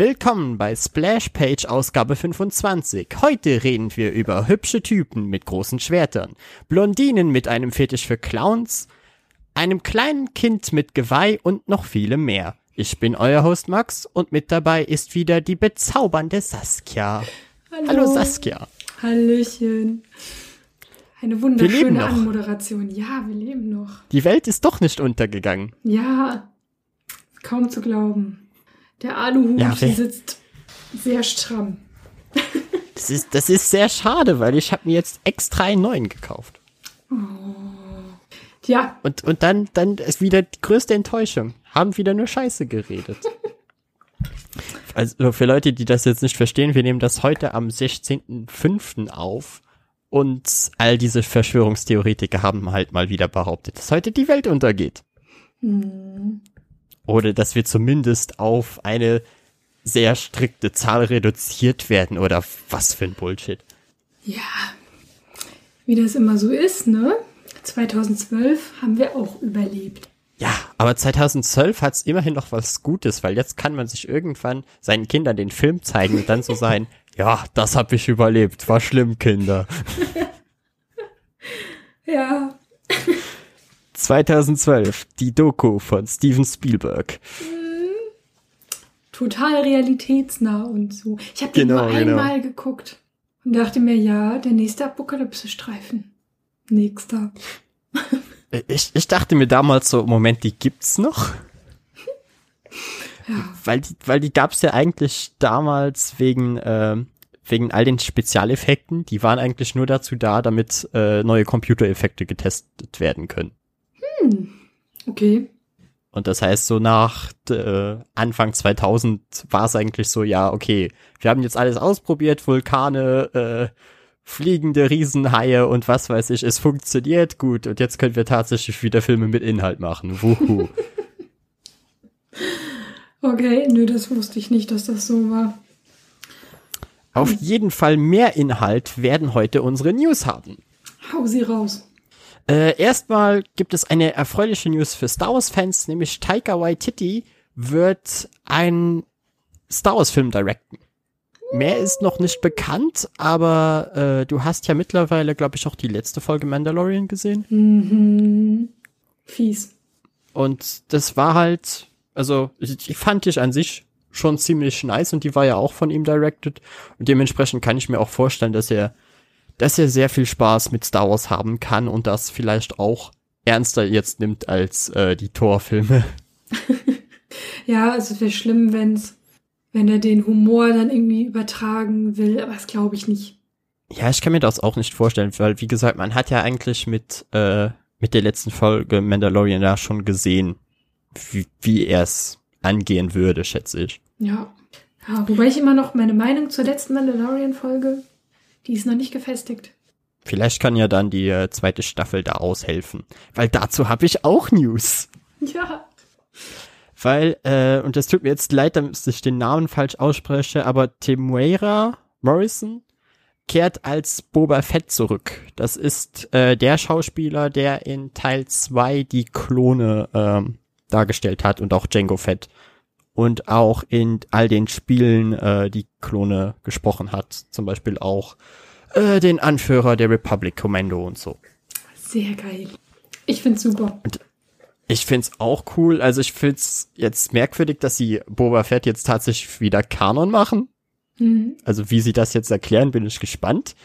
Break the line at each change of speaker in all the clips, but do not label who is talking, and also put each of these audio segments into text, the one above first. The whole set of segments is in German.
Willkommen bei Splash Page Ausgabe 25. Heute reden wir über hübsche Typen mit großen Schwertern, Blondinen mit einem Fetisch für Clowns, einem kleinen Kind mit Geweih und noch vielem mehr. Ich bin euer Host Max und mit dabei ist wieder die bezaubernde Saskia.
Hallo,
Hallo Saskia.
Hallöchen. Eine wunderschöne. Anmoderation. Ja, wir leben noch.
Die Welt ist doch nicht untergegangen.
Ja, kaum zu glauben. Der Aluhut
Ja,
sitzt sehr stramm.
Das ist, das ist sehr schade, weil ich habe mir jetzt extra einen neuen gekauft.
Ja,
Und, und dann, dann ist wieder die größte Enttäuschung. Haben wieder nur Scheiße geredet. Also für Leute, die das jetzt nicht verstehen, wir nehmen das heute am 16.05. auf. Und all diese Verschwörungstheoretiker haben halt mal wieder behauptet, dass heute die Welt untergeht. Oder dass wir zumindest auf eine sehr strikte Zahl reduziert werden oder was für ein Bullshit.
ja. Wie das immer so ist, ne? 2012 haben wir auch überlebt.
Ja, aber 2012 hat's immerhin noch was Gutes, weil jetzt kann man sich irgendwann seinen Kindern den Film zeigen und dann so sein, ja, das hab ich überlebt, war schlimm, Kinder.
Ja,
2012, die Doku von Steven Spielberg.
total realitätsnah und so. Ich habe den
Genau,
nur
genau.
einmal geguckt und dachte mir, ja, der nächste Apokalypse-Streifen. Nächster.
Ich, ich dachte mir damals so, Moment, die gibt's noch?
Ja.
Weil die, weil die gab's ja eigentlich damals wegen, ähm, wegen all den Spezialeffekten. Die waren eigentlich nur dazu da, damit äh, neue Computereffekte getestet werden können.
Okay.
Und das heißt, so nach äh, Anfang 2000 war es eigentlich so, ja, okay, wir haben jetzt alles ausprobiert, Vulkane, äh, fliegende Riesenhaie und was weiß ich, es funktioniert gut und jetzt können wir tatsächlich wieder Filme mit Inhalt machen. Wuhu.
Okay, nö, das wusste ich nicht, dass das so war.
Auf jeden Fall mehr Inhalt werden heute unsere News haben.
Hau sie raus.
Äh, erstmal gibt es eine erfreuliche News für Star Wars-Fans, nämlich Taika Waititi wird einen Star Wars-Film directen. Mehr ist noch nicht bekannt, aber äh, du hast ja mittlerweile, glaube ich, auch die letzte Folge Mandalorian gesehen.
Mhm. Fies.
Und das war halt, also ich, die fand ich an sich schon ziemlich nice und die war ja auch von ihm directed. Und dementsprechend kann ich mir auch vorstellen, dass er, dass er sehr viel Spaß mit Star Wars haben kann und das vielleicht auch ernster jetzt nimmt als äh, die Torfilme.
Ja, also es wäre schlimm, wenn's, wenn er den Humor dann irgendwie übertragen will, aber das glaube ich nicht.
Ja, ich kann mir das auch nicht vorstellen, weil wie gesagt, man hat ja eigentlich mit äh, mit der letzten Folge Mandalorian ja schon gesehen, wie, wie er es angehen würde, schätze ich.
Ja. ja. Wobei ich immer noch meine Meinung zur letzten Mandalorian-Folge, die ist noch nicht gefestigt.
Vielleicht kann ja dann die äh, zweite Staffel da aushelfen, weil dazu habe ich auch News.
Ja.
Weil, äh, und das tut mir jetzt leid, dass ich den Namen falsch ausspreche, aber Temuera Morrison kehrt als Boba Fett zurück. Das ist äh, der Schauspieler, der in Teil 2 die Klone ähm, dargestellt hat und auch Django Fett. Und auch in all den Spielen äh, die Klone gesprochen hat. Zum Beispiel auch äh, den Anführer der Republic Commando und so.
Sehr geil. Ich find's super.
Ich find's auch cool. Also ich find's jetzt merkwürdig, dass sie Boba Fett jetzt tatsächlich wieder Kanon machen.
Mhm.
Also wie sie das jetzt erklären, bin ich gespannt.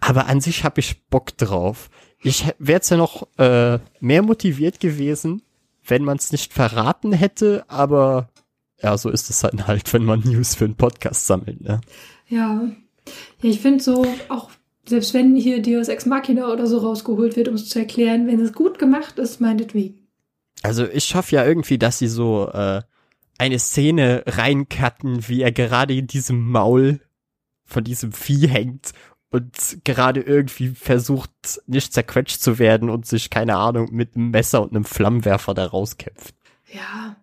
Aber an sich habe ich Bock drauf. Ich wäre jetzt ja noch äh, mehr motiviert gewesen, wenn man es nicht verraten hätte. Aber ja, so ist es dann halt, wenn man News für einen Podcast sammelt. Ne?
Ja. Ja, ich finde so, auch selbst wenn hier Deus Ex Machina oder so rausgeholt wird, um es zu erklären, wenn es gut gemacht ist, meinetwegen.
Also ich hoffe ja irgendwie, dass sie so äh, eine Szene reincutten, wie er gerade in diesem Maul von diesem Vieh hängt und gerade irgendwie versucht, nicht zerquetscht zu werden und sich, keine Ahnung, mit einem Messer und einem Flammenwerfer da rauskämpft.
Ja.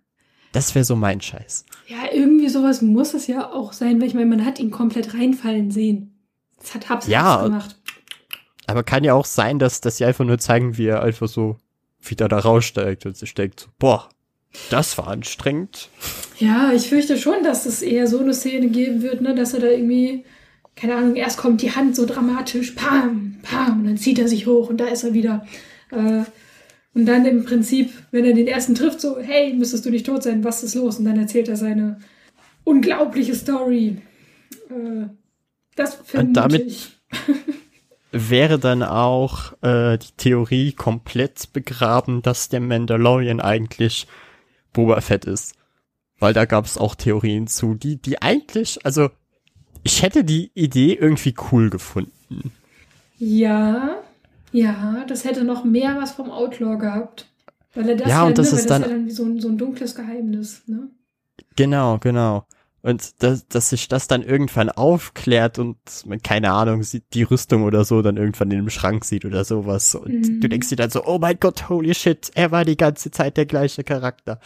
Das wäre so mein Scheiß.
Ja, irgendwie sowas muss es ja auch sein, weil ich meine, man hat ihn komplett reinfallen sehen. Das hat Hubs
Ja.
gemacht.
Aber kann ja auch sein, dass, dass sie einfach nur zeigen, wie er einfach so wieder da raussteigt und sich denkt, so, boah, Das war anstrengend.
Ja, ich fürchte schon, dass es eher so eine Szene geben wird, ne, dass er da irgendwie, keine Ahnung, erst kommt die Hand so dramatisch, pam, pam, und dann zieht er sich hoch und da ist er wieder. Äh, und dann im Prinzip, wenn er den ersten trifft, so, hey, müsstest du nicht tot sein, was ist los? Und dann erzählt er seine unglaubliche Story. Äh, das finde
damit
ich.
wäre dann auch äh, die Theorie komplett begraben, dass der Mandalorian eigentlich Boba Fett ist. Weil da gab es auch Theorien zu, die, die eigentlich, also ich hätte die Idee irgendwie cool gefunden.
Ja, ja, das hätte noch mehr was vom Outlaw gehabt. Weil er das
Ja, und das
ne,
ist dann-
ja dann wie so ein, so ein dunkles Geheimnis, ne?
Genau, genau. Und dass, dass sich das dann irgendwann aufklärt und man, keine Ahnung, sieht die Rüstung oder so dann irgendwann in dem Schrank sieht oder sowas. Und
Mhm.
du denkst dir dann so, oh mein Gott, holy shit, er war die ganze Zeit der gleiche Charakter.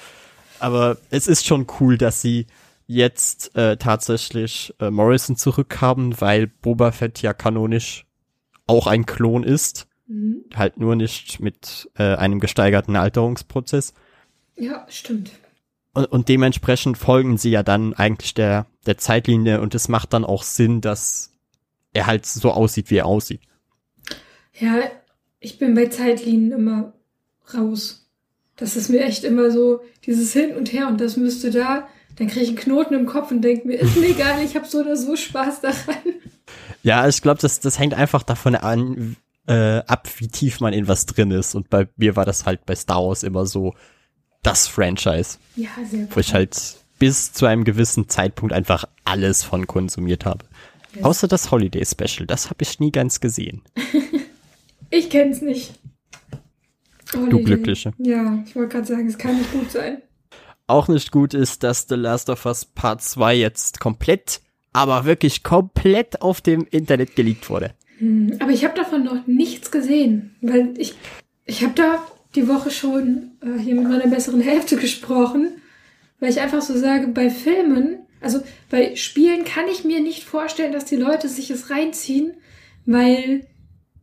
Aber es ist schon cool, dass sie jetzt äh, tatsächlich äh, Morrison zurückhaben, weil Boba Fett ja kanonisch auch ein Klon ist.
Mhm.
Halt nur nicht mit äh, einem gesteigerten Alterungsprozess.
Ja, stimmt.
Und, und dementsprechend folgen sie ja dann eigentlich der, der Zeitlinie und es macht dann auch Sinn, dass er halt so aussieht, wie er aussieht.
Ja, ich bin bei Zeitlinien immer raus. Das ist mir echt immer so, dieses Hin und Her und das müsste da. Dann kriege ich einen Knoten im Kopf und denke mir, ist mir egal, ich habe so oder so Spaß daran.
Ja, ich glaube, das, das hängt einfach davon an, äh, ab, wie tief man in was drin ist. Und bei mir war das halt bei Star Wars immer so das Franchise,
Ja, sehr gut.
wo ich halt bis zu einem gewissen Zeitpunkt einfach alles von konsumiert habe.
Ja.
Außer das Holiday Special, das habe ich nie ganz gesehen.
Ich kenn's nicht. Oh,
Du Glückliche.
Ja, ich wollte gerade sagen, es kann nicht gut sein.
auch nicht gut ist, dass The Last of Us Part 2 jetzt komplett, aber wirklich komplett auf dem Internet geleakt wurde.
Hm, Aber ich habe davon noch nichts gesehen, weil ich, ich habe da die Woche schon äh, hier mit meiner besseren Hälfte gesprochen, weil ich einfach so sage, bei Filmen, also bei Spielen kann ich mir nicht vorstellen, dass die Leute sich es reinziehen, weil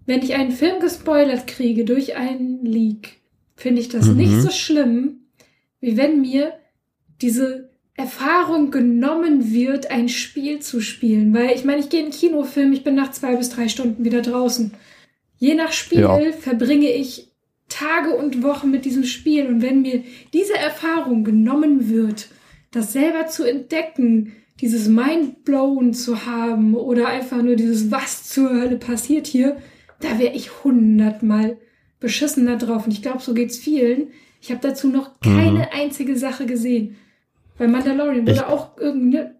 wenn ich einen Film gespoilert kriege durch einen Leak, finde ich das
Mhm.
nicht so schlimm, wie wenn mir diese Erfahrung genommen wird, ein Spiel zu spielen. Weil ich meine, ich gehe in einen Kinofilm, ich bin nach zwei bis drei Stunden wieder draußen. Je nach Spiel
Ja.
verbringe ich Tage und Wochen mit diesem Spiel. Und wenn mir diese Erfahrung genommen wird, das selber zu entdecken, dieses Mindblown zu haben oder einfach nur dieses Was zur Hölle passiert hier, da wäre ich hundertmal beschissener drauf. Und ich glaube, so geht's vielen. Ich habe dazu noch keine einzige Sache gesehen. Bei Mandalorian wurde
Ich-
auch irgendeine.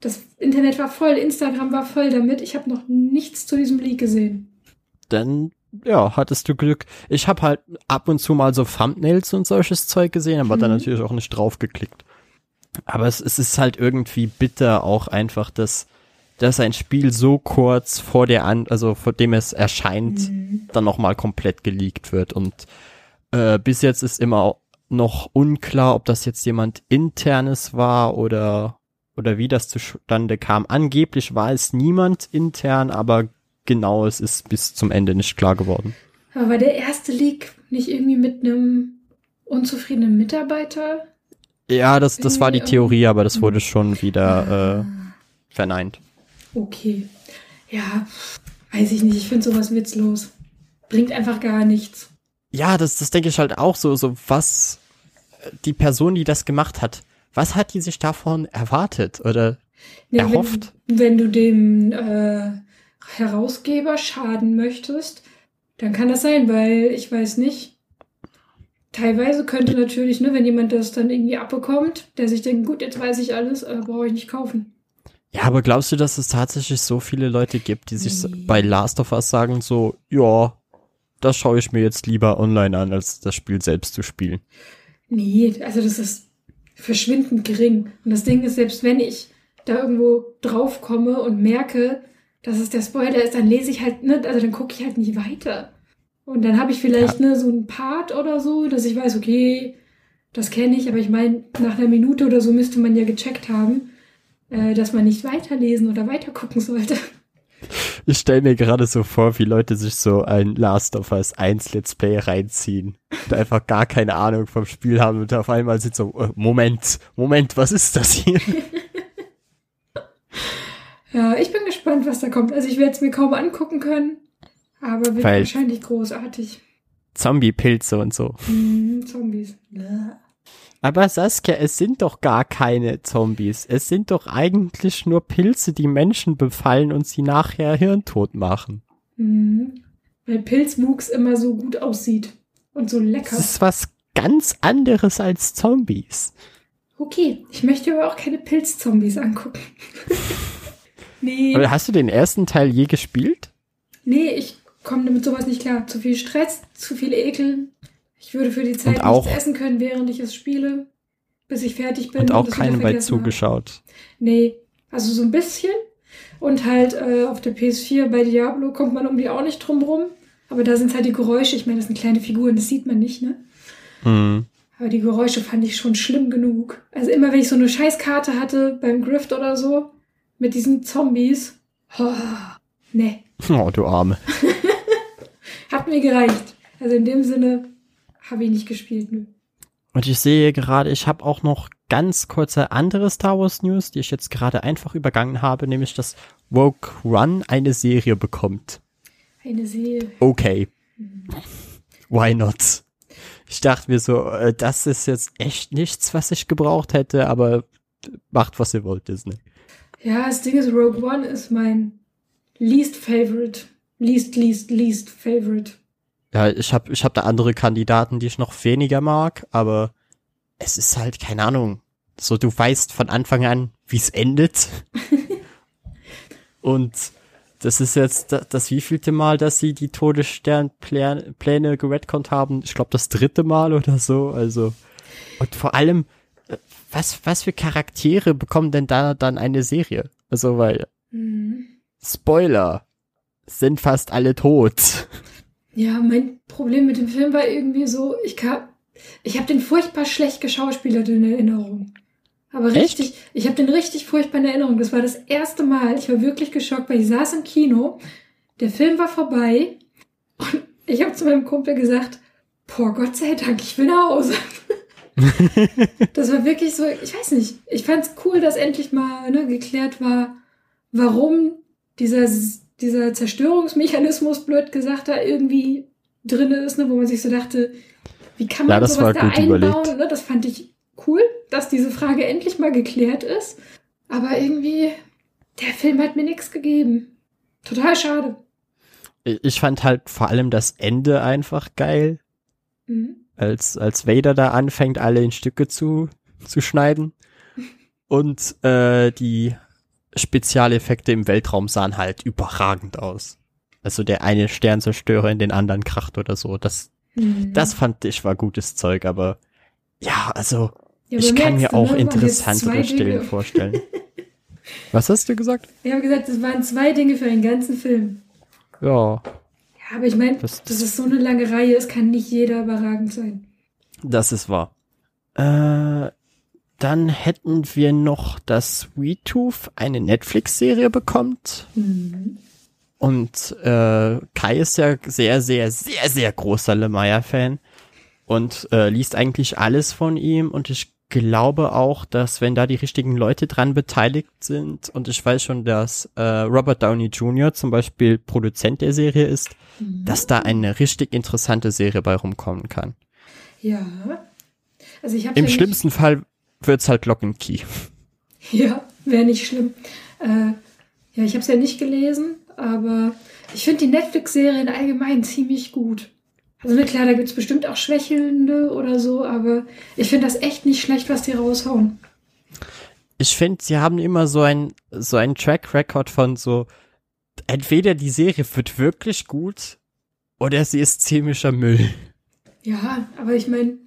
Das Internet war voll, Instagram war voll damit. Ich habe noch nichts zu diesem Leak gesehen.
Dann, ja, hattest du Glück. Ich habe halt ab und zu mal so Thumbnails und solches Zeug gesehen, aber dann
Mhm.
natürlich auch nicht drauf geklickt. Aber es, es ist halt irgendwie bitter auch einfach, dass, dass ein Spiel so kurz vor der an, also vor dem es erscheint, dann nochmal komplett geleakt wird. Und äh, bis jetzt ist immer noch unklar, ob das jetzt jemand internes war oder oder wie das zustande kam. Angeblich war es niemand intern, aber genau, es ist bis zum Ende nicht klar geworden.
Aber war der erste Leak nicht irgendwie mit einem unzufriedenen Mitarbeiter?
Ja, das, das war die Theorie, aber das wurde schon wieder äh, verneint.
Okay. Ja, weiß ich nicht. Ich finde sowas witzlos. Bringt einfach gar nichts.
Ja, das, das denke ich halt auch so, so was äh, die Person, die das gemacht hat, was hat die sich davon erwartet oder
Nee,
Erhofft.
Wenn, wenn du dem äh, Herausgeber schaden möchtest, dann kann das sein, weil ich weiß nicht. Teilweise könnte natürlich, ne, wenn jemand das dann irgendwie abbekommt, der sich denkt, gut, jetzt weiß ich alles, äh, brauche ich nicht kaufen.
Ja, aber glaubst du, dass es tatsächlich so viele Leute gibt, die sich
Nee.
bei Last of Us sagen so, ja, das schaue ich mir jetzt lieber online an, als das Spiel selbst zu spielen?
Nee, also das ist verschwindend gering. Und das Ding ist, selbst wenn ich da irgendwo drauf komme und merke, dass es der Spoiler ist, dann lese ich halt, ne, also dann gucke ich halt nicht weiter. Und dann habe ich vielleicht ne, so einen Part oder so, dass ich weiß, okay, das kenne ich, aber ich meine, nach einer Minute oder so müsste man ja gecheckt haben, äh, dass man nicht weiterlesen oder weitergucken sollte.
Ich stelle mir gerade so vor, wie Leute sich so ein Last of Us 1 Let's Play reinziehen und einfach gar keine Ahnung vom Spiel haben und auf einmal sind so, äh, Moment, Moment, was ist das hier?
Ja, ich bin gespannt, was da kommt. Also ich werde es mir kaum angucken können, aber wird
Weil-
wahrscheinlich großartig.
Zombie-Pilze und so.
Hm, Zombies. Ja.
Aber Saskia, es sind doch gar keine Zombies. Es sind doch eigentlich nur Pilze, die Menschen befallen und sie nachher hirntot machen.
Hm. Weil Pilzwuchs immer so gut aussieht und so lecker.
Das ist was ganz anderes als Zombies.
Okay, ich möchte aber auch keine Pilzzombies angucken. nee,
Aber hast du den ersten Teil je gespielt?
nee, ich komme mit sowas nicht klar. Zu viel Stress, zu viel Ekel. Ich würde für die Zeit
Und auch-
nichts essen können, während ich es spiele, bis ich fertig bin.
Und auch
wieder
keinem bei
vergessen habe.
zugeschaut.
Nee, also so ein bisschen. Und halt äh, auf der PS4 bei Diablo kommt man irgendwie auch nicht drum rum. Aber da sind halt die Geräusche. Ich meine, das sind kleine Figuren, das sieht man nicht, ne?
Hm.
Aber die Geräusche fand ich schon schlimm genug. Also immer wenn ich so eine Scheißkarte hatte beim Grift oder so, mit diesen Zombies. Oh, nee,
Oh, du Arme.
hat mir gereicht. Also in dem Sinne habe ich nicht gespielt, nö.
Und ich sehe gerade, ich habe auch noch ganz kurze andere Star Wars News, die ich jetzt gerade einfach übergangen habe, nämlich dass Woke Run eine Serie bekommt.
Eine Seele.
Okay. Why not? Ich dachte mir so, äh, das ist jetzt echt nichts, was ich gebraucht hätte, aber macht, was ihr wollt, Disney.
Ja, das Ding ist, Rogue One ist mein least favorite. Least, least, least favorite.
Ja, ich habe ich hab da andere Kandidaten, die ich noch weniger mag, aber es ist halt, keine Ahnung, so du weißt von Anfang an, wie es endet. Und das ist jetzt das, das wievielte Mal, dass sie die Todessternpläne geredconnt haben. Ich glaube, das dritte Mal oder so. Also, und vor allem, äh, was, was für Charaktere bekommen denn da dann eine Serie? Also, weil,
Mhm.
Spoiler, sind fast alle tot.
Ja, mein Problem mit dem Film war irgendwie so, ich kam, ich habe den furchtbar schlecht geschauspielert in Erinnerung. Aber
Echt?
richtig, ich habe den richtig furchtbar in Erinnerung. Das war das erste Mal. Ich war wirklich geschockt, weil ich saß im Kino, der Film war vorbei und ich habe zu meinem Kumpel gesagt, boah, Gott sei Dank, ich will nach Hause. das war wirklich so, ich weiß nicht. Ich fand's cool, dass endlich mal ne, geklärt war, warum dieser, dieser Zerstörungsmechanismus, blöd gesagt, da irgendwie drin ist, ne, wo man sich so dachte, wie kann man
Ja, das
sowas da einbauen? Ne? Das fand ich cool, dass diese Frage endlich mal geklärt ist. Aber irgendwie, der Film hat mir nichts gegeben. Total schade.
Ich fand halt vor allem das Ende einfach geil,
Mhm.
als, als Vader da anfängt, alle in Stücke zu, zu schneiden. Und äh, die Spezialeffekte im Weltraum sahen halt überragend aus. Also der eine Sternzerstörer in den anderen kracht oder so. Das,
Mhm.
das fand ich war gutes Zeug, aber ja, also
Ja,
ich kann mir auch
ne, jetzt
interessantere Stellen
Dinge.
vorstellen. Was hast du gesagt?
Wir haben gesagt, es waren zwei Dinge für einen ganzen Film.
Ja,
Ja, aber ich meine,
Das-
das, ist so eine lange Reihe, es kann nicht jeder überragend sein.
Das ist wahr. Äh, dann hätten wir noch, dass Sweet Tooth eine Netflix-Serie bekommt.
Mhm.
Und äh, Kai ist ja sehr, sehr, sehr, sehr großer Lemire-Fan und äh, liest eigentlich alles von ihm. Und ich glaube auch, dass wenn da die richtigen Leute dran beteiligt sind, und ich weiß schon, dass äh, Robert Downey Jr. zum Beispiel Produzent der Serie ist, dass da eine richtig interessante Serie bei rumkommen kann.
Ja. Also ich
Im schlimmsten Fall wird's halt Lock and Key.
Ja, wäre nicht schlimm. Äh, ja, ich habe es ja nicht gelesen, aber ich finde die Netflix-Serien allgemein ziemlich gut. Also na klar, da gibt's bestimmt auch Schwächelnde oder so, aber ich finde das echt nicht schlecht, was die raushauen.
Ich finde, sie haben immer so ein so ein Track Record von so entweder die Serie wird wirklich gut oder sie ist ziemlicher Müll.
Ja, aber ich meine,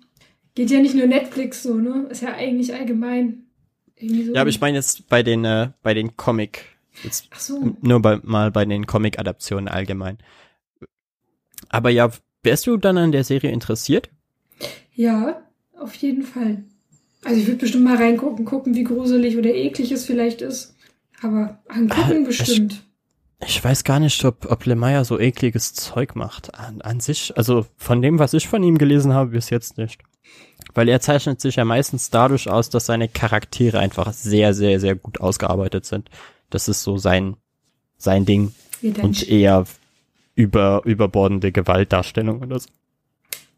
geht ja nicht nur Netflix so, ne? Ist ja eigentlich allgemein. So.
Ja, aber ich meine jetzt bei den äh, bei den Comic jetzt
Ach so.
nur bei, mal bei den Comic Adaptionen allgemein. Aber ja, wärst du dann an der Serie interessiert?
Ja, auf jeden Fall. Also ich würde bestimmt mal reingucken, gucken, wie gruselig oder eklig es vielleicht ist. Aber angucken
Ah,
bestimmt.
Ich weiß gar nicht, ob, ob Lemire so ekliges Zeug macht. An, an sich, also von dem, was ich von ihm gelesen habe, bis jetzt nicht. Weil er zeichnet sich ja meistens dadurch aus, dass seine Charaktere einfach sehr, sehr, sehr gut ausgearbeitet sind. Das ist so sein, sein Ding. Und eher über, überbordende Gewaltdarstellung oder so.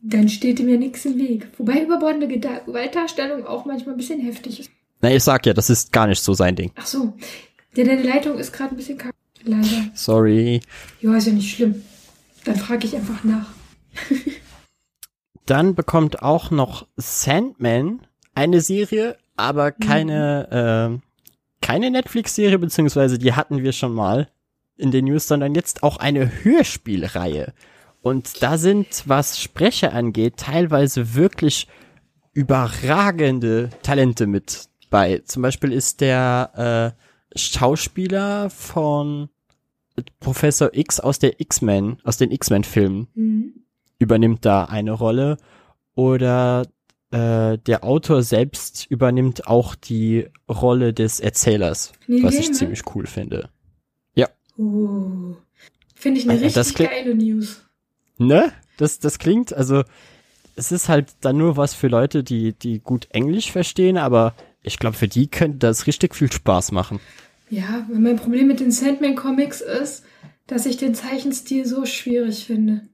Dann steht ihm ja nichts im Weg. Wobei überbordende Gewaltdarstellung auch manchmal ein bisschen heftig ist.
Na, ich sag ja, das ist gar nicht so sein Ding.
Ach so. Ja, deine Leitung ist gerade ein bisschen kacke. Leider.
Sorry.
Ja, ist ja nicht schlimm. Dann frage ich einfach nach.
Dann bekommt auch noch Sandman eine Serie, aber keine, mhm. äh, keine Netflix-Serie, beziehungsweise die hatten wir schon mal in den News, sondern jetzt auch eine Hörspielreihe. Und da sind, was Sprecher angeht, teilweise wirklich überragende Talente mit bei. Zum Beispiel ist der äh, Schauspieler von Professor X aus der X-Men, aus den X-Men-Filmen, mhm. Übernimmt da eine Rolle. Oder äh, der Autor selbst übernimmt auch die Rolle des Erzählers, nee, was ich ziemlich cool finde. Ja.
Uh, finde ich eine äh, richtig geile News.
Ne? Das, das klingt, also es ist halt dann nur was für Leute, die, die gut Englisch verstehen, aber ich glaube, für die könnte das richtig viel Spaß machen.
Ja, mein Problem mit den Sandman-Comics ist, dass ich den Zeichenstil so schwierig finde.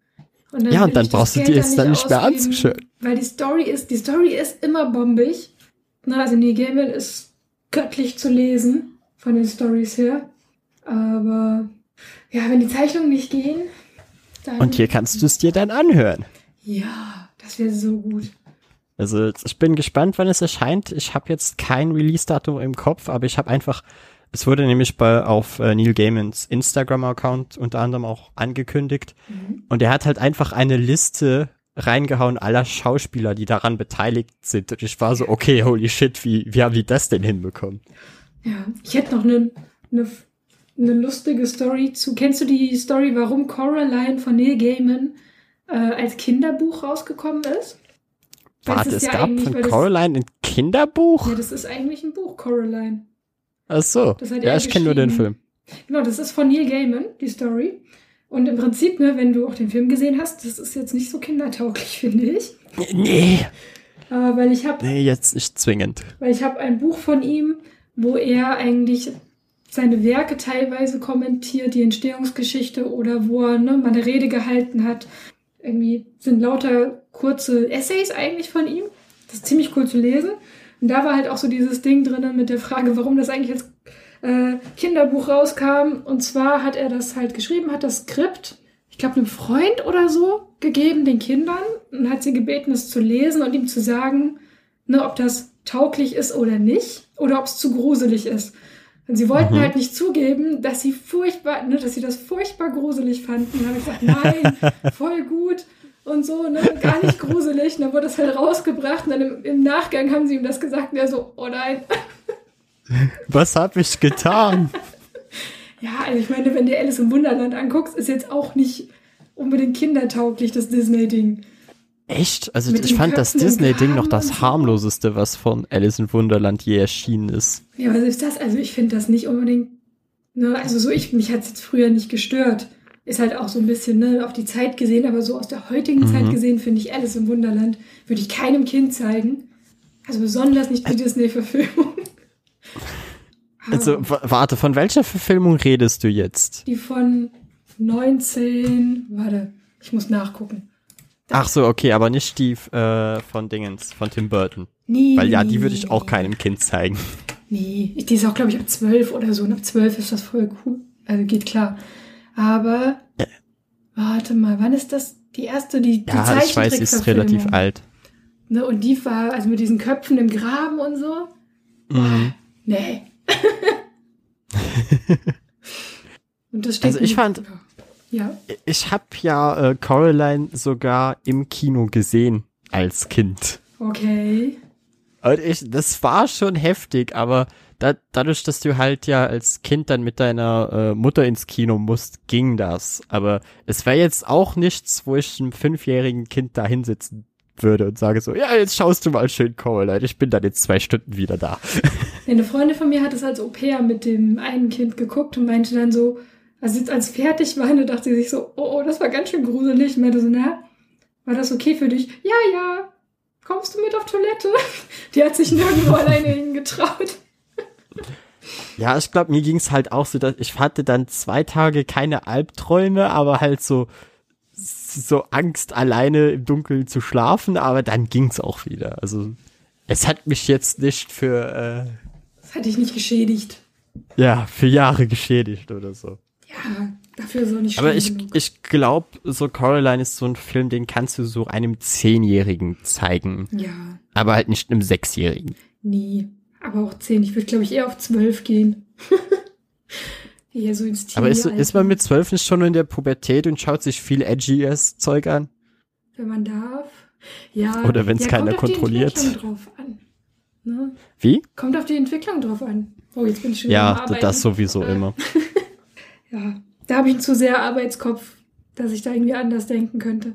Und ja, und dann brauchst du dir es dann nicht mehr anzuschauen.
Weil die Story ist, die Story ist immer bombig. Na, also Neil Gaiman ist göttlich zu lesen von den Stories her. Aber ja, wenn die Zeichnungen nicht gehen,
dann. Und hier kannst du es dir dann anhören.
Ja, das wäre so gut.
Also ich bin gespannt, wann es erscheint. Ich habe jetzt kein Release-Datum im Kopf, aber ich habe einfach, es wurde nämlich bei auf äh, Neil Gaimans Instagram-Account unter anderem auch angekündigt. Mhm. Und er hat halt einfach eine Liste reingehauen aller Schauspieler, die daran beteiligt sind. Und ich war so, okay, holy shit, wie, wie haben die das denn hinbekommen?
Ja, ich hätte noch eine ne, ne lustige Story zu. Kennst du die Story, warum Coraline von Neil Gaiman äh, als Kinderbuch rausgekommen ist?
Warte, es ja gab von Coraline ein Kinderbuch?
Ja, das ist eigentlich ein Buch, Coraline.
Ach so. ja, ich kenne nur den Film.
Genau, das ist von Neil Gaiman, die Story. Und im Prinzip, ne, wenn du auch den Film gesehen hast, das ist jetzt nicht so kindertauglich, finde ich.
Nee.
Aber weil ich habe.
Nee, jetzt nicht zwingend.
Weil ich habe ein Buch von ihm, wo er eigentlich seine Werke teilweise kommentiert, die Entstehungsgeschichte oder wo er ne, mal eine Rede gehalten hat. Irgendwie sind lauter kurze Essays eigentlich von ihm. Das ist ziemlich cool zu lesen. Und da war halt auch so dieses Ding drinnen mit der Frage, warum das eigentlich als äh, Kinderbuch rauskam. Und zwar hat er das halt geschrieben, hat das Skript, ich glaube, einem Freund oder so gegeben, den Kindern, und hat sie gebeten, es zu lesen und ihm zu sagen, ne, ob das tauglich ist oder nicht, oder ob es zu gruselig ist. Und sie wollten mhm. halt nicht zugeben, dass sie furchtbar, ne, dass sie das furchtbar gruselig fanden. Und habe ich gesagt, nein, voll gut und so, ne, gar nicht gruselig. Und dann wurde das halt rausgebracht und dann im, im Nachgang haben sie ihm das gesagt und er so, oh nein.
Was habe ich getan?
ja, also ich meine, wenn du Alice im Wunderland anguckst, ist jetzt auch nicht unbedingt kindertauglich, das Disney-Ding.
Echt? Also Mit ich fand das Disney-Ding noch das harmloseste, was von Alice in Wunderland je erschienen ist.
Ja, was ist das? Also ich finde das nicht unbedingt, ne, also so ich, mich hat es jetzt früher nicht gestört ist halt auch so ein bisschen ne, auf die Zeit gesehen, aber so aus der heutigen mhm. Zeit gesehen finde ich Alice im Wunderland würde ich keinem Kind zeigen. Also besonders nicht die Disney-Verfilmung.
Also warte, von welcher Verfilmung redest du jetzt?
Die von 19, warte, ich muss nachgucken.
Das Ach so, okay, aber nicht die äh, von Dingens, von Tim Burton. Nee. Weil ja, die würde ich auch keinem Kind zeigen.
Nee, die ist auch, glaube ich, ab 12 oder so. Und ab 12 ist das voll cool. Also geht klar. Aber warte mal, wann ist das die erste, die, die
Ja, ich weiß, sie ist relativ alt.
Ne, und die war, also mit diesen Köpfen im Graben und so. Mhm. Nee. und das
also ich fand,
ja.
ich habe ja äh, Coraline sogar im Kino gesehen als Kind.
Okay.
Und ich, das war schon heftig, aber da, dadurch, dass du halt ja als Kind dann mit deiner äh, Mutter ins Kino musst, ging das. Aber es wäre jetzt auch nichts, wo ich einem fünfjährigen Kind da hinsitzen würde und sage so, ja, jetzt schaust du mal schön Coraline, ich bin dann jetzt zwei Stunden wieder da.
Eine Freundin von mir hat es als Au-pair mit dem einen Kind geguckt und meinte dann so, Also jetzt als fertig war, da dachte sie sich so, oh, oh, das war ganz schön gruselig. Und meinte so, na, war das okay für dich? Ja, ja. Kommst du mit auf Toilette? Die hat sich nirgendwo alleine hingetraut.
Ja, ich glaube, mir ging's halt auch so, dass ich hatte dann zwei Tage keine Albträume, aber halt so so Angst, alleine im Dunkeln zu schlafen, aber dann ging's auch wieder. Also es hat mich jetzt nicht für äh,
Das hat dich nicht geschädigt.
ja für Jahre geschädigt oder so.
Ja, dafür auch nicht
Aber ich,
genug.
ich glaube, so Coraline ist so ein Film, den kannst du so einem Zehnjährigen zeigen,
Ja,
aber halt nicht einem Sechsjährigen.
nie. Aber auch zehn. Ich würde, glaube ich, eher auf zwölf gehen. eher so ins Teenie
Aber ist, ist man mit zwölf nicht schon in der Pubertät und schaut sich viel edgyes Zeug an?
Wenn man darf. Ja.
Oder wenn's
ja,
keiner
kommt auf die
kontrolliert.
Entwicklung drauf an. Ne?
Wie?
Kommt auf die Entwicklung drauf an. Oh, jetzt bin ich schon
Ja, das sowieso
Äh,
immer.
Ja, da habe ich einen zu sehr Arbeitskopf, dass ich da irgendwie anders denken könnte.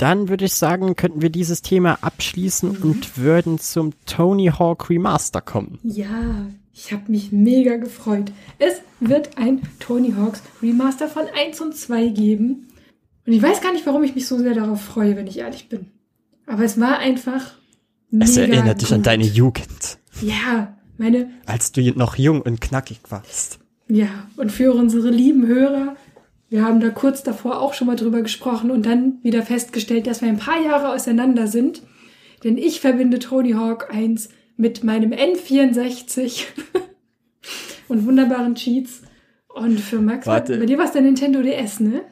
Dann würde ich sagen, könnten wir dieses Thema abschließen
Mhm.
und würden zum Tony Hawk Remaster kommen.
Ja, ich habe mich mega gefreut. Es wird ein Tony Hawks Remaster von 1 und 2 geben. Und ich weiß gar nicht, warum ich mich so sehr darauf freue, wenn ich ehrlich bin. Aber es war einfach.
Es
mega
erinnert dich an
gut.
deine Jugend,
Ja, meine.
als du noch jung und knackig warst.
Ja, und für unsere lieben Hörer, wir haben da kurz davor auch schon mal drüber gesprochen und dann wieder festgestellt, dass wir ein paar Jahre auseinander sind. Denn ich verbinde Tony Hawk 1 mit meinem N64 und wunderbaren Cheats. Und für Max,
Warte.
bei dir war es der Nintendo DS, ne?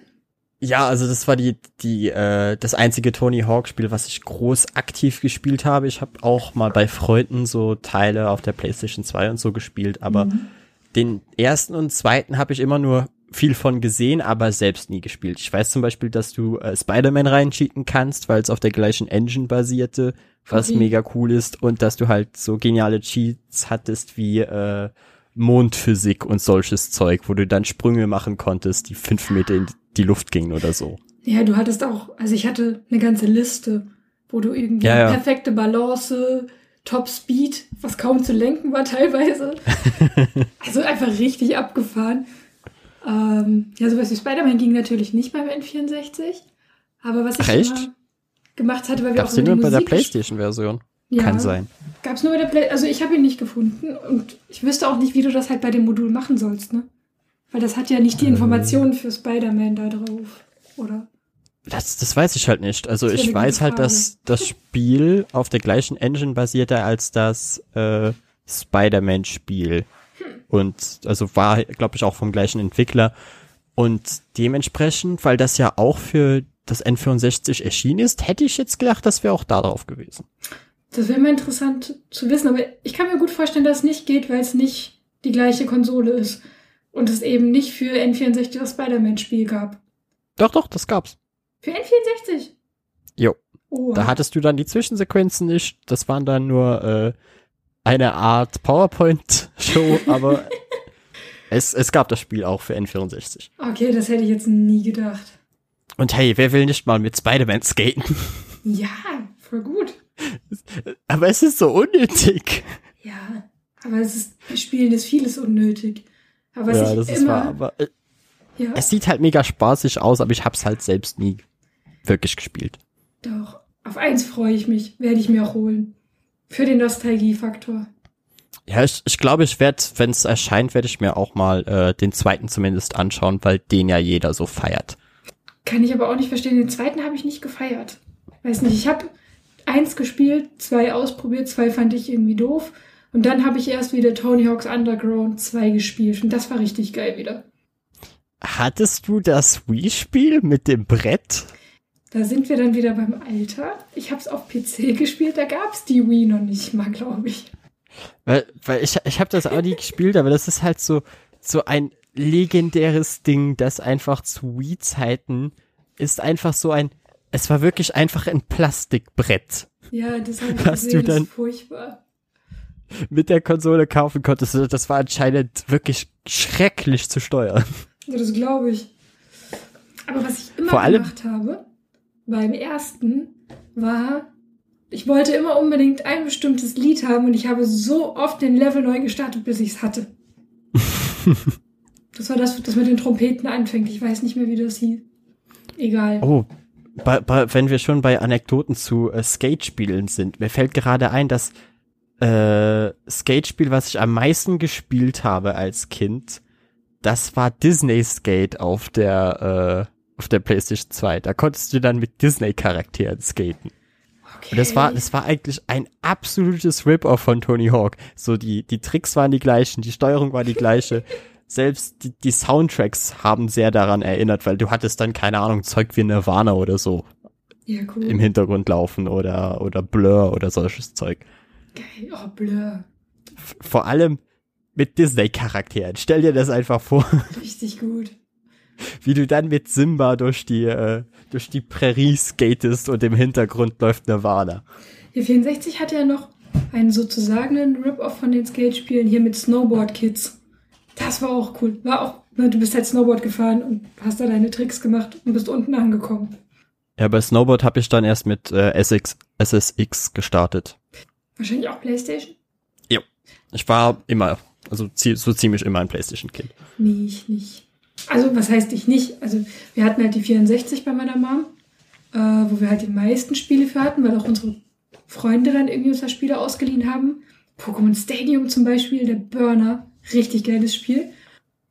Ja, also das war die, die, äh, das einzige Tony Hawk Spiel, was ich groß aktiv gespielt habe. Ich habe auch mal bei Freunden so Teile auf der PlayStation 2 und so gespielt, aber
Mhm.
den ersten und zweiten habe ich immer nur viel von gesehen, aber selbst nie gespielt. Ich weiß zum Beispiel, dass du äh, Spider-Man reincheaten kannst, weil es auf der gleichen Engine basierte, was
Okay.
mega cool ist und dass du halt so geniale Cheats hattest wie äh, Mondphysik und solches Zeug, wo du dann Sprünge machen konntest, die fünf Meter in die Luft gingen oder so.
Ja, du hattest auch, also ich hatte eine ganze Liste, wo du irgendwie
Ja, ja.
perfekte Balance, Top Speed, was kaum zu lenken war teilweise. also einfach richtig abgefahren. Ähm, ja, sowas wie Spider-Man ging natürlich nicht beim N64. Aber was ich
Ach, echt?
immer gemacht hatte, weil wir
Gab's
auch
den
über
nur bei der Playstation-Version?
Ja,
Kann sein.
Gab's nur bei der Play also ich habe ihn nicht gefunden und ich wüsste auch nicht, wie du das halt bei dem Modul machen sollst, ne? Weil das hat ja nicht die
Ähm.
Informationen für Spider-Man da drauf, oder?
Das, das weiß ich halt nicht. Also ich weiß halt, dass das Spiel auf der gleichen Engine basierte als das äh, Spider-Man-Spiel. Und also war, glaube ich, auch vom gleichen Entwickler. Und dementsprechend, weil das ja auch für das N64 erschienen ist, hätte ich jetzt gedacht, das wäre auch da drauf gewesen.
Das wäre mal interessant zu wissen, aber ich kann mir gut vorstellen, dass es nicht geht, weil es nicht die gleiche Konsole ist und es eben nicht für N64 das Spider-Man-Spiel gab.
Doch, doch, das gab's.
Für N64?
Jo.
Oh,
Da hattest du dann die Zwischensequenzen nicht. Das waren dann nur äh, eine Art PowerPoint-Show, aber es, es gab das Spiel auch für N64.
okay, das hätte ich jetzt nie gedacht.
Und hey, wer will nicht mal mit Spider-Man skaten?
Ja, voll gut.
Aber es ist so unnötig.
Ja, aber es ist, bei Spielen ist vieles unnötig. Aber
ja, das ist
immer,
wahr. Aber äh,
ja,
es sieht halt mega spaßig aus, aber ich hab's halt selbst nie wirklich gespielt.
doch. Auf eins freue ich mich, werde ich mir auch holen. Für den Nostalgiefaktor.
Ja, ich, ich glaube, ich werde, wenn es erscheint, werde ich mir auch mal äh, den zweiten zumindest anschauen, weil den ja jeder so feiert.
Kann ich aber auch nicht verstehen. Den zweiten habe ich nicht gefeiert. Weiß nicht, ich habe eins gespielt, zwei ausprobiert, zwei fand ich irgendwie doof. Und dann habe ich erst wieder Tony Hawk's Underground 2 gespielt. Und das war richtig geil wieder.
Hattest du das Wii-Spiel mit dem Brett?
Da sind wir dann wieder beim Alter. Ich habe es auf PC gespielt, da gab es die Wii noch nicht mal, glaube ich.
Weil, weil ich, ich habe das auch nie gespielt, aber das ist halt so, so ein legendäres Ding, das einfach zu Wii-Zeiten ist einfach so ein, es war wirklich einfach ein Plastikbrett
Ja, das habe ich
Was
gesehen,
du
das
dann-
ist furchtbar.
mit der Konsole kaufen konntest. Das war anscheinend wirklich schrecklich zu steuern.
Ja, das glaube ich. Aber was ich immer
Vor allem-
gemacht habe, beim ersten, war, ich wollte immer unbedingt ein bestimmtes Lied haben und ich habe so oft den Level neu gestartet, bis ich es hatte. Das war das, das mit den Trompeten anfängt. Ich weiß nicht mehr, wie das hieß. Egal.
Oh, bei, bei, wenn wir schon bei Anekdoten zu äh, Skate-Spielen sind, mir fällt gerade ein, dass äh, Skate-Spiel, was ich am meisten gespielt habe als Kind, das war Disney Skate auf der äh, auf der PlayStation 2. Da konntest du dann mit Disney-Charakteren skaten.
Okay.
Und das war, das war eigentlich ein absolutes Rip-Off von Tony Hawk. So die, die Tricks waren die gleichen, die Steuerung war die gleiche. Selbst die, die Soundtracks haben sehr daran erinnert, weil du hattest dann, keine Ahnung, Zeug wie Nirvana oder so
ja, cool.
im Hintergrund laufen oder, oder Blur oder solches Zeug.
Geil. Oh, Blur.
Vor allem mit Disney-Charakteren. Stell dir das einfach vor,
Richtig gut.
Wie du dann mit Simba durch die, äh, durch die Prärie skatest und im Hintergrund läuft Nirvana.
Hier 64 hatte ja noch einen sozusagen einen Rip-Off von den Skate-Spielen hier mit Snowboard Kids. Das war auch cool. War auch, ne, du bist halt Snowboard gefahren und hast da deine Tricks gemacht und bist unten angekommen.
Ja, bei Snowboard habe ich dann erst mit äh, SX, SSX gestartet.
Wahrscheinlich auch Playstation?
Ich war immer, also so ziemlich immer ein Playstation-Kind.
Nee, ich nicht. Also, was heißt ich nicht? Also, wir hatten halt die 64 bei meiner Mom, äh, wo wir halt die meisten Spiele für hatten, weil auch unsere Freunde dann irgendwie uns da Spiele ausgeliehen haben. Pokémon Stadium zum Beispiel, der Burner, richtig geiles Spiel.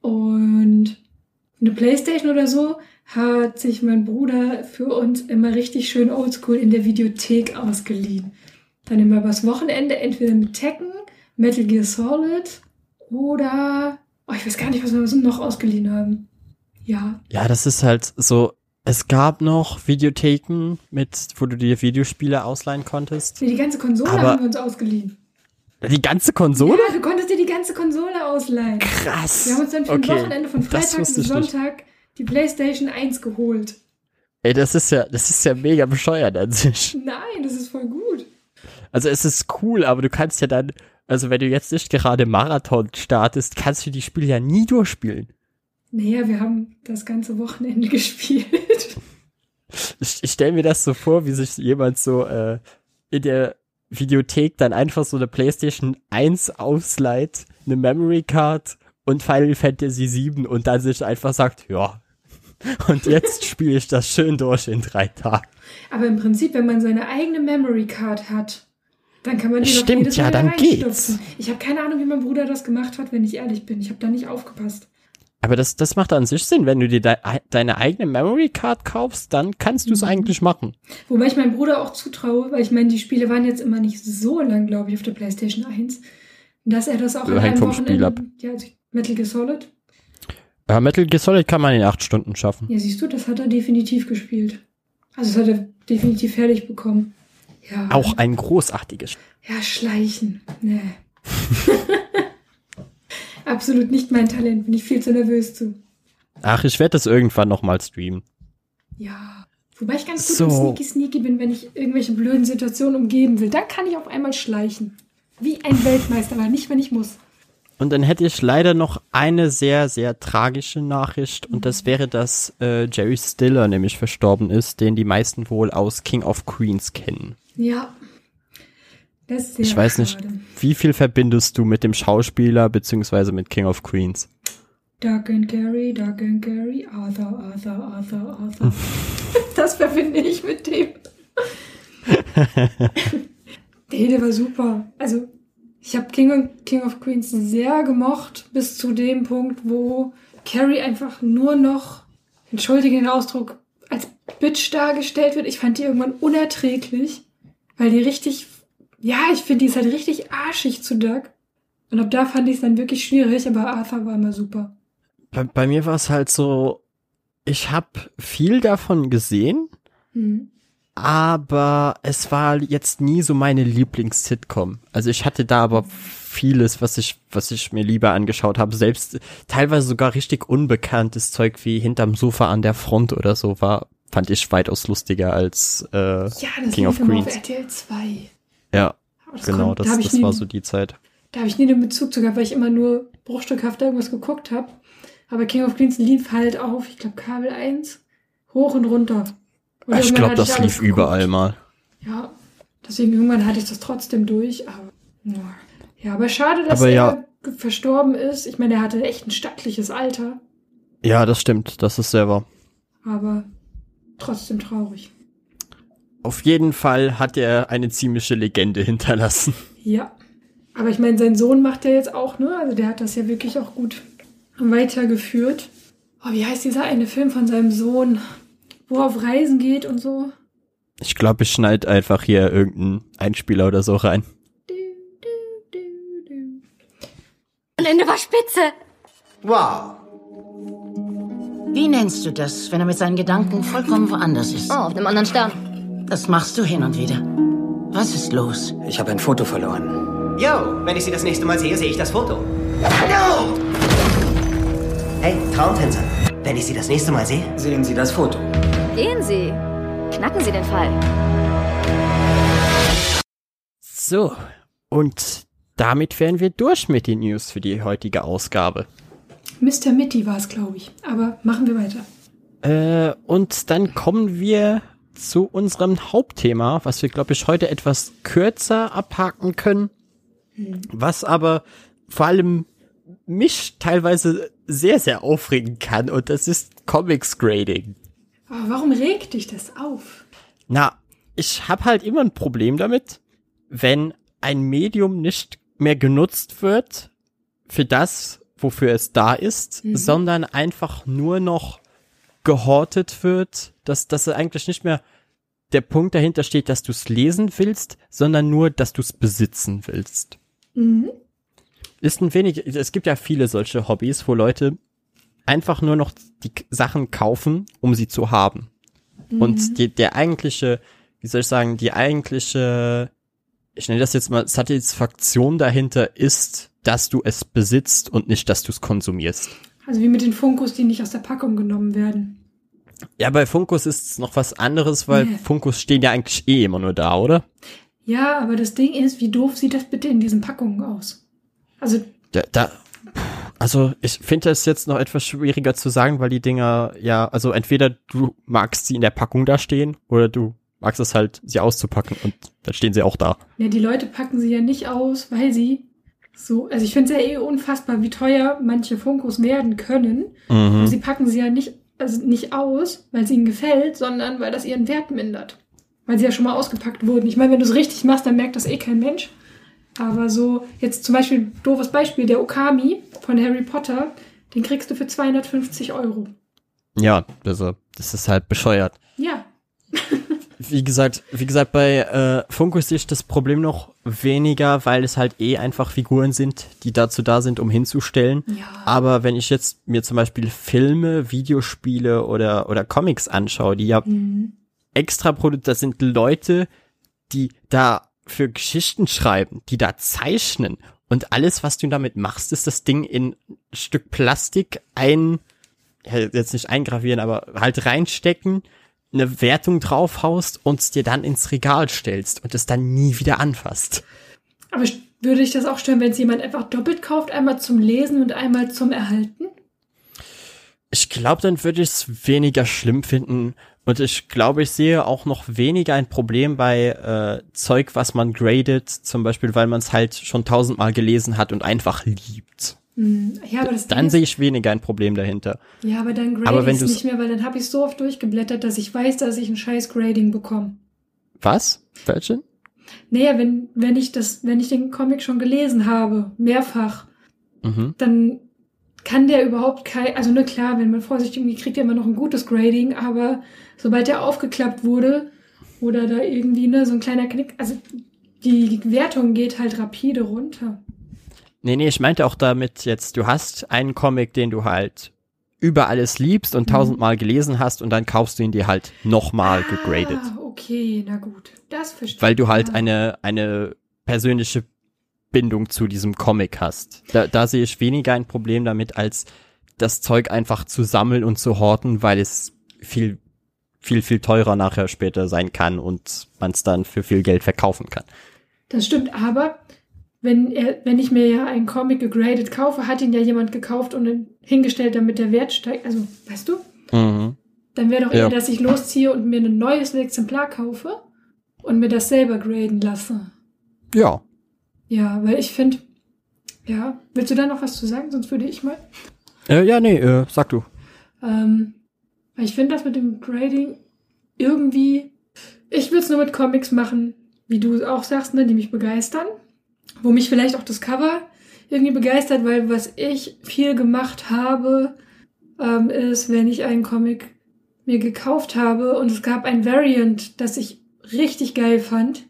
Und eine Playstation oder so hat sich mein Bruder für uns immer richtig schön oldschool in der Videothek ausgeliehen. Dann immer übers Wochenende entweder mit Tekken, Metal Gear Solid oder oh, ich weiß gar nicht, was wir noch ausgeliehen haben. Ja,
Ja, das ist halt so, es gab noch Videotheken mit, wo du dir Videospiele ausleihen konntest.
nee, die ganze Konsole
Aber-
haben wir uns ausgeliehen.
Die ganze Konsole?
Ja, du konntest dir die ganze Konsole ausleihen.
Krass.
Wir haben uns dann für
Okay,
ein Wochenende von Freitag bis
ich nicht.
Sonntag die PlayStation 1 geholt.
Ey, das ist ja, das ist ja mega bescheuert an sich.
Nein, das ist voll gut.
Also es ist cool, aber du kannst ja dann, also wenn du jetzt nicht gerade Marathon startest, kannst du die Spiele ja nie durchspielen.
Naja, wir haben das ganze Wochenende gespielt.
Ich, ich stelle mir das so vor, wie sich jemand so äh, in der Videothek dann einfach so eine PlayStation 1 ausleiht, eine Memory Card und Final Fantasy 7 und dann sich einfach sagt, ja. Und jetzt spiele ich das schön durch in drei Tagen.
Aber im Prinzip, wenn man seine eigene Memory Card hat, dann kann man die doch
Stimmt,
jedes
ja,
Mal da
dann geht's.
Ich habe keine Ahnung, wie mein Bruder das gemacht hat, wenn ich ehrlich bin. Ich habe da nicht aufgepasst.
Aber das, das macht an sich Sinn. Wenn du dir de deine eigene Memory Card kaufst, dann kannst du es
Mhm.
eigentlich machen.
Wobei ich meinem Bruder auch zutraue, weil ich meine, die Spiele waren jetzt immer nicht so lang, glaube ich, auf der PlayStation 1, dass er das auch
Ja,
in
hängt
einem
vom
Wochenende...
Spiel ab.
Ja, also Metal Gear Solid.
Ja, Metal Gear Solid kann man in acht Stunden schaffen.
Ja, siehst du, das hat er definitiv gespielt. Also das hat er definitiv fertig bekommen. Ja.
Auch ein großartiges Spiel.
Ja, schleichen. Nee. Absolut nicht mein Talent, bin ich viel zu nervös zu.
Ach, ich werde das irgendwann nochmal streamen.
Ja. Wobei ich ganz gut
So.
im Sneaky Sneaky bin, wenn ich irgendwelche blöden Situationen umgeben will. Dann kann ich auf einmal schleichen. Wie ein Weltmeister, aber nicht, wenn ich muss.
Und dann hätte ich leider noch eine sehr, sehr tragische Nachricht und das wäre, dass äh, Jerry Stiller nämlich verstorben ist, den die meisten wohl aus King of Queens kennen.
Ja.
Ich weiß nicht,
schade.
wie viel verbindest du mit dem Schauspieler beziehungsweise mit King of Queens?
Doug and Gary, Doug and Gary, Arthur, Arthur, Arthur, Arthur. das verbinde ich mit dem. nee, der war super. Also, ich habe King, King of Queens sehr gemocht, bis zu dem Punkt, wo Carrie einfach nur noch, entschuldige den Ausdruck, als Bitch dargestellt wird. Ich fand die irgendwann unerträglich, weil die richtig, ja, ich finde, die ist halt richtig arschig zu Doug. Und ab da fand ich es dann wirklich schwierig, aber Arthur war immer super.
Bei, bei mir war es halt so, ich habe viel davon gesehen,
Mhm.
aber es war jetzt nie so meine Lieblings-Sitcom. Also ich hatte da aber vieles, was ich, was ich mir lieber angeschaut habe. Selbst teilweise sogar richtig unbekanntes Zeug wie hinterm Sofa an der Front oder so war, fand ich weitaus lustiger als äh,
Ja, das
King of
immer auf
Queens.
RTL 2.
Ja,
Aber
genau,
kon-
das,
da ich
das
nie,
war so die Zeit.
Da habe ich nie den Bezug zu gehabt, weil ich immer nur bruchstückhaft irgendwas geguckt habe. Aber King of Queens lief halt auf, ich glaube, Kabel 1, hoch und runter. Und
ich glaube, das
alles
lief
geguckt.
überall mal.
Ja, deswegen irgendwann hatte ich das trotzdem durch. Aber, ja. aber schade, dass
Aber
er
ja.
verstorben ist. Ich meine, er hatte echt ein stattliches Alter,
Ja, das stimmt. Das ist selber.
aber trotzdem traurig.
Auf jeden Fall hat er eine ziemliche Legende hinterlassen.
Ja. Aber ich meine, sein Sohn macht ja jetzt auch, ne? Also der hat das ja wirklich auch gut weitergeführt. Oh, wie heißt dieser eine Film von seinem Sohn, wo er auf Reisen geht und so?
Ich glaube, ich schneid einfach hier irgendeinen Einspieler oder so rein.
Du, du, du, du.
Ende war spitze.
Wow.
Wie nennst du das, wenn er mit seinen Gedanken vollkommen woanders ist?
Oh, auf einem anderen Stern.
Das machst du hin und wieder. Was ist los?
Ich habe ein Foto verloren. Yo, wenn ich Sie das nächste Mal sehe, sehe ich das Foto. No! Hey, Traumtänzer. Wenn ich Sie das nächste Mal sehe, sehen Sie das Foto.
Gehen Sie. Knacken Sie den Fall.
So, und damit wären wir durch mit den News für die heutige Ausgabe.
Mr. Mitty war es, glaube ich. Aber machen wir weiter.
Äh, und dann kommen wir zu unserem Hauptthema, was wir, glaube ich, heute etwas kürzer abhaken können, was aber vor allem mich teilweise sehr, sehr aufregen kann, und das ist Comics Grading.
Aber warum regt dich das auf?
Na, ich habe halt immer ein Problem damit, wenn ein Medium nicht mehr genutzt wird für das, wofür es da ist, sondern einfach nur noch gehortet wird, dass, dass eigentlich nicht mehr der Punkt dahinter steht, dass du es lesen willst, sondern nur, dass du es besitzen willst. Ist ein wenig, es gibt ja viele solche Hobbys, wo Leute einfach nur noch die Sachen kaufen, um sie zu haben. Und die, der eigentliche, wie soll ich sagen, die eigentliche, ich nenne das jetzt mal Satisfaktion dahinter ist, dass du es besitzt und nicht, dass du es konsumierst.
Also wie mit den Funkos, die nicht aus der Packung genommen werden.
Ja, bei Funkos ist es noch was anderes, weil
Nee.
Funkos stehen ja eigentlich eh immer nur da, oder?
Ja, aber das Ding ist, wie doof sieht das bitte in diesen Packungen aus? Also,
Da, da also ich finde es jetzt noch etwas schwieriger zu sagen, weil die Dinger ja, also entweder du magst sie in der Packung da stehen oder du magst es halt, sie auszupacken und dann stehen sie auch da.
ja, die Leute packen sie ja nicht aus, weil sie so, also ich finde es ja eh unfassbar, wie teuer manche Funkos werden können.
Mhm.
Sie packen sie ja nicht, also nicht aus, weil es ihnen gefällt, sondern weil das ihren Wert mindert. Weil sie ja schon mal ausgepackt wurden. Ich meine, wenn du es richtig machst, dann merkt das eh kein Mensch. Aber so, jetzt zum Beispiel, doofes Beispiel, der Okami von Harry Potter, den kriegst du für 250 Euro.
Ja, also das ist halt bescheuert.
Ja,
Wie gesagt, wie gesagt, bei äh, Funko sehe ich das Problem noch weniger, weil es halt eh einfach Figuren sind, die dazu da sind, um hinzustellen.
Ja.
Aber wenn ich jetzt mir zum Beispiel Filme, Videospiele oder, oder Comics anschaue, die ja extra produziert, das sind Leute, die da für Geschichten schreiben, die da zeichnen. Und alles, was du damit machst, ist das Ding in ein Stück Plastik ein, jetzt nicht eingravieren, aber halt reinstecken, eine Wertung draufhaust und es dir dann ins Regal stellst und es dann nie wieder anfasst.
Aber würde ich das auch stören, wenn es jemand einfach doppelt kauft, einmal zum Lesen und einmal zum Erhalten?
Ich glaube, dann würde ich es weniger schlimm finden. Und ich glaube, ich sehe auch noch weniger ein Problem bei äh, Zeug, was man gradet, zum Beispiel, weil man es halt schon tausendmal gelesen hat und einfach liebt.
Hm, Ja, aber das
Dann sehe ich weniger ein Problem dahinter.
ja, aber dann grade
Aber wenn
ich es nicht mehr, weil dann habe ich so oft durchgeblättert, dass ich weiß, dass ich ein scheiß Grading bekomme.
Was? Virgin?
Naja, wenn, wenn ich das, wenn ich den Comic schon gelesen habe, mehrfach,
Mhm.
dann kann der überhaupt kein, also ne klar, wenn man vorsichtig umgeht, kriegt er immer noch ein gutes Grading, aber sobald der aufgeklappt wurde oder da irgendwie ne so ein kleiner Knick, also die Wertung geht halt rapide runter.
Nee, nee, ich meinte auch damit jetzt, du hast einen Comic, den du halt über alles liebst und tausendmal gelesen hast und dann kaufst du ihn dir halt nochmal gegradet.
Ah, okay, na gut, das verstehe
weil du halt
Ja.
eine, eine persönliche Bindung zu diesem Comic hast. Da, da sehe ich weniger ein Problem damit, als das Zeug einfach zu sammeln und zu horten, weil es viel, viel, viel teurer nachher später sein kann und man es dann für viel Geld verkaufen kann.
Das stimmt, aber wenn er, wenn ich mir ja einen Comic gegradet kaufe, hat ihn ja jemand gekauft und hingestellt, damit der Wert steigt. Also, weißt du?
Mhm.
Dann wäre doch
Ja.
eher, dass ich losziehe und mir ein neues Exemplar kaufe und mir das selber graden lasse.
Ja.
Ja, weil ich finde, Ja, willst du da noch was zu sagen? Sonst würde ich mal.
Äh, ja, nee, äh, sag du.
Ähm, weil ich finde das mit dem Grading irgendwie. Ich würde es nur mit Comics machen, wie du auch sagst, ne, die mich begeistern. Wo mich vielleicht auch das Cover irgendwie begeistert, weil was ich viel gemacht habe, ähm, ist, wenn ich einen Comic mir gekauft habe und es gab ein Variant, das ich richtig geil fand,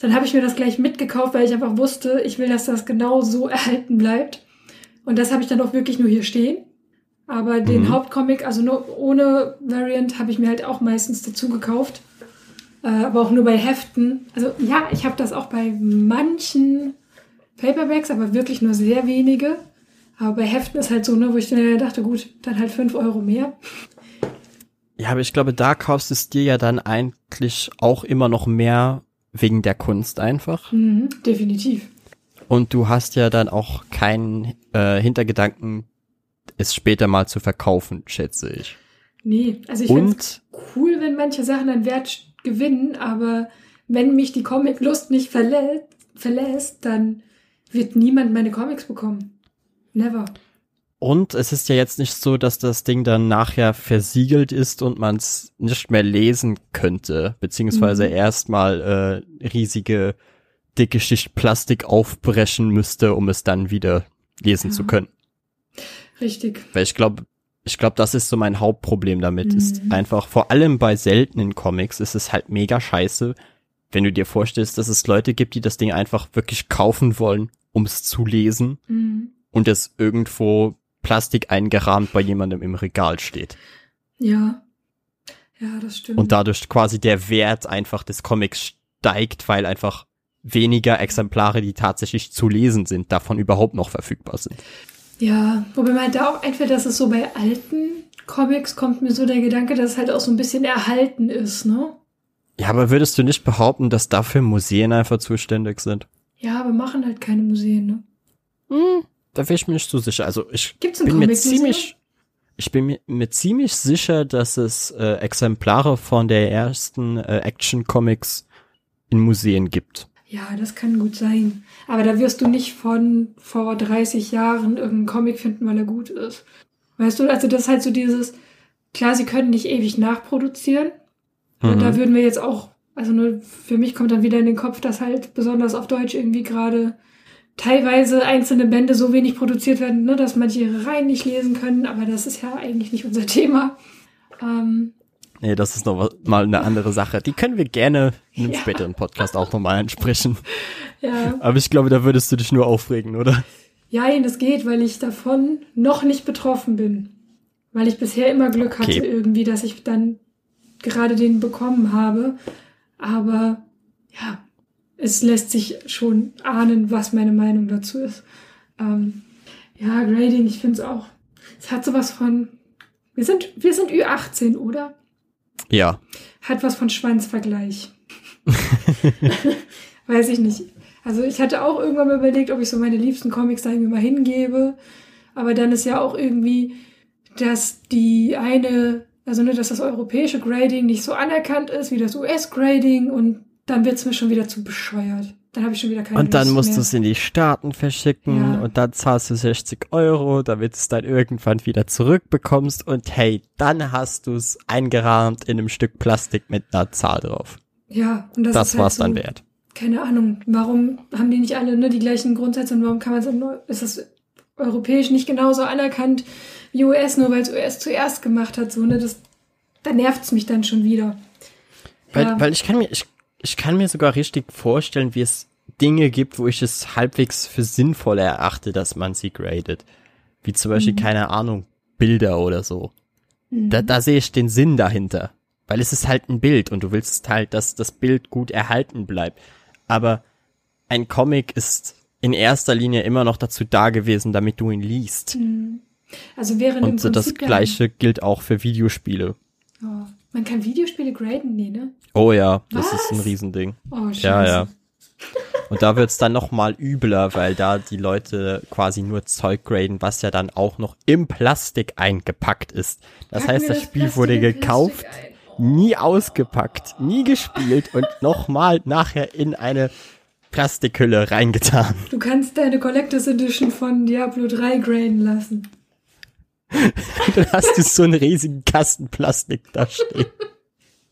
dann habe ich mir das gleich mitgekauft, weil ich einfach wusste, ich will, dass das genau so erhalten bleibt. Und das habe ich dann auch wirklich nur hier stehen. Aber den
Mhm.
Hauptcomic, also nur ohne Variant, habe ich mir halt auch meistens dazu gekauft. Äh, aber auch nur bei Heften. Also ja, ich habe das auch bei manchen Paperbacks, aber wirklich nur sehr wenige. Aber bei Heften ist halt so, ne, wo ich dann dachte, gut, dann halt fünf Euro mehr.
Ja, aber ich glaube, da kaufst du es dir ja dann eigentlich auch immer noch mehr wegen der Kunst einfach.
Mhm, definitiv.
Und du hast ja dann auch keinen äh, Hintergedanken, es später mal zu verkaufen, schätze ich.
Nee, also ich finde cool, wenn manche Sachen an Wert gewinnen, aber wenn mich die Comic-Lust nicht verlä verlässt, dann wird niemand meine Comics bekommen. Never.
Und es ist ja jetzt nicht so, dass das Ding dann nachher versiegelt ist und man es nicht mehr lesen könnte, beziehungsweise
Mhm.
erstmal äh, riesige, dicke Schicht Plastik aufbrechen müsste, um es dann wieder lesen
Ja.
zu können.
Richtig.
Weil ich glaube, ich glaube, das ist so mein Hauptproblem damit,
Mhm.
ist einfach, vor allem bei seltenen Comics ist es halt mega scheiße, wenn du dir vorstellst, dass es Leute gibt, die das Ding einfach wirklich kaufen wollen, um es zu lesen
Mhm.
und es irgendwo Plastik eingerahmt bei jemandem im Regal steht.
Ja. Ja, das stimmt.
Und dadurch quasi der Wert einfach des Comics steigt, weil einfach weniger Exemplare, die tatsächlich zu lesen sind, davon überhaupt noch verfügbar sind.
Ja, wobei mir halt da auch einfällt, dass es so bei alten Comics kommt mir so der Gedanke, dass es halt auch so ein bisschen erhalten ist, ne?
Ja, aber würdest du nicht behaupten, dass dafür Museen einfach zuständig sind?
Ja, aber machen halt keine Museen, ne?
Hm, da wäre ich mir nicht so sicher. Also ich
Gibt's
bin mir ziemlich, ich bin mir, mir ziemlich sicher, dass es äh, Exemplare von der ersten äh, Action Comics in Museen gibt.
Ja, das kann gut sein. Aber da wirst du nicht von vor 30 Jahren irgendeinen Comic finden, weil er gut ist. Weißt du, also das ist halt so dieses, klar, sie können nicht ewig nachproduzieren. Und da
Mhm.
würden wir jetzt auch, also nur für mich kommt dann wieder in den Kopf, dass halt besonders auf Deutsch irgendwie gerade teilweise einzelne Bände so wenig produziert werden, ne, dass manche ihre Reihen nicht lesen können. Aber das ist ja eigentlich nicht unser Thema. Ähm,
Nee, das ist noch mal eine andere Sache. Die können wir gerne in einem
Ja.
späteren Podcast auch nochmal ansprechen.
ja.
Aber ich glaube, da würdest du dich nur aufregen, oder?
Ja, das geht, weil ich davon noch nicht betroffen bin. Weil ich bisher immer Glück hatte
Okay.
irgendwie, dass ich dann gerade den bekommen habe. Aber ja, es lässt sich schon ahnen, was meine Meinung dazu ist. Ähm, ja, Grading, ich finde es auch. Es hat sowas von. Wir sind, wir sind Ü18, oder?
Ja.
Hat was von Schwanzvergleich. Weiß ich nicht. Also ich hatte auch irgendwann mal überlegt, ob ich so meine liebsten Comics da irgendwie mal hingebe. Aber dann ist ja auch irgendwie, dass die eine, also ne, dass das europäische Grading nicht so anerkannt ist wie das US-Grading und dann wird's mir schon wieder zu bescheuert. Dann habe ich schon wieder keine
Und dann
Lust
musst du es in die Staaten verschicken
Ja.
und dann zahlst du 60 Euro, damit du es dann irgendwann wieder zurückbekommst und hey, dann hast du es eingerahmt in einem Stück Plastik mit einer Zahl drauf.
Ja, und das,
Das,
ist halt
war's
so,
dann wert.
keine Ahnung, warum haben die nicht alle ne, die gleichen Grundsätze und warum kann man es nur, ist das europäisch nicht genauso anerkannt wie US, nur weil es US zuerst gemacht hat, so, ne, das, da nervt's mich dann schon wieder.
Weil,
Ja.
weil ich kann mir, ich, ich kann mir sogar richtig vorstellen, wie es Dinge gibt, wo ich es halbwegs für sinnvoll erachte, dass man sie gradet. Wie zum Beispiel,
Mhm.
keine Ahnung, Bilder oder so. Da, da sehe ich den Sinn dahinter. Weil es ist halt ein Bild und du willst halt, dass das Bild gut erhalten bleibt. Aber ein Comic ist in erster Linie immer noch dazu da gewesen, damit du ihn liest.
Also während im
Und so das gleiche gilt auch für Videospiele.
Oh, man kann Videospiele graden, nee, ne?
Oh ja, das ist ein
Was?
Riesending.
Oh, scheiße.
Ja, ja. Und da wird's dann noch mal übler, weil da die Leute quasi nur Zeug graden, was ja dann auch noch im Plastik eingepackt ist. Das
Pack
heißt,
mir
das Spiel
Plastik
wurde gekauft,
ein.
nie ausgepackt, nie gespielt und nochmal nachher in eine Plastikhülle reingetan.
Du kannst deine Collectors Edition von Diablo 3 graden lassen.
Dann hast du so einen riesigen Kasten Plastik da stehen.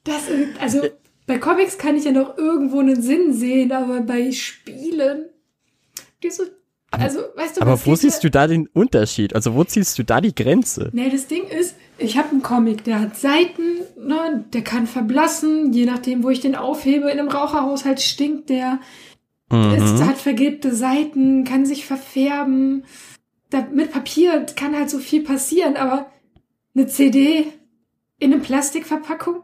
Das, also, bei Comics kann ich ja noch irgendwo einen Sinn sehen, aber bei Spielen, die so, also, weißt du,
Aber wo siehst du da den Unterschied? Also wo ziehst du da die Grenze?
Nee, das Ding ist, ich habe einen Comic, der hat Seiten, ne, der kann verblassen, je nachdem, wo ich den aufhebe. In einem Raucherhaushalt stinkt der,
Mhm.
hat vergilbte Seiten, kann sich verfärben. Da, mit Papier kann halt so viel passieren, aber eine CD in eine Plastikverpackung?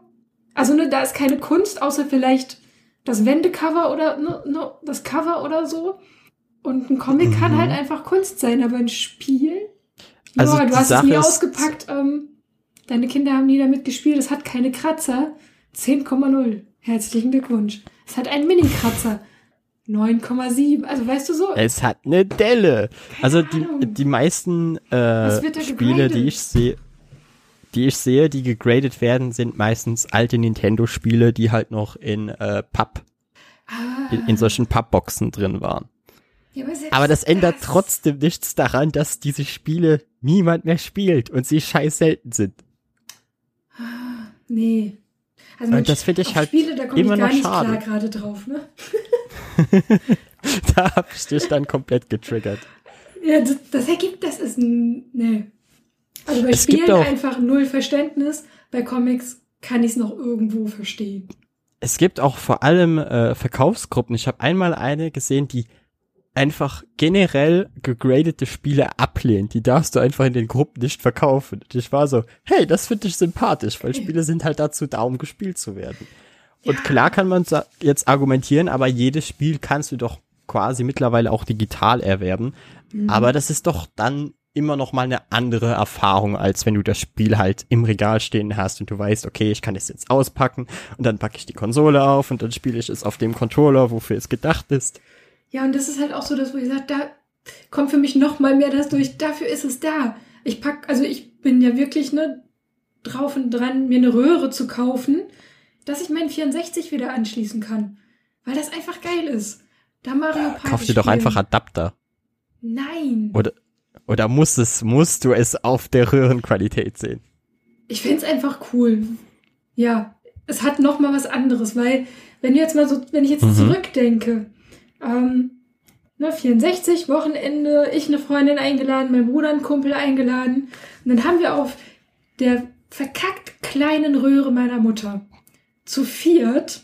Also ne, da ist keine Kunst, außer vielleicht das Wendecover oder ne, ne, das Cover oder so. Und ein Comic kann
Mhm.
halt einfach Kunst sein, aber ein Spiel?
Also die
du hast
Sache
es nie ausgepackt. Ähm, deine Kinder haben nie damit gespielt. Es hat keine Kratzer. 10,0. Herzlichen Glückwunsch. Es hat einen Mini-Kratzer. 9,7. Also weißt du so?
Es hat eine Delle. Also die,
Ahnung.
die meisten äh, Spiele, die ich sehe, die ich sehe, die gegradet werden, sind meistens alte Nintendo-Spiele, die halt noch in äh, Papp,
ah,
in, in solchen Pappboxen drin waren.
ja, aber,
Aber das ändert trotzdem nichts daran, dass diese Spiele niemand mehr spielt und sie scheiß selten sind.
Nee. Also
Und das finde ich halt
Spiele, da komme ich
immer
gar
noch
nicht
schade.
klar gerade drauf, ne?
da hab ich dich dann komplett getriggert.
Ja, das, das ergibt, das ist ein, nee. Also bei
Es
Spielen einfach null Verständnis. Bei Comics kann ich es noch irgendwo verstehen.
Es gibt auch vor allem äh, Verkaufsgruppen. Ich habe einmal eine gesehen, die einfach generell gegradete Spiele ablehnt. Die darfst du einfach in den Gruppen nicht verkaufen. Und ich war so, hey, das finde ich sympathisch, weil Spiele sind halt dazu da, um gespielt zu werden. Und
Ja.
klar kann man jetzt argumentieren, aber jedes Spiel kannst du doch quasi mittlerweile auch digital erwerben. Aber das ist doch dann immer noch mal eine andere Erfahrung, als wenn du das Spiel halt im Regal stehen hast und du weißt, okay, ich kann es jetzt auspacken und dann packe ich die Konsole auf und dann spiele ich es auf dem Controller, wofür es gedacht ist.
Ja, und das ist halt auch so, dass wo ich sage, da kommt für mich noch mal mehr das durch. Dafür ist es da. Ich pack, also ich bin ja wirklich ne drauf und dran, mir eine Röhre zu kaufen, dass ich meinen 64 wieder anschließen kann, weil das einfach geil ist. Da Mario Party
Kauf dir doch einfach Adapter.
Nein.
Oder, oder musst es, musst du es auf der Röhrenqualität sehen?
Ich find's einfach cool. Ja, es hat noch mal was anderes, weil wenn du jetzt mal so, wenn ich jetzt
Mhm.
zurückdenke, ähm, ne, 64 Wochenende, ich eine Freundin eingeladen, mein Bruder einen Kumpel eingeladen und dann haben wir auf der verkackt kleinen Röhre meiner Mutter zu viert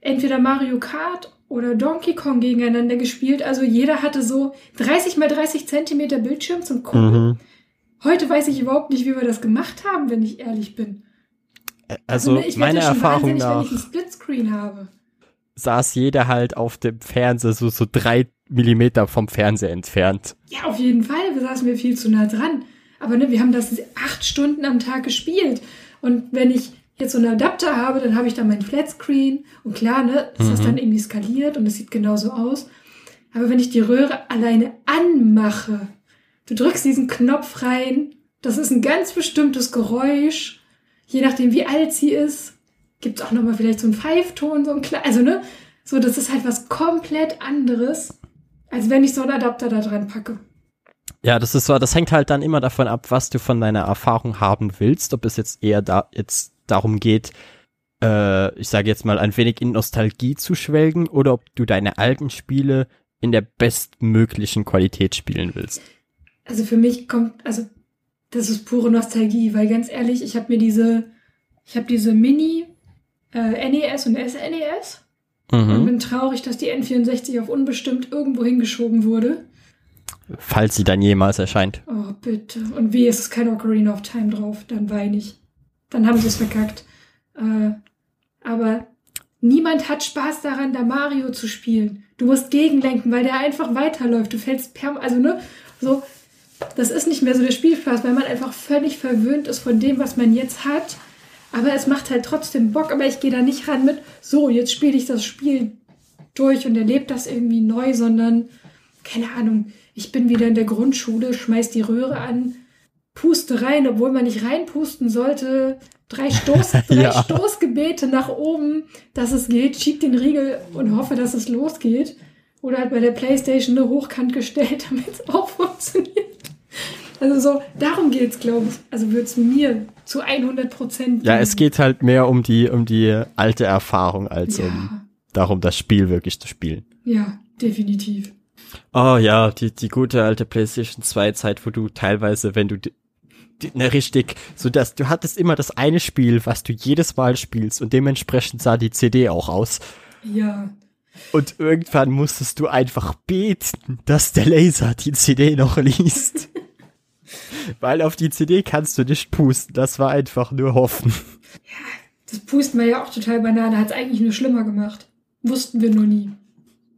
entweder Mario Kart oder Donkey Kong gegeneinander gespielt. Also jeder hatte so 30 mal 30 Zentimeter Bildschirm zum Gucken.
Mhm.
Heute weiß ich überhaupt nicht, wie wir das gemacht haben, wenn ich ehrlich bin.
Also,
ne, ich schon
Erfahrung
wahnsinnig, wenn
nach
ich einen Splitscreen habe.
saß jeder halt auf dem Fernseher so, so drei Millimeter vom Fernseher entfernt.
Ja, auf jeden Fall. Wir saßen mir viel zu nah dran. Aber ne, wir haben das acht Stunden am Tag gespielt. Und wenn ich jetzt so einen Adapter habe, dann habe ich da meinen Flatscreen. Und klar, ne, ist das
Mhm.
dann irgendwie skaliert und es sieht genauso aus. Aber wenn ich die Röhre alleine anmache, du drückst diesen Knopf rein, das ist ein ganz bestimmtes Geräusch. Je nachdem, wie alt sie ist, gibt es auch nochmal vielleicht so einen Pfeifton, so ein kleiner, also ne, so, das ist halt was komplett anderes, als wenn ich so einen Adapter da dran packe.
Ja, das ist so, das hängt halt dann immer davon ab, was du von deiner Erfahrung haben willst, ob es jetzt eher da jetzt darum geht, äh, ich sage jetzt mal ein wenig in Nostalgie zu schwelgen oder ob du deine alten Spiele in der bestmöglichen Qualität spielen willst.
Also für mich kommt, also das ist pure Nostalgie, weil ganz ehrlich, ich habe mir diese, ich habe diese Mini äh, NES und SNES und
Mhm.
bin traurig, dass die N64 auf unbestimmt irgendwo hingeschoben wurde.
Falls sie dann jemals erscheint.
Oh, bitte. Und wie ist es kein Ocarina of Time drauf? Dann weine ich. Dann haben sie es verkackt. Äh, aber niemand hat Spaß daran, da Mario zu spielen. Du musst gegenlenken, weil der einfach weiterläuft. Du fällst perm, also ne, so, das ist nicht mehr so der Spielspaß, weil man einfach völlig verwöhnt ist von dem, was man jetzt hat. Aber es macht halt trotzdem Bock, aber ich gehe da nicht ran mit, so, jetzt spiele ich das Spiel durch und erlebe das irgendwie neu, sondern, keine Ahnung, ich bin wieder in der Grundschule, schmeiß die Röhre an, puste rein, obwohl man nicht reinpusten sollte, drei, Stoß, drei
Ja.
Stoßgebete nach oben, dass es geht, schieb den Riegel und hoffe, dass es losgeht. Oder halt bei der Playstation eine Hochkant gestellt, damit es auch funktioniert. Also so, darum geht's, glaube ich. Also wird's mir zu 100 Prozent.
Ja, es geht halt mehr um die, um die alte Erfahrung als
Ja.
um darum, das Spiel wirklich zu spielen.
Ja, definitiv.
Oh ja, die, die gute alte PlayStation 2 Zeit, wo du teilweise, wenn du ne, richtig, so dass du hattest immer das eine Spiel, was du jedes Mal spielst und dementsprechend sah die CD auch aus.
Ja.
Und irgendwann musstest du einfach beten, dass der Laser die CD noch liest. Weil auf die CD kannst du nicht pusten, das war einfach nur hoffen.
Das Pusten war ja auch total Banane, hat's eigentlich nur schlimmer gemacht. Wussten wir nur nie.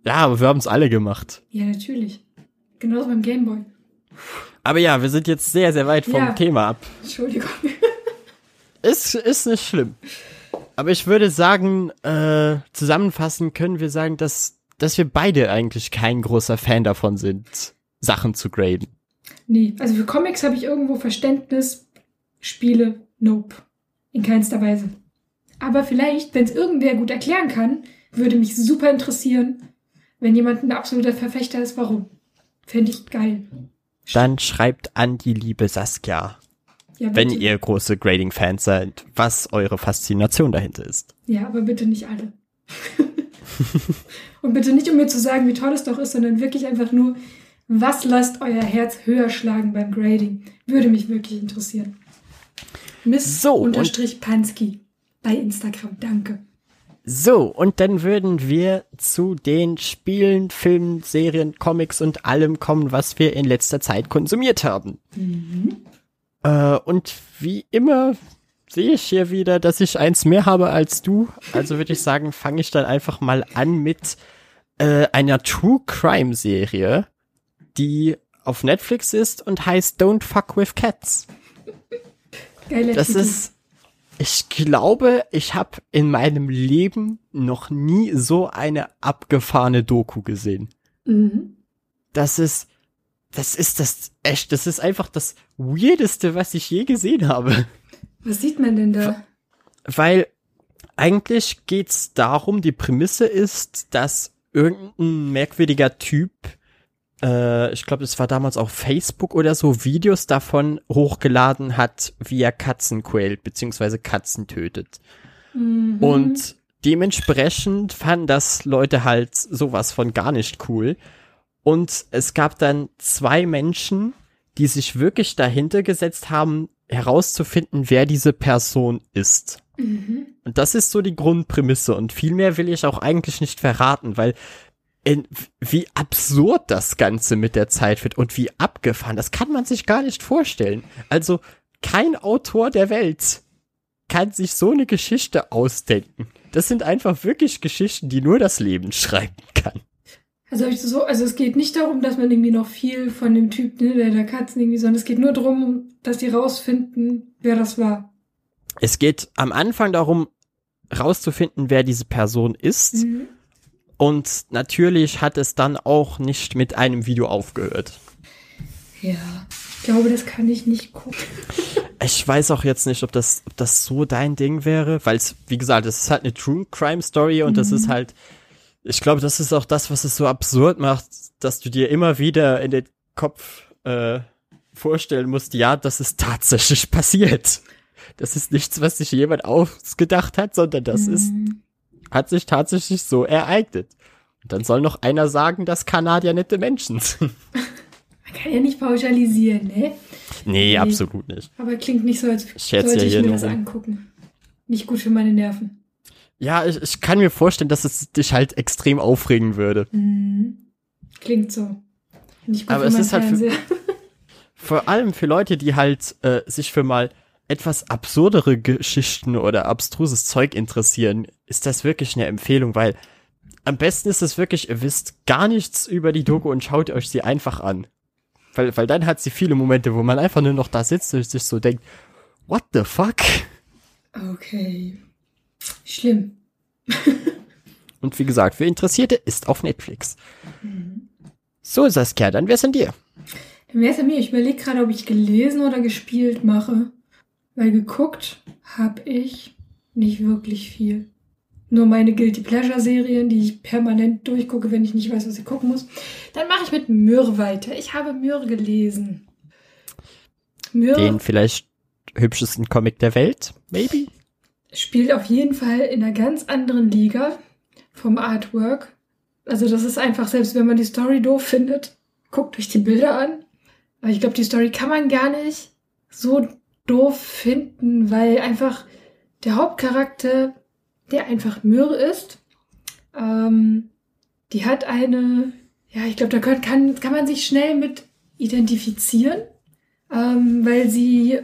Ja, aber wir haben es alle gemacht.
Ja, natürlich. Genauso beim Gameboy.
Aber ja, wir sind jetzt sehr, sehr weit vom
Ja.
Thema ab.
Entschuldigung.
Ist, ist nicht schlimm. Aber ich würde sagen, äh, zusammenfassend können wir sagen, dass, dass wir beide eigentlich kein großer Fan davon sind, Sachen zu graden.
Nee, also für Comics habe ich irgendwo Verständnis. Spiele, nope. In keinster Weise. Aber vielleicht, wenn es irgendwer gut erklären kann, würde mich super interessieren, wenn jemand ein absoluter Verfechter ist, warum. Fände ich geil.
Dann schreibt an die liebe Saskia,
Ja,
wenn ihr große Grading-Fans seid, was eure Faszination dahinter ist.
Ja, aber bitte nicht alle. Und bitte nicht, um mir zu sagen, wie toll es doch ist, sondern wirklich einfach nur, was lasst euer Herz höher schlagen beim Grading? Würde mich wirklich interessieren. Miss
So,
Pansky bei Instagram. Danke.
So, und dann würden wir zu den Spielen, Filmen, Serien, Comics und allem kommen, was wir in letzter Zeit konsumiert haben. Äh, und wie immer sehe ich hier wieder, dass ich eins mehr habe als du. Also würde ich sagen, fange ich dann einfach mal an mit äh, einer True Crime Serie, die auf Netflix ist und heißt Don't Fuck with Cats.
Geiler
Das
Titel.
ist, ich glaube, ich habe in meinem Leben noch nie so eine abgefahrene Doku gesehen.
Mhm.
Das ist, das ist das echt, das ist einfach das weirdeste, was ich je gesehen habe.
Was sieht man denn da?
Weil eigentlich geht's darum, die Prämisse ist, dass irgendein merkwürdiger Typ, äh, ich glaube, es war damals auf Facebook oder so, Videos davon hochgeladen hat, wie er Katzen quält, beziehungsweise Katzen tötet.
Mhm.
Und dementsprechend fanden das Leute halt sowas von gar nicht cool. Und es gab dann zwei Menschen, die sich wirklich dahinter gesetzt haben, herauszufinden, wer diese Person ist.
Mhm.
Und das ist so die Grundprämisse. Und viel mehr will ich auch eigentlich nicht verraten, weil in, wie absurd das Ganze mit der Zeit wird und wie abgefahren, das kann man sich gar nicht vorstellen. Also kein Autor der Welt kann sich so eine Geschichte ausdenken. Das sind einfach wirklich Geschichten, die nur das Leben schreiben kann.
Also, so, also es geht nicht darum, dass man irgendwie noch viel von dem Typ, ne, der der Katzen irgendwie, sondern es geht nur darum, dass die rausfinden, wer das war.
Es geht am Anfang darum, rauszufinden, wer diese Person ist.
Mhm.
Und natürlich hat es dann auch nicht mit einem Video aufgehört.
Ja. Ich glaube, das kann ich nicht gucken.
Ich weiß auch jetzt nicht, ob das, ob das so dein Ding wäre, weil es, wie gesagt, es ist halt eine True Crime Story und das ist halt, ich glaube, das ist auch das, was es so absurd macht, dass du dir immer wieder in den Kopf äh, vorstellen musst, ja, das ist tatsächlich passiert. Das ist nichts, was sich jemand ausgedacht hat, sondern das ist, hat sich tatsächlich so ereignet. Und dann soll noch einer sagen, dass Kanadier nette Menschen sind.
Man kann ja nicht pauschalisieren, ne?
nee, absolut nicht.
Aber klingt nicht so, als
schätze
sollte
ja
ich mir das
rum.
angucken. Nicht gut für meine Nerven.
Ja, ich, ich kann mir vorstellen, dass es dich halt extrem aufregen würde.
Klingt so. Nicht gut
Aber
für
es ist halt für-. Vor allem für Leute, die halt äh, sich für mal etwas absurdere Geschichten oder abstruses Zeug interessieren, ist das wirklich eine Empfehlung, weil am besten ist es wirklich, ihr wisst gar nichts über die Doku und schaut euch sie einfach an. Weil, weil dann hat sie viele Momente, wo man einfach nur noch da sitzt und sich so denkt, what the fuck?
Okay. Schlimm.
Und wie gesagt, für Interessierte ist auf Netflix. So, Saskia, dann wär's an dir.
Dann wär's an mir. Ich überlege gerade, ob ich gelesen oder gespielt mache. Weil geguckt habe ich nicht wirklich viel. Nur meine Guilty Pleasure Serien, die ich permanent durchgucke, wenn ich nicht weiß, was ich gucken muss. Dann mache ich mit Myrrh weiter. Ich habe Myrrh gelesen.
Myrrh Den vielleicht hübschesten Comic der Welt, maybe?
Spielt auf jeden Fall in einer ganz anderen Liga vom Artwork. Also das ist einfach, selbst wenn man die Story doof findet, guckt euch die Bilder an. Aber ich glaube, die Story kann man gar nicht so doof finden, weil einfach der Hauptcharakter, der einfach Myrrhe ist, ähm, die hat eine, ja, ich glaube, da kann, kann, kann man sich schnell mit identifizieren, ähm, weil sie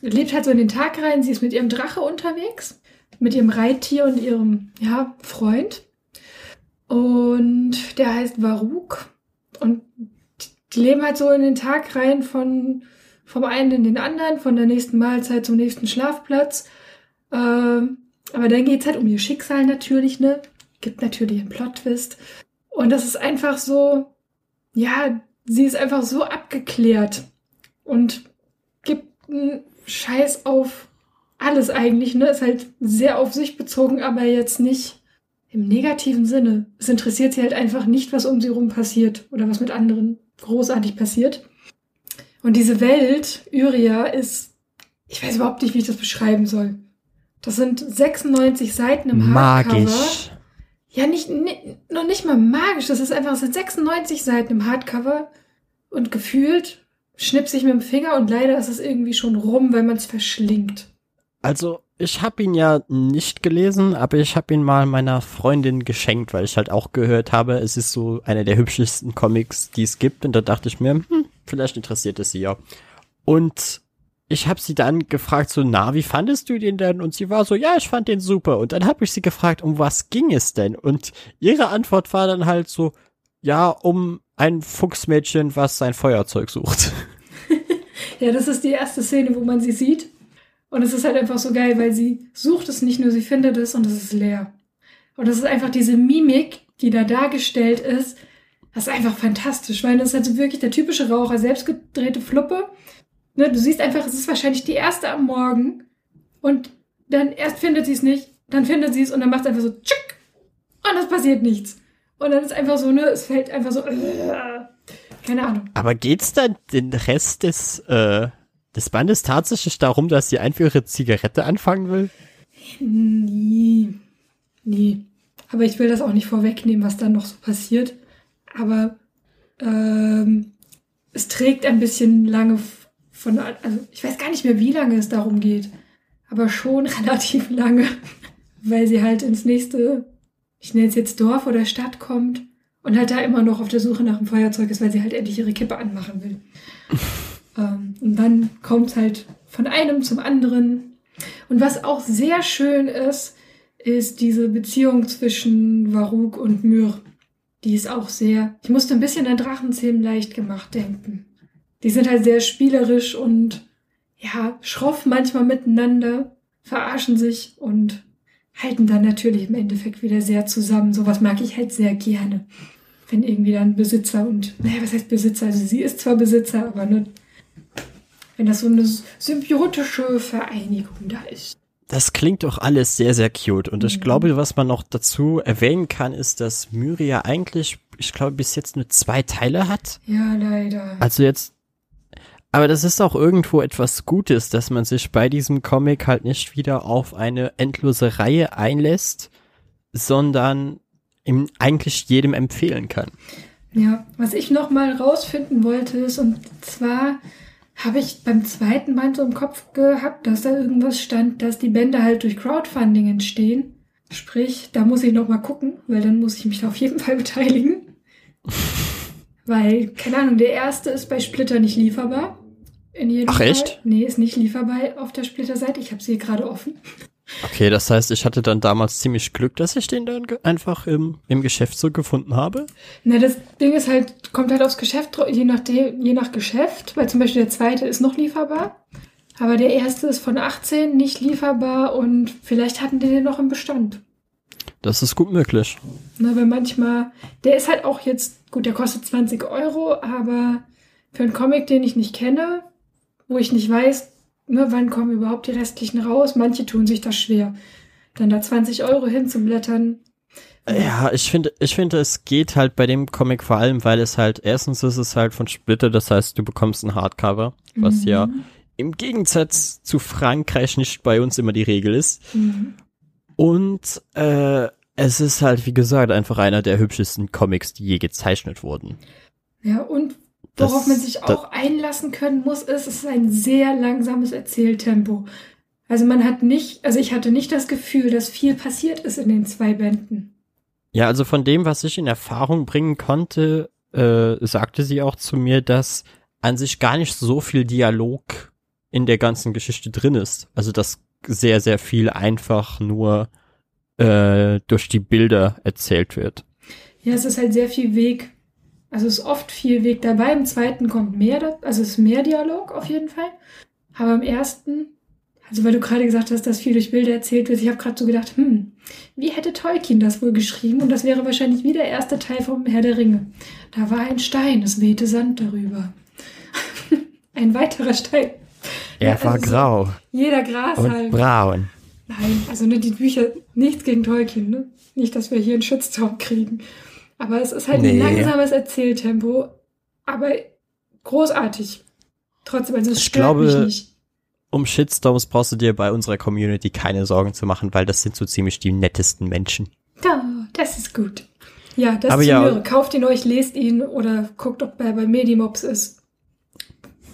lebt halt so in den Tag rein, sie ist mit ihrem Drache unterwegs, mit ihrem Reittier und ihrem, ja, Freund. Und der heißt Varuk. Und die leben halt so in den Tag rein von vom einen in den anderen, von der nächsten Mahlzeit zum nächsten Schlafplatz. Ähm, aber dann geht's halt um ihr Schicksal natürlich, ne? Gibt natürlich einen Plot-Twist. Und das ist einfach so, ja, sie ist einfach so abgeklärt und gibt einen Scheiß auf alles eigentlich, ne? Ist halt sehr auf sich bezogen, aber jetzt nicht im negativen Sinne. Es interessiert sie halt einfach nicht, was um sie rum passiert oder was mit anderen großartig passiert. Und diese Welt, Uria, ist, ich weiß überhaupt nicht, wie ich das beschreiben soll. Das sind 96 Seiten im Hardcover. Magisch. Ja, nicht, nicht, noch nicht mal magisch. Das ist einfach, es sind 96 Seiten im Hardcover und gefühlt schnipse ich mit dem Finger und leider ist es irgendwie schon rum, weil man es verschlingt.
Also, ich habe ihn ja nicht gelesen, aber ich habe ihn mal meiner Freundin geschenkt, weil ich halt auch gehört habe, es ist so einer der hübschesten Comics, die es gibt. Und da dachte ich mir, hm, vielleicht interessiert es sie ja. Und ich habe sie dann gefragt, so, na, wie fandest du den denn? Und sie war so, ja, ich fand den super. Und dann habe ich sie gefragt, um was ging es denn? Und ihre Antwort war dann halt so, ja, um ein Fuchsmädchen, was sein Feuerzeug sucht.
ja, das ist die erste Szene, wo man sie sieht. Und es ist halt einfach so geil, weil sie sucht es nicht nur, sie findet es und es ist leer. Und das ist einfach diese Mimik, die da dargestellt ist. Das ist einfach fantastisch, weil das ist halt wirklich der typische Raucher, selbstgedrehte Fluppe. Ne, du siehst einfach, es ist wahrscheinlich die erste am Morgen und dann erst findet sie es nicht, dann findet sie es und dann macht es einfach so tschick und es passiert nichts. Und dann ist einfach so, ne, es fällt einfach so, äh, keine Ahnung.
Aber geht's dann den Rest des äh, des Bandes tatsächlich darum, dass sie einfach ihre Zigarette anfangen will?
Nie. Nie. Aber ich will das auch nicht vorwegnehmen, was dann noch so passiert. Aber ähm, es trägt ein bisschen lange von, also ich weiß gar nicht mehr, wie lange es darum geht, aber schon relativ lange, weil sie halt ins nächste, ich nenne es jetzt Dorf oder Stadt kommt und halt da immer noch auf der Suche nach einem Feuerzeug ist, weil sie halt endlich ihre Kippe anmachen will. Ähm, und dann kommt es halt von einem zum anderen. Und was auch sehr schön ist, ist diese Beziehung zwischen Varuk und Myr. Die ist auch sehr, ich musste ein bisschen an Drachenzähmen leicht gemacht denken. Die sind halt sehr spielerisch und ja, schroff manchmal miteinander, verarschen sich und halten dann natürlich im Endeffekt wieder sehr zusammen. Sowas mag ich halt sehr gerne. Wenn irgendwie dann Besitzer und, naja, was heißt Besitzer? Also sie ist zwar Besitzer, aber nur wenn das so eine symbiotische Vereinigung da ist.
Das klingt doch alles sehr, sehr cute. Und ich mhm. glaube, was man noch dazu erwähnen kann, ist, dass Myria eigentlich, ich glaube, bis jetzt nur zwei Teile hat.
Ja, leider.
Also jetzt, aber das ist auch irgendwo etwas Gutes, dass man sich bei diesem Comic halt nicht wieder auf eine endlose Reihe einlässt, sondern ihm eigentlich jedem empfehlen kann.
Ja, was ich noch mal rausfinden wollte ist, und zwar habe ich beim zweiten Band so im Kopf gehabt, dass da irgendwas stand, dass die Bände halt durch Crowdfunding entstehen. Sprich, da muss ich noch mal gucken, weil dann muss ich mich da auf jeden Fall beteiligen. weil, keine Ahnung, der erste ist bei Splitter nicht lieferbar.
In jedem Ach Fall. echt?
Nee, ist nicht lieferbar auf der Splitter-Seite. Ich habe sie hier gerade offen.
Okay, das heißt, ich hatte dann damals ziemlich Glück, dass ich den dann einfach im, im Geschäft so gefunden habe.
Na, das Ding ist halt, kommt halt aufs Geschäft, je nach, je nach Geschäft, weil zum Beispiel der zweite ist noch lieferbar, aber der erste ist von 18 nicht lieferbar und vielleicht hatten die den noch im Bestand.
Das ist gut möglich.
Na, weil manchmal, der ist halt auch jetzt, gut, der kostet 20 Euro, aber für einen Comic, den ich nicht kenne, wo ich nicht weiß, ne, wann kommen überhaupt die restlichen raus? Manche tun sich das schwer. dann da 20 Euro hinzublättern.
Ja, ich finde, ich finde, es geht halt bei dem Comic vor allem, weil es halt, erstens ist es halt von Splitter, das heißt, du bekommst ein Hardcover, was
Mhm.
ja im Gegensatz zu Frankreich nicht bei uns immer die Regel ist.
Mhm.
Und äh, es ist halt, wie gesagt, einfach einer der hübschesten Comics, die je gezeichnet wurden.
Ja, und worauf
Das-
man sich auch einlassen können muss, ist, es ist ein sehr langsames Erzähltempo. Also man hat nicht, also ich hatte nicht das Gefühl, dass viel passiert ist in den zwei Bänden.
Ja, also von dem, was ich in Erfahrung bringen konnte, äh, sagte sie auch zu mir, dass an sich gar nicht so viel Dialog in der ganzen Geschichte drin ist. Also dass sehr, sehr viel einfach nur äh, durch die Bilder erzählt wird.
Ja, es ist halt sehr viel Weg. Also es ist oft viel Weg dabei. Im zweiten kommt mehr, also es ist mehr Dialog auf jeden Fall. Aber im ersten, also weil du gerade gesagt hast, dass viel durch Bilder erzählt wird, ich habe gerade so gedacht, hm, wie hätte Tolkien das wohl geschrieben? Und das wäre wahrscheinlich wie der erste Teil vom Herr der Ringe. Da war ein Stein, es wehte Sand darüber. ein weiterer Stein.
Er
Ja,
war
also
grau
Jeder Gras
und braun.
Nein, also ne, die Bücher, nichts gegen Tolkien, ne? Nicht, dass wir hier einen Shitstorm kriegen. Aber es ist halt
Nee.
ein langsames Erzähltempo, aber großartig. Trotzdem, also es
Ich
stört
glaube,
mich nicht.
Um Shitstorms brauchst du dir bei unserer Community keine Sorgen zu machen, weil das sind so ziemlich die nettesten Menschen.
Da, das ist gut. Ja, das
Aber
zu
ja-.
Kauft ihn euch, lest ihn oder guckt, ob er bei Medimobs ist.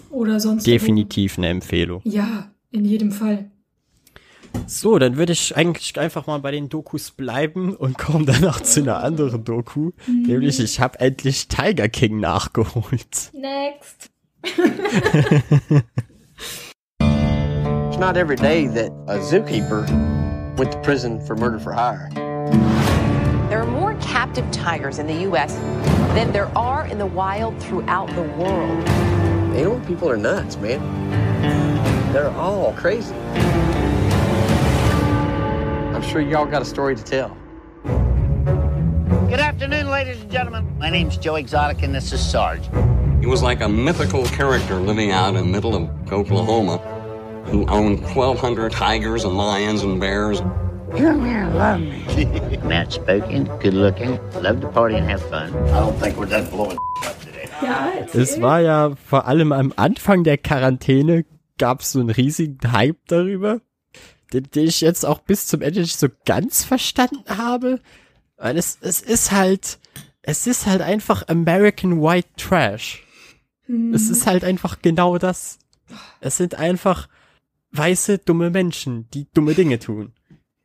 Oder sonst. wo.
Definitiv eine Empfehlung.
Ja, in jedem Fall.
So, dann würde ich eigentlich einfach mal bei den Dokus bleiben und komme danach zu einer anderen Doku. Nämlich, ich habe endlich Tiger King nachgeholt.
Next.
It's not every day that a zookeeper went to prison for murder for hire.
There are more captive tigers in the U.S. than there are in the wild throughout the world.
Animal people are nuts, man. They're all crazy. I'm sure y'all got a story to tell.
Good afternoon, ladies and gentlemen. My name's Joe Exotic, and this is Sarge.
He was like a mythical character living out in the middle of Oklahoma who owned 1,200 tigers and lions and bears. Come here, love me.
Matt spoken, good looking, love to party and have fun. I don't think we're done blowing up today.
Ja.
Es war ja vor allem am Anfang der Quarantäne gab es so einen riesigen Hype darüber, den, den ich jetzt auch bis zum Ende nicht so ganz verstanden habe. Weil es, es ist halt, es ist halt einfach American White Trash. Es ist halt einfach genau das. Es sind einfach weiße, dumme Menschen, die dumme Dinge tun.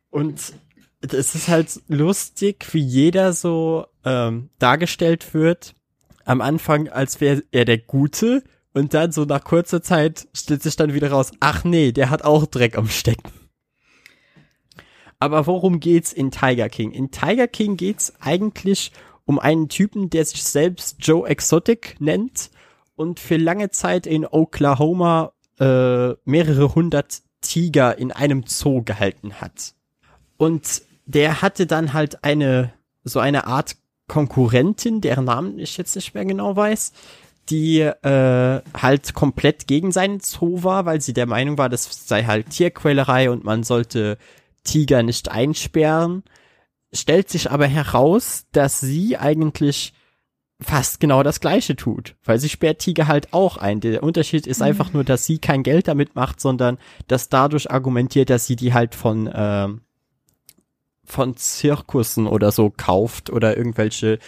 Und es ist halt lustig, wie jeder so ähm, dargestellt wird. Am Anfang, als wäre er der Gute. Und dann so nach kurzer Zeit stellt sich dann wieder raus, ach nee, der hat auch Dreck am Stecken. Aber worum geht's in Tiger King? In Tiger King geht's eigentlich um einen Typen, der sich selbst Joe Exotic nennt und für lange Zeit in Oklahoma äh, mehrere hundert Tiger in einem Zoo gehalten hat. Und der hatte dann halt eine, so eine Art Konkurrentin, deren Namen ich jetzt nicht mehr genau weiß, die äh, halt komplett gegen seinen Zoo war, weil sie der Meinung war, das sei halt Tierquälerei und man sollte Tiger nicht einsperren. Stellt sich aber heraus, dass sie eigentlich fast genau das gleiche tut, weil sie sperrt Tiger halt auch ein. Der Unterschied ist einfach nur, dass sie kein Geld damit macht, sondern dass dadurch argumentiert, dass sie die halt von ähm, von Zirkussen oder so kauft oder irgendwelche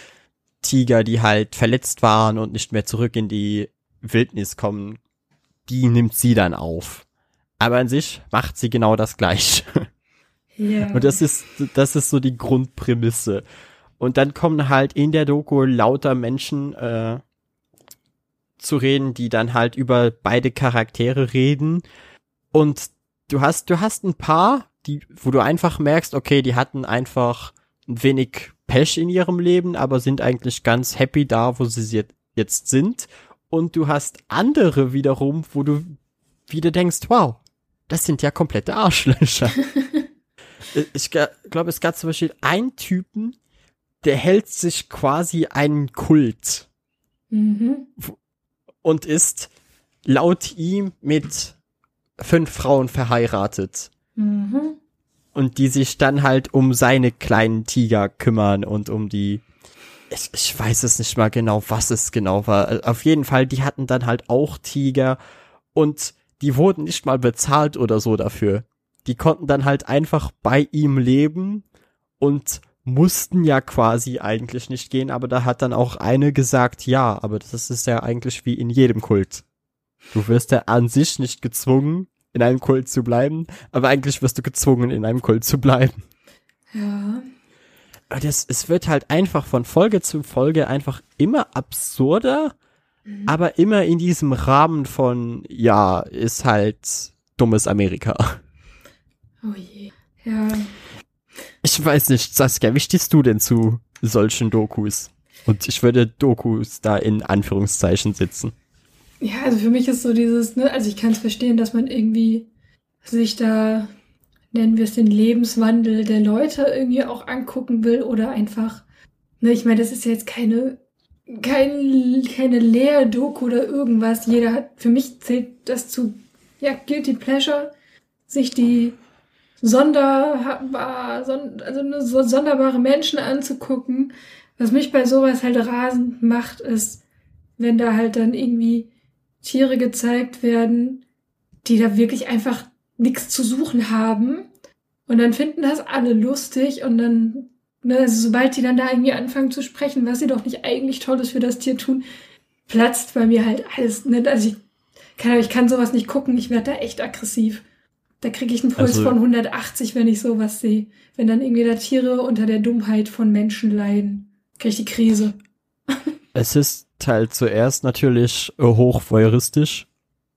Tiger, die halt verletzt waren und nicht mehr zurück in die Wildnis kommen, die nimmt sie dann auf. Aber an sich macht sie genau das gleiche.
Ja.
Und das ist, das ist so die Grundprämisse. Und dann kommen halt in der Doku lauter Menschen äh, zu reden, die dann halt über beide Charaktere reden. Und du hast, du hast ein paar, die, wo du einfach merkst, okay, die hatten einfach ein wenig Pech in ihrem Leben, aber sind eigentlich ganz happy da, wo sie jetzt sind. Und du hast andere wiederum, wo du wieder denkst, wow, das sind ja komplette Arschlöcher. ich glaube, es gab zum Beispiel einen Typen, der hält sich quasi einen Kult
Mhm.
und ist laut ihm mit fünf Frauen verheiratet.
Mhm.
und die sich dann halt um seine kleinen Tiger kümmern und um die ich, ich weiß es nicht mal genau, was es genau war. Auf jeden Fall, die hatten dann halt auch Tiger und die wurden nicht mal bezahlt oder so dafür. Die konnten dann halt einfach bei ihm leben und mussten ja quasi eigentlich nicht gehen, aber da hat dann auch eine gesagt, ja, aber das ist ja eigentlich wie in jedem Kult. Du wirst ja an sich nicht gezwungen, in einem Kult zu bleiben, aber eigentlich wirst du gezwungen, in einem Kult zu bleiben.
Ja.
Das, es wird halt einfach von Folge zu Folge einfach immer absurder, mhm. aber immer in diesem Rahmen von, ja, ist halt dummes Amerika.
Oh je. Ja.
Ich weiß nicht, Saskia, wie stehst du denn zu solchen Dokus? Und ich würde Dokus da in Anführungszeichen sitzen.
Ja, also für mich ist so dieses, ne, also ich kann es verstehen, dass man irgendwie sich da, nennen wir es den Lebenswandel der Leute irgendwie auch angucken will oder einfach, ne, ich meine, das ist ja jetzt keine, kein, keine Lehrdoku oder irgendwas. Jeder hat, für mich zählt das zu, ja, Guilty Pleasure, sich die sonderbar, son, also so sonderbare Menschen anzugucken. Was mich bei sowas halt rasend macht, ist, wenn da halt dann irgendwie Tiere gezeigt werden, die da wirklich einfach nichts zu suchen haben. Und dann finden das alle lustig und dann, ne, also sobald die dann da irgendwie anfangen zu sprechen, was sie doch nicht eigentlich Tolles für das Tier tun, platzt bei mir halt alles. Ne? Also ich kann, ich kann sowas nicht gucken, ich werde da echt aggressiv. Da kriege ich einen Puls also, von 180, wenn ich sowas sehe. Wenn dann irgendwie da Tiere unter der Dummheit von Menschen leiden, kriege ich die Krise.
Es ist halt zuerst natürlich äh, hoch voyeuristisch,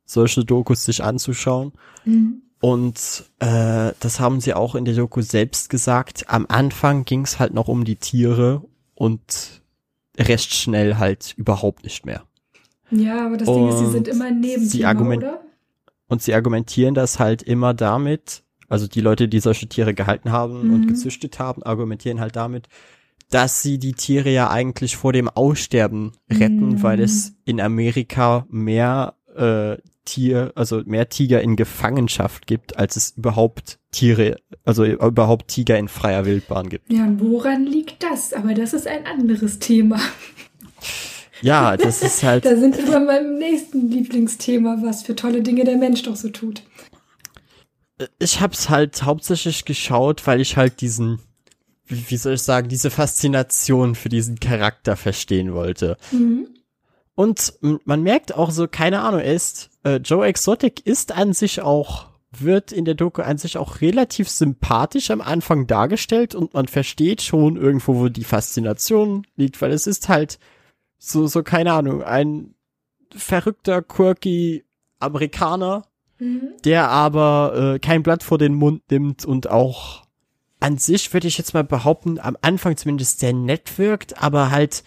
solche Dokus sich anzuschauen. Mhm. Und äh, das haben sie auch in der Doku selbst gesagt. Am Anfang ging es halt noch um die Tiere und recht schnell halt überhaupt nicht mehr.
Ja, aber das und Ding ist, sie sind immer ein Nebenthema, oder?
Und sie argumentieren das halt immer damit, also die Leute, die solche Tiere gehalten haben mhm. und gezüchtet haben, argumentieren halt damit, dass sie die Tiere ja eigentlich vor dem Aussterben retten, mhm. weil es in Amerika mehr äh, Tier, also mehr Tiger in Gefangenschaft gibt, als es überhaupt Tiere, also überhaupt Tiger in freier Wildbahn gibt.
Ja, und woran liegt das? Aber das ist ein anderes Thema.
Ja, das ist halt.
da sind wir bei meinem nächsten Lieblingsthema, was für tolle Dinge der Mensch doch so tut.
Ich hab's halt hauptsächlich geschaut, weil ich halt diesen, wie, soll ich sagen, diese Faszination für diesen Charakter verstehen wollte. Mhm. Und man merkt auch so, keine Ahnung, er ist, äh, Joe Exotic ist an sich auch, wird in der Doku an sich auch relativ sympathisch am Anfang dargestellt und man versteht schon irgendwo, wo die Faszination liegt, weil es ist halt, so, so, keine Ahnung, ein verrückter, quirky Amerikaner, mhm. der aber äh, kein Blatt vor den Mund nimmt und auch an sich würde ich jetzt mal behaupten, am Anfang zumindest sehr nett wirkt, aber halt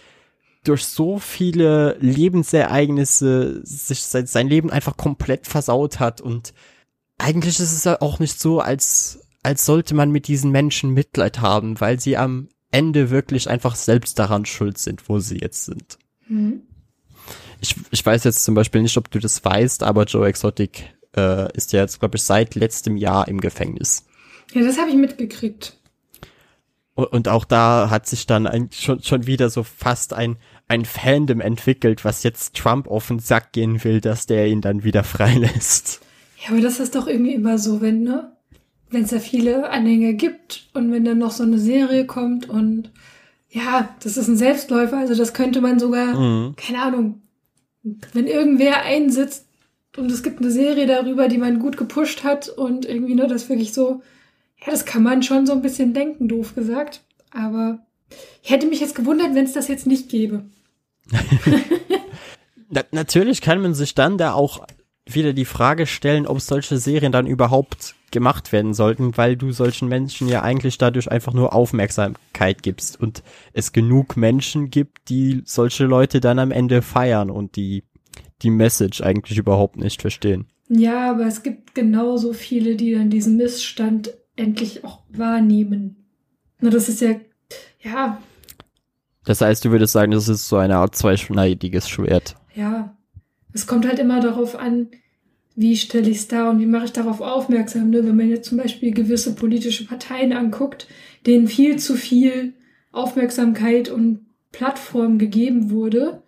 durch so viele Lebensereignisse sich sein, sein Leben einfach komplett versaut hat und eigentlich ist es ja auch nicht so, als, als sollte man mit diesen Menschen Mitleid haben, weil sie am Ende wirklich einfach selbst daran schuld sind, wo sie jetzt sind. Mhm. Ich, ich weiß jetzt zum Beispiel nicht, ob du das weißt, aber Joe Exotic äh, ist ja jetzt, glaube ich, seit letztem Jahr im Gefängnis.
Ja, das habe ich mitgekriegt.
Und, und auch da hat sich dann ein, schon, schon wieder so fast ein, ein Fandom entwickelt, was jetzt Trump auf den Sack gehen will, dass der ihn dann wieder freilässt.
Ja, aber das ist doch irgendwie immer so, wenn, ne? Wenn es ja viele Anhänger gibt und wenn dann noch so eine Serie kommt und ja, das ist ein Selbstläufer, also das könnte man sogar, mhm. keine Ahnung, wenn irgendwer einsitzt und es gibt eine Serie darüber, die man gut gepusht hat und irgendwie nur das wirklich so, ja, das kann man schon so ein bisschen denken, doof gesagt. Aber ich hätte mich jetzt gewundert, wenn es das jetzt nicht gäbe.
Na, natürlich kann man sich dann da auch wieder die Frage stellen, ob solche Serien dann überhaupt gemacht werden sollten, weil du solchen Menschen ja eigentlich dadurch einfach nur Aufmerksamkeit gibst und es genug Menschen gibt, die solche Leute dann am Ende feiern und die die Message eigentlich überhaupt nicht verstehen.
Ja, aber es gibt genauso viele, die dann diesen Missstand endlich auch wahrnehmen. Na, das ist ja, ja.
Das heißt, du würdest sagen, das ist so eine Art zweischneidiges Schwert.
Ja. Es kommt halt immer darauf an, wie stelle ich es dar und wie mache ich darauf aufmerksam. Ne? Wenn man jetzt zum Beispiel gewisse politische Parteien anguckt, denen viel zu viel Aufmerksamkeit und Plattform gegeben wurde,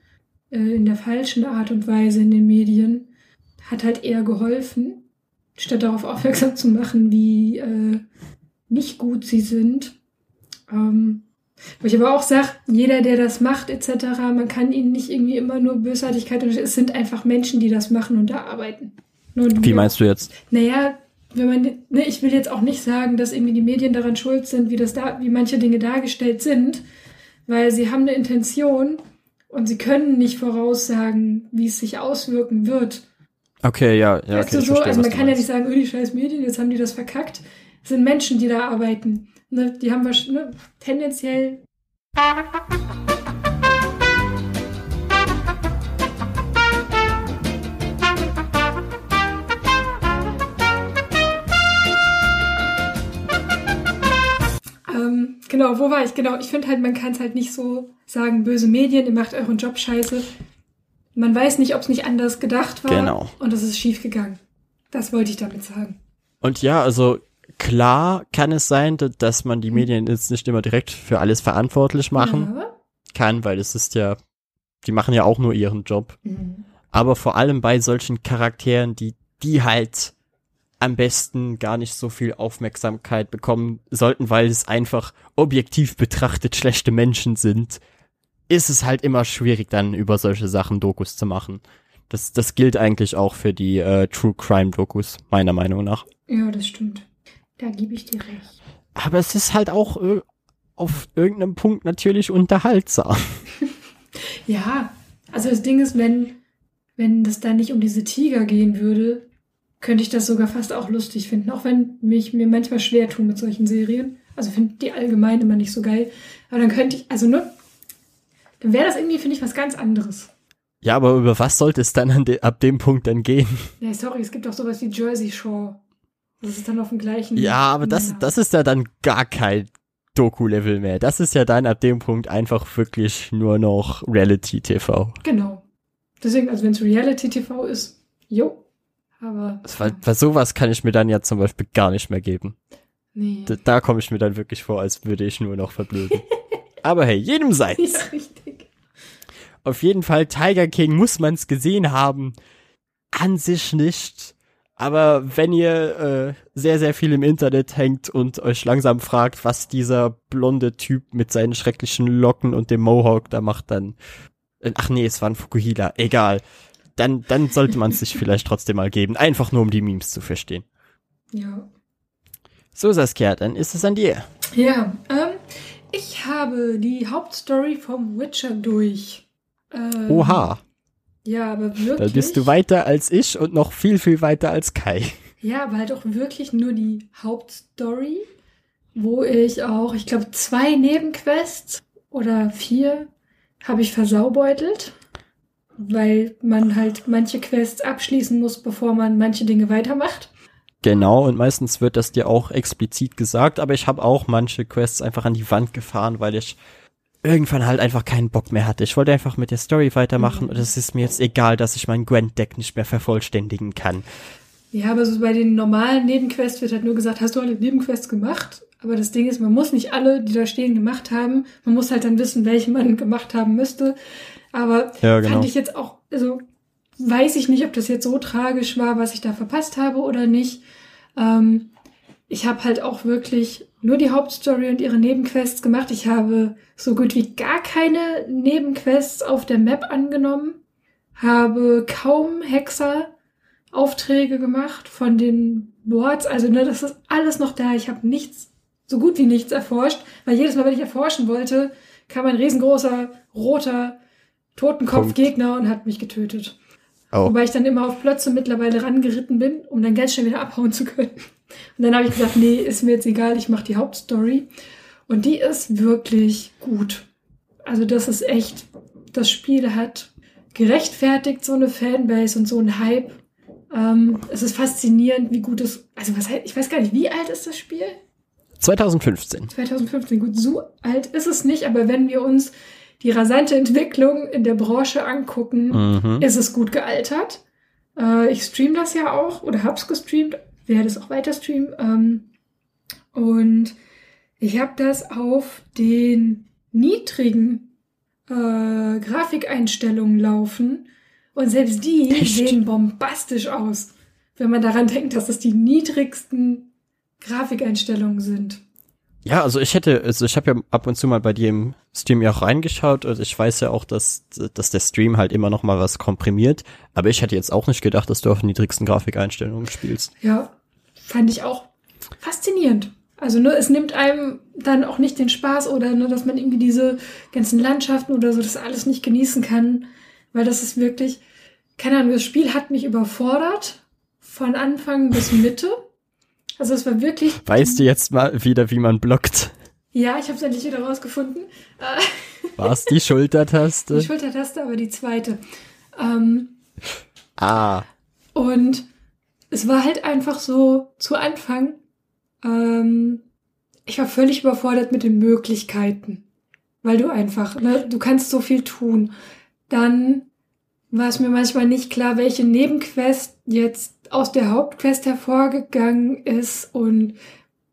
äh, in der falschen Art und Weise in den Medien, hat halt eher geholfen, statt darauf aufmerksam zu machen, wie äh, nicht gut sie sind. Ähm, wo ich aber auch sage, jeder, der das macht, etc., man kann ihnen nicht irgendwie immer nur Bösartigkeit und es sind einfach Menschen, die das machen und da arbeiten.
Und Wie meinst du jetzt?
Naja, wenn man, ne, ich will jetzt auch nicht sagen, dass irgendwie die Medien daran schuld sind, wie das da, wie manche Dinge dargestellt sind, weil sie haben eine Intention und sie können nicht voraussagen, wie es sich auswirken wird.
Okay, ja, ja.
Weißt
okay,
du so? Also man kann ja nicht sagen, oh, die scheiß Medien, jetzt haben die das verkackt. Sind Menschen, die da arbeiten. Ne? Die haben wir ne, tendenziell. Ähm, genau, wo war ich? Genau, ich finde halt, man kann es halt nicht so sagen, böse Medien, ihr macht euren Job scheiße. Man weiß nicht, ob es nicht anders gedacht war.
Genau.
Und es ist schief gegangen. Das wollte ich damit sagen.
Und ja, also klar kann es sein, dass man die mhm. Medien jetzt nicht immer direkt für alles verantwortlich machen ja. kann, weil es ist ja, die machen ja auch nur ihren Job. Mhm. Aber vor allem bei solchen Charakteren, die, die halt am besten gar nicht so viel Aufmerksamkeit bekommen sollten, weil es einfach objektiv betrachtet schlechte Menschen sind, ist es halt immer schwierig, dann über solche Sachen Dokus zu machen. Das, das gilt eigentlich auch für die äh, True Crime Dokus, meiner Meinung nach.
Ja, das stimmt. Da gebe ich dir recht.
Aber es ist halt auch äh, auf irgendeinem Punkt natürlich unterhaltsam.
ja, also das Ding ist, wenn, wenn das da nicht um diese Tiger gehen würde, könnte ich das sogar fast auch lustig finden. Auch wenn mich mir manchmal schwer tun mit solchen Serien. Also finde die allgemein immer nicht so geil. Aber dann könnte ich, also ne, dann wäre das irgendwie, finde ich, was ganz anderes.
Ja, aber über was sollte es dann de ab dem Punkt dann gehen?
Ja, sorry, es gibt auch sowas wie Jersey Shore. Das ist dann auf dem gleichen.
Ja, aber das, das ist ja dann gar kein Doku-Level mehr. Das ist ja dann ab dem Punkt einfach wirklich nur noch Reality-TV.
Genau. Deswegen, also wenn es Reality-TV ist, jo, aber.
Weil, weil sowas kann ich mir dann ja zum Beispiel gar nicht mehr geben.
Nee.
Da, da komme ich mir dann wirklich vor, als würde ich nur noch verblöden. Aber hey, jedem seins.
Ja, richtig.
Auf jeden Fall, Tiger King muss man's gesehen haben. An sich nicht. Aber wenn ihr äh, sehr, sehr viel im Internet hängt und euch langsam fragt, was dieser blonde Typ mit seinen schrecklichen Locken und dem Mohawk da macht, dann. Äh, ach nee, es war ein Fukuhila. Egal dann, dann sollte man es sich vielleicht trotzdem mal geben. Einfach nur, um die Memes zu verstehen.
Ja.
So, Saskia, dann ist es an dir.
Ja, ähm, ich habe die Hauptstory vom Witcher durch.
Ähm, Oha.
Ja, aber wirklich.
Da bist du weiter als ich und noch viel, viel weiter als Kai.
Ja, aber halt auch wirklich nur die Hauptstory, wo ich auch, ich glaube, zwei Nebenquests oder vier habe ich versaubeutelt weil man halt manche Quests abschließen muss, bevor man manche Dinge weitermacht.
Genau, und meistens wird das dir auch explizit gesagt, aber ich habe auch manche Quests einfach an die Wand gefahren, weil ich irgendwann halt einfach keinen Bock mehr hatte. Ich wollte einfach mit der Story weitermachen mhm. und es ist mir jetzt egal, dass ich mein Gwent-Deck nicht mehr vervollständigen kann.
Ja, aber so bei den normalen Nebenquests wird halt nur gesagt, hast du alle Nebenquests gemacht? Aber das Ding ist, man muss nicht alle, die da stehen, gemacht haben. Man muss halt dann wissen, welche man gemacht haben müsste. Aber ja, genau. fand ich jetzt auch, also weiß ich nicht, ob das jetzt so tragisch war, was ich da verpasst habe oder nicht. Ähm, ich habe halt auch wirklich nur die Hauptstory und ihre Nebenquests gemacht. Ich habe so gut wie gar keine Nebenquests auf der Map angenommen, habe kaum Hexer-Aufträge gemacht von den Boards. Also ne, das ist alles noch da. Ich habe nichts, so gut wie nichts erforscht, weil jedes Mal, wenn ich erforschen wollte, kam ein riesengroßer roter Totenkopfgegner und hat mich getötet. Oh. Wobei ich dann immer auf Plötze mittlerweile rangeritten bin, um dann ganz schnell wieder abhauen zu können. Und dann habe ich gesagt, nee, ist mir jetzt egal, ich mache die Hauptstory. Und die ist wirklich gut. Also das ist echt, das Spiel hat gerechtfertigt so eine Fanbase und so ein Hype. Ähm, es ist faszinierend, wie gut es, also was ich weiß gar nicht, wie alt ist das Spiel?
2015.
2015, gut, so alt ist es nicht, aber wenn wir uns die rasante Entwicklung in der Branche angucken, mhm. ist es gut gealtert. Äh, ich stream das ja auch oder hab's gestreamt, werde es auch weiter streamen. Ähm, und ich habe das auf den niedrigen äh, Grafikeinstellungen laufen. Und selbst die
Echt?
sehen bombastisch aus, wenn man daran denkt, dass es die niedrigsten Grafikeinstellungen sind.
Ja, also ich hätte, also ich habe ja ab und zu mal bei dir im Stream ja auch reingeschaut und ich weiß ja auch, dass, dass der Stream halt immer noch mal was komprimiert. Aber ich hätte jetzt auch nicht gedacht, dass du auf niedrigsten Grafikeinstellungen spielst.
Ja, fand ich auch faszinierend. Also ne, es nimmt einem dann auch nicht den Spaß oder ne, dass man irgendwie diese ganzen Landschaften oder so das alles nicht genießen kann, weil das ist wirklich, keine Ahnung, das Spiel hat mich überfordert von Anfang bis Mitte. Also es war wirklich,
Weißt du jetzt mal wieder, wie man blockt?
ja, ich habe es endlich wieder rausgefunden. Äh,
War es die Schultertaste?
die Schultertaste, aber die zweite. Ähm,
ah,
Und es war halt einfach so zu Anfang, ähm, ich war völlig überfordert mit den Möglichkeiten, weil du einfach, ne, du kannst so viel tun. Dann war es mir manchmal nicht klar, welche Nebenquest jetzt aus der Hauptquest hervorgegangen ist und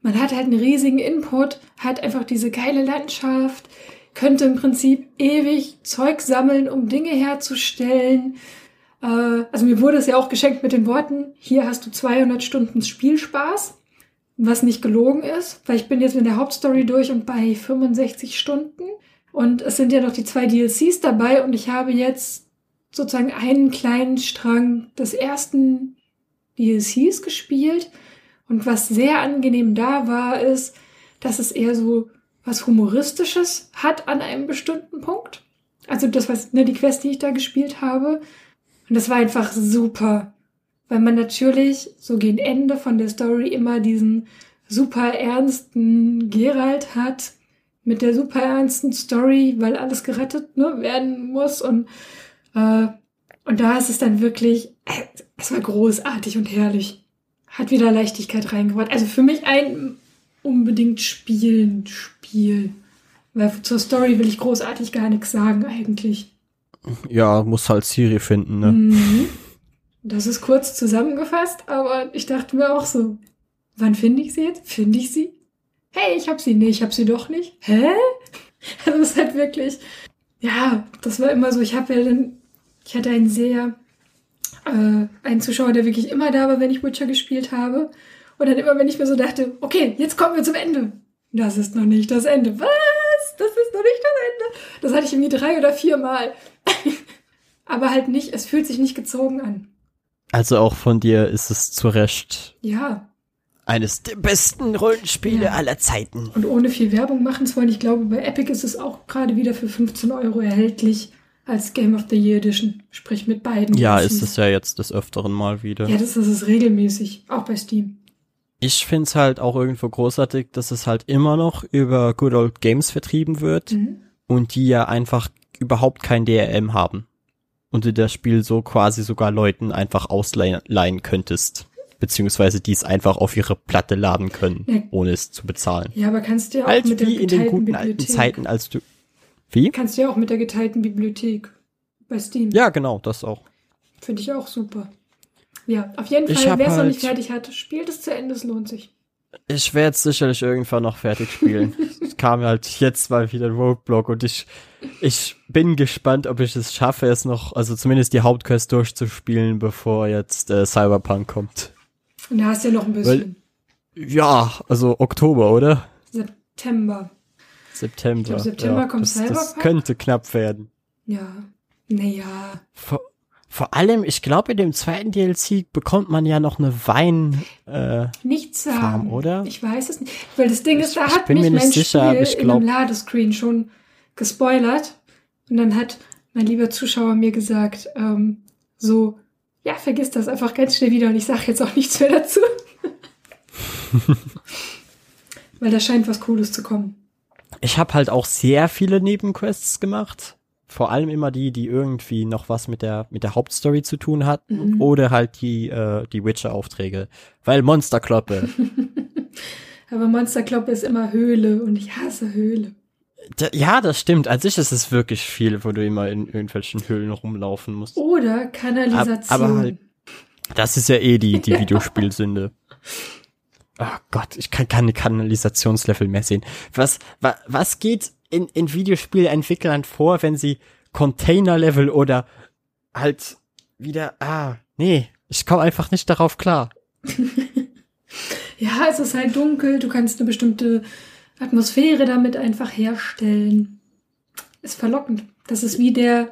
man hat halt einen riesigen Input, hat einfach diese geile Landschaft, könnte im Prinzip ewig Zeug sammeln, um Dinge herzustellen. Äh, also mir wurde es ja auch geschenkt mit den Worten, hier hast du 200 Stunden Spielspaß, was nicht gelogen ist, weil ich bin jetzt mit der Hauptstory durch und bei 65 Stunden. Und es sind ja noch die zwei DLCs dabei und ich habe jetzt sozusagen einen kleinen Strang des ersten DLCs gespielt. Und was sehr angenehm da war, ist, dass es eher so was Humoristisches hat an einem bestimmten Punkt. Also das, was, ne, die Quest, die ich da gespielt habe. Und das war einfach super. Weil man natürlich so gegen Ende von der Story immer diesen super ernsten Geralt hat. Mit der super ernsten Story, weil alles gerettet ne, werden muss. Und, äh, und da ist es dann wirklich, es war großartig und herrlich. Hat wieder Leichtigkeit reingebracht. Also für mich ein unbedingt spielen Spiel. Weil zur Story will ich großartig gar nichts sagen eigentlich.
ja, muss halt Siri finden, ne?
Mhm. Das ist kurz zusammengefasst, aber ich dachte mir auch so, wann finde ich sie jetzt? Finde ich sie? Hey, ich hab sie. Nee, ich hab sie doch nicht. Hä? Also es ist halt wirklich, ja, das war immer so, ich habe ja dann, ich hatte einen sehr, äh, einen Zuschauer, der wirklich immer da war, wenn ich Witcher gespielt habe. Und dann immer, wenn ich mir so dachte, okay, jetzt kommen wir zum Ende. Das ist noch nicht das Ende. Was? Das ist noch nicht das Ende. Das hatte ich irgendwie drei oder vier Mal. Aber halt nicht, es fühlt sich nicht gezogen an.
Also auch von dir ist es zu Recht
Ja.
eines der besten Rollenspiele
Ja.
aller Zeiten.
Und ohne viel Werbung machen zu wollen, ich glaube, bei Epic ist es auch gerade wieder für 15 Euro erhältlich als Game of the Year Edition. Sprich mit beiden.
Ja,
DLCs.
ist es ja jetzt des Öfteren mal wieder.
Ja, das ist es regelmäßig. Auch bei Steam.
Ich find's halt auch irgendwo großartig, dass es halt immer noch über Good Old Games vertrieben wird
Mhm.
und die ja einfach überhaupt kein DRM haben. Und du das Spiel so quasi sogar Leuten einfach ausleihen leihen könntest. Beziehungsweise die es einfach auf ihre Platte laden können,
Ja.
ohne es zu bezahlen.
Ja, aber kannst du ja auch
Halt
mit der
wie in den guten alten. Zeiten, als du. Wie?
Kannst du ja auch mit der geteilten Bibliothek bei Steam.
Ja, genau, das auch.
Finde ich auch super. Ja, auf jeden Fall, wer es noch
halt-
nicht fertig hat, spielt es zu Ende, es lohnt sich.
Ich werde sicherlich irgendwann noch fertig spielen. es kam halt jetzt mal wieder ein Roadblock und ich, ich bin gespannt, ob ich es schaffe, es noch, also zumindest die Hauptquest durchzuspielen, bevor jetzt äh, Cyberpunk kommt.
Und da hast du ja noch ein bisschen.
Ja, also Oktober, oder?
September.
September.
Ich glaub, September
ja,
kommt
das, das
Cyberpunk.
könnte knapp werden.
Ja. Naja.
Vor, vor allem, ich glaube, in dem zweiten DLC bekommt man ja noch eine Wein. Äh,
Nichts sagen.
Farm, oder?
Ich weiß es nicht. Weil das Ding ist, da
Ich
hat
bin
mich
mir nicht
mein
sicher,
Spiel
ich
in einem Ladescreen schon gespoilert. Und dann hat mein lieber Zuschauer mir gesagt, ähm, so, ja, vergiss das einfach ganz schnell wieder und ich sage jetzt auch nichts mehr dazu. Weil da scheint was Cooles zu kommen.
Ich habe halt auch sehr viele Nebenquests gemacht. Vor allem immer die, die irgendwie noch was mit der mit der Hauptstory zu tun hatten
Mhm.
oder halt die äh, die Witcher-Aufträge, weil Monsterkloppe.
Aber Monster Club ist immer Höhle und ich hasse Höhle.
D- ja, das stimmt. An sich ist es wirklich viel, wo du immer in irgendwelchen Höhlen rumlaufen musst.
Oder Kanalisation.
aber halt Das ist ja eh die, die Videospielsünde. Oh Gott, ich kann keine Kanalisationslevel mehr sehen. Was, wa, was geht in, in Videospielentwicklern vor, wenn sie Container-Level oder halt wieder, ah, nee, ich komme einfach nicht darauf klar.
Ja, es ist halt dunkel, du kannst eine bestimmte Atmosphäre damit einfach herstellen. Ist verlockend. Das ist wie der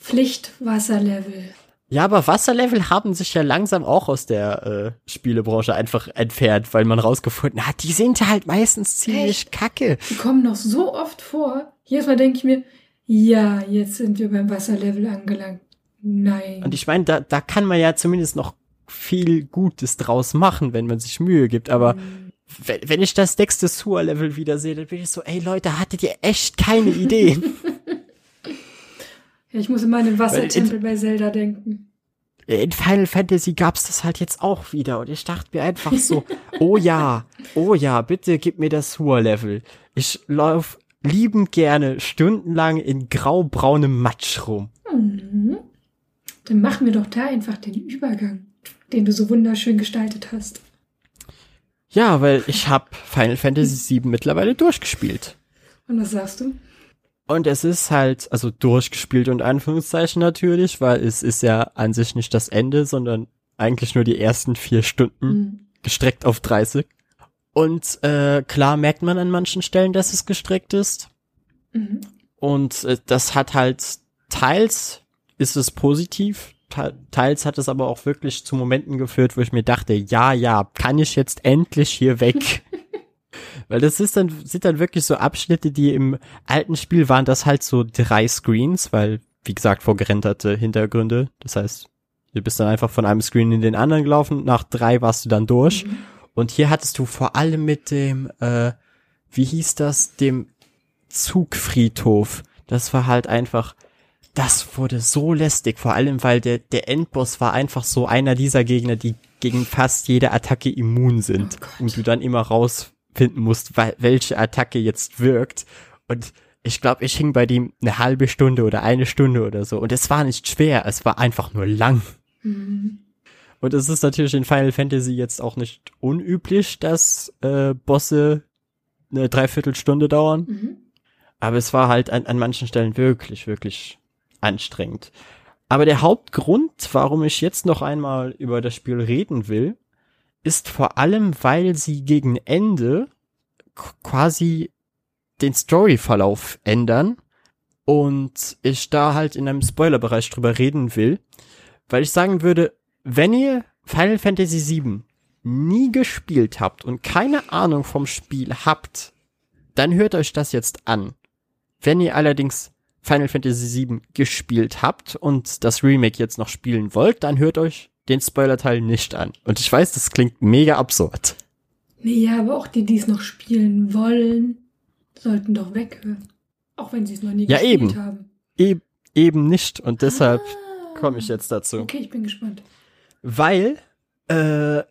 Pflichtwasserlevel.
Ja, aber Wasserlevel haben sich ja langsam auch aus der äh, Spielebranche einfach entfernt, weil man rausgefunden hat, die sind halt meistens ziemlich
Echt?
kacke.
Die kommen noch so oft vor. Jedes Mal denke ich mir, ja, jetzt sind wir beim Wasserlevel angelangt. Nein.
Und ich meine, da, da kann man ja zumindest noch viel Gutes draus machen, wenn man sich Mühe gibt. Aber wenn, wenn ich das nächste Sewer-Level wieder sehe, dann bin ich so, ey Leute, hattet ihr echt keine Ideen?
ja, ich muss immer an den Wassertempel bei Zelda denken.
In Final Fantasy gab's das halt jetzt auch wieder und ich dachte mir einfach so, oh ja, oh ja, bitte gib mir das Sewer-Level. Ich lauf liebend gerne stundenlang in graubraunem Matsch rum.
Mhm. Dann machen wir doch da einfach den Übergang, den du so wunderschön gestaltet hast.
Ja, weil ich hab Final Fantasy VII mittlerweile durchgespielt.
Und was sagst du?
Und es ist halt, also durchgespielt und Anführungszeichen natürlich, weil es ist ja an sich nicht das Ende, sondern eigentlich nur die ersten vier Stunden
Mhm.
gestreckt auf 30. Und äh, klar merkt man an manchen Stellen, dass es gestreckt ist.
Mhm.
Und äh, das hat halt teils ist es positiv, te- teils hat es aber auch wirklich zu Momenten geführt, wo ich mir dachte, ja, ja, kann ich jetzt endlich hier weg? Weil das ist dann, sind dann wirklich so Abschnitte, die im alten Spiel waren das halt so drei Screens, weil, wie gesagt, vorgerenderte Hintergründe. Das heißt, du bist dann einfach von einem Screen in den anderen gelaufen, nach drei warst du dann durch. Und hier hattest du vor allem mit dem, äh, wie hieß das, dem Zugfriedhof. Das war halt einfach, das wurde so lästig, vor allem weil der, der Endboss war einfach so einer dieser Gegner, die gegen fast jede Attacke immun sind. und du dann immer rausfinden musst, welche Attacke jetzt wirkt. Und ich glaube, ich hing bei dem eine halbe Stunde oder eine Stunde oder so. Und es war nicht schwer, es war einfach nur lang.
Mhm.
Und es ist natürlich in Final Fantasy jetzt auch nicht unüblich, dass äh, Bosse eine Dreiviertelstunde dauern.
Mhm.
Aber es war halt an, an manchen Stellen wirklich, wirklich anstrengend. Aber der Hauptgrund, warum ich jetzt noch einmal über das Spiel reden will, ist vor allem, weil sie gegen Ende quasi den Storyverlauf ändern und ich da halt in einem Spoilerbereich drüber reden will, weil ich sagen würde, wenn ihr Final Fantasy VII nie gespielt habt und keine Ahnung vom Spiel habt, dann hört euch das jetzt an. Wenn ihr allerdings Final Fantasy VII gespielt habt und das Remake jetzt noch spielen wollt, dann hört euch den Spoiler-Teil nicht an. Und ich weiß, das klingt mega absurd.
Nee, ja, aber auch die, die es noch spielen wollen, sollten doch weghören. Auch wenn sie es noch nie
Ja,
gespielt
eben.
haben.
E eben nicht. Und deshalb komme ich jetzt dazu.
Okay, ich bin gespannt.
Weil äh,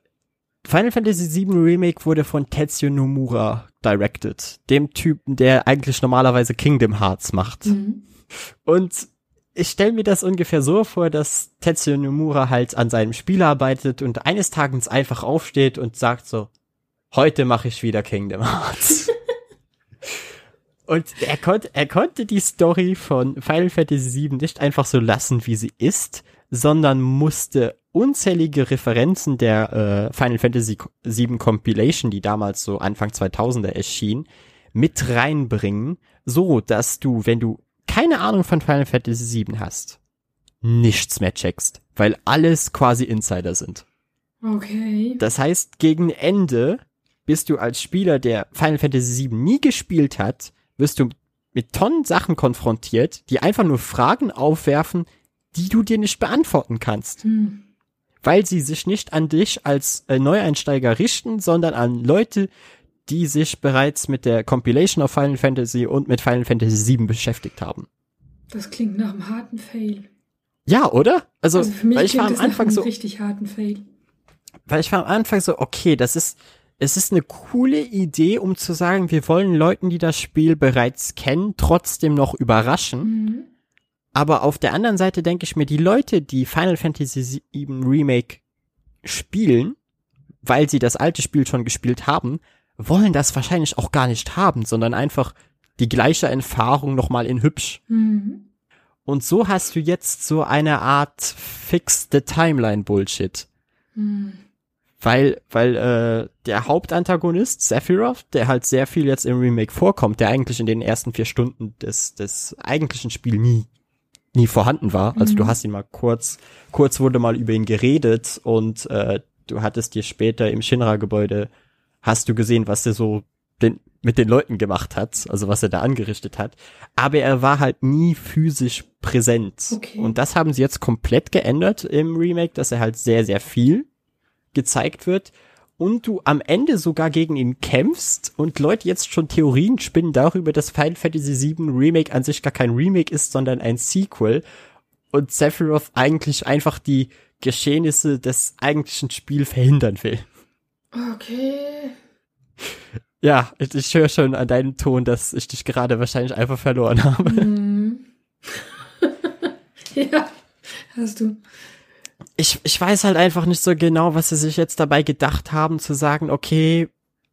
Final Fantasy VII Remake wurde von Tetsuya Nomura directed. Dem Typen, der eigentlich normalerweise Kingdom Hearts macht.
Mhm.
Und ich stelle mir das ungefähr so vor, dass Tetsuya Nomura halt an seinem Spiel arbeitet und eines Tages einfach aufsteht und sagt so, heute mache ich wieder Kingdom Hearts. und er konnte, er konnte die Story von Final Fantasy VII nicht einfach so lassen, wie sie ist, sondern musste unzählige Referenzen der äh, Final Fantasy VII Compilation, die damals so Anfang 2000er erschien, mit reinbringen, so dass du, wenn du keine Ahnung von Final Fantasy VII hast, nichts mehr checkst, weil alles quasi Insider sind.
Okay.
Das heißt, gegen Ende bist du als Spieler, der Final Fantasy VII nie gespielt hat, wirst du mit Tonnen Sachen konfrontiert, die einfach nur Fragen aufwerfen, die du dir nicht beantworten kannst.
Hm.
Weil sie sich nicht an dich als äh, Neueinsteiger richten, sondern an Leute, die sich bereits mit der Compilation of Final Fantasy und mit Final Fantasy VII beschäftigt haben.
Das klingt nach einem harten Fail.
Ja, oder? Also,
Also für mich
weil ich war
klingt
am Anfang so,
richtig harten Fail.
weil ich war am Anfang so, okay, das ist, es ist eine coole Idee, um zu sagen, wir wollen Leuten, die das Spiel bereits kennen, trotzdem noch überraschen.
Mhm.
Aber auf der anderen Seite denke ich mir, die Leute, die Final Fantasy VII Remake spielen, weil sie das alte Spiel schon gespielt haben, wollen das wahrscheinlich auch gar nicht haben, sondern einfach die gleiche Erfahrung nochmal in hübsch.
Mhm.
Und so hast du jetzt so eine Art Fix the Timeline Bullshit.
Mhm.
Weil, weil äh, der Hauptantagonist, Sephiroth, der halt sehr viel jetzt im Remake vorkommt, der eigentlich in den ersten vier Stunden des, des eigentlichen Spiels nie, nie vorhanden war. Also
Mhm.
du hast ihn mal kurz, kurz wurde mal über ihn geredet und äh, du hattest dir später im Shinra-Gebäude, hast du gesehen, was er so den, mit den Leuten gemacht hat, also was er da angerichtet hat. Aber er war halt nie physisch präsent.
Okay.
Und das haben sie jetzt komplett geändert im Remake, dass er halt sehr, sehr viel gezeigt wird und du am Ende sogar gegen ihn kämpfst und Leute jetzt schon Theorien spinnen darüber, dass Final Fantasy VII Remake an sich gar kein Remake ist, sondern ein Sequel und Sephiroth eigentlich einfach die Geschehnisse des eigentlichen Spiels verhindern will.
Okay.
Ja, ich, ich höre schon an deinem Ton, dass ich dich gerade wahrscheinlich einfach verloren habe.
Mhm. ja, hast du.
ich, ich weiß halt einfach nicht so genau, was sie sich jetzt dabei gedacht haben, zu sagen, okay,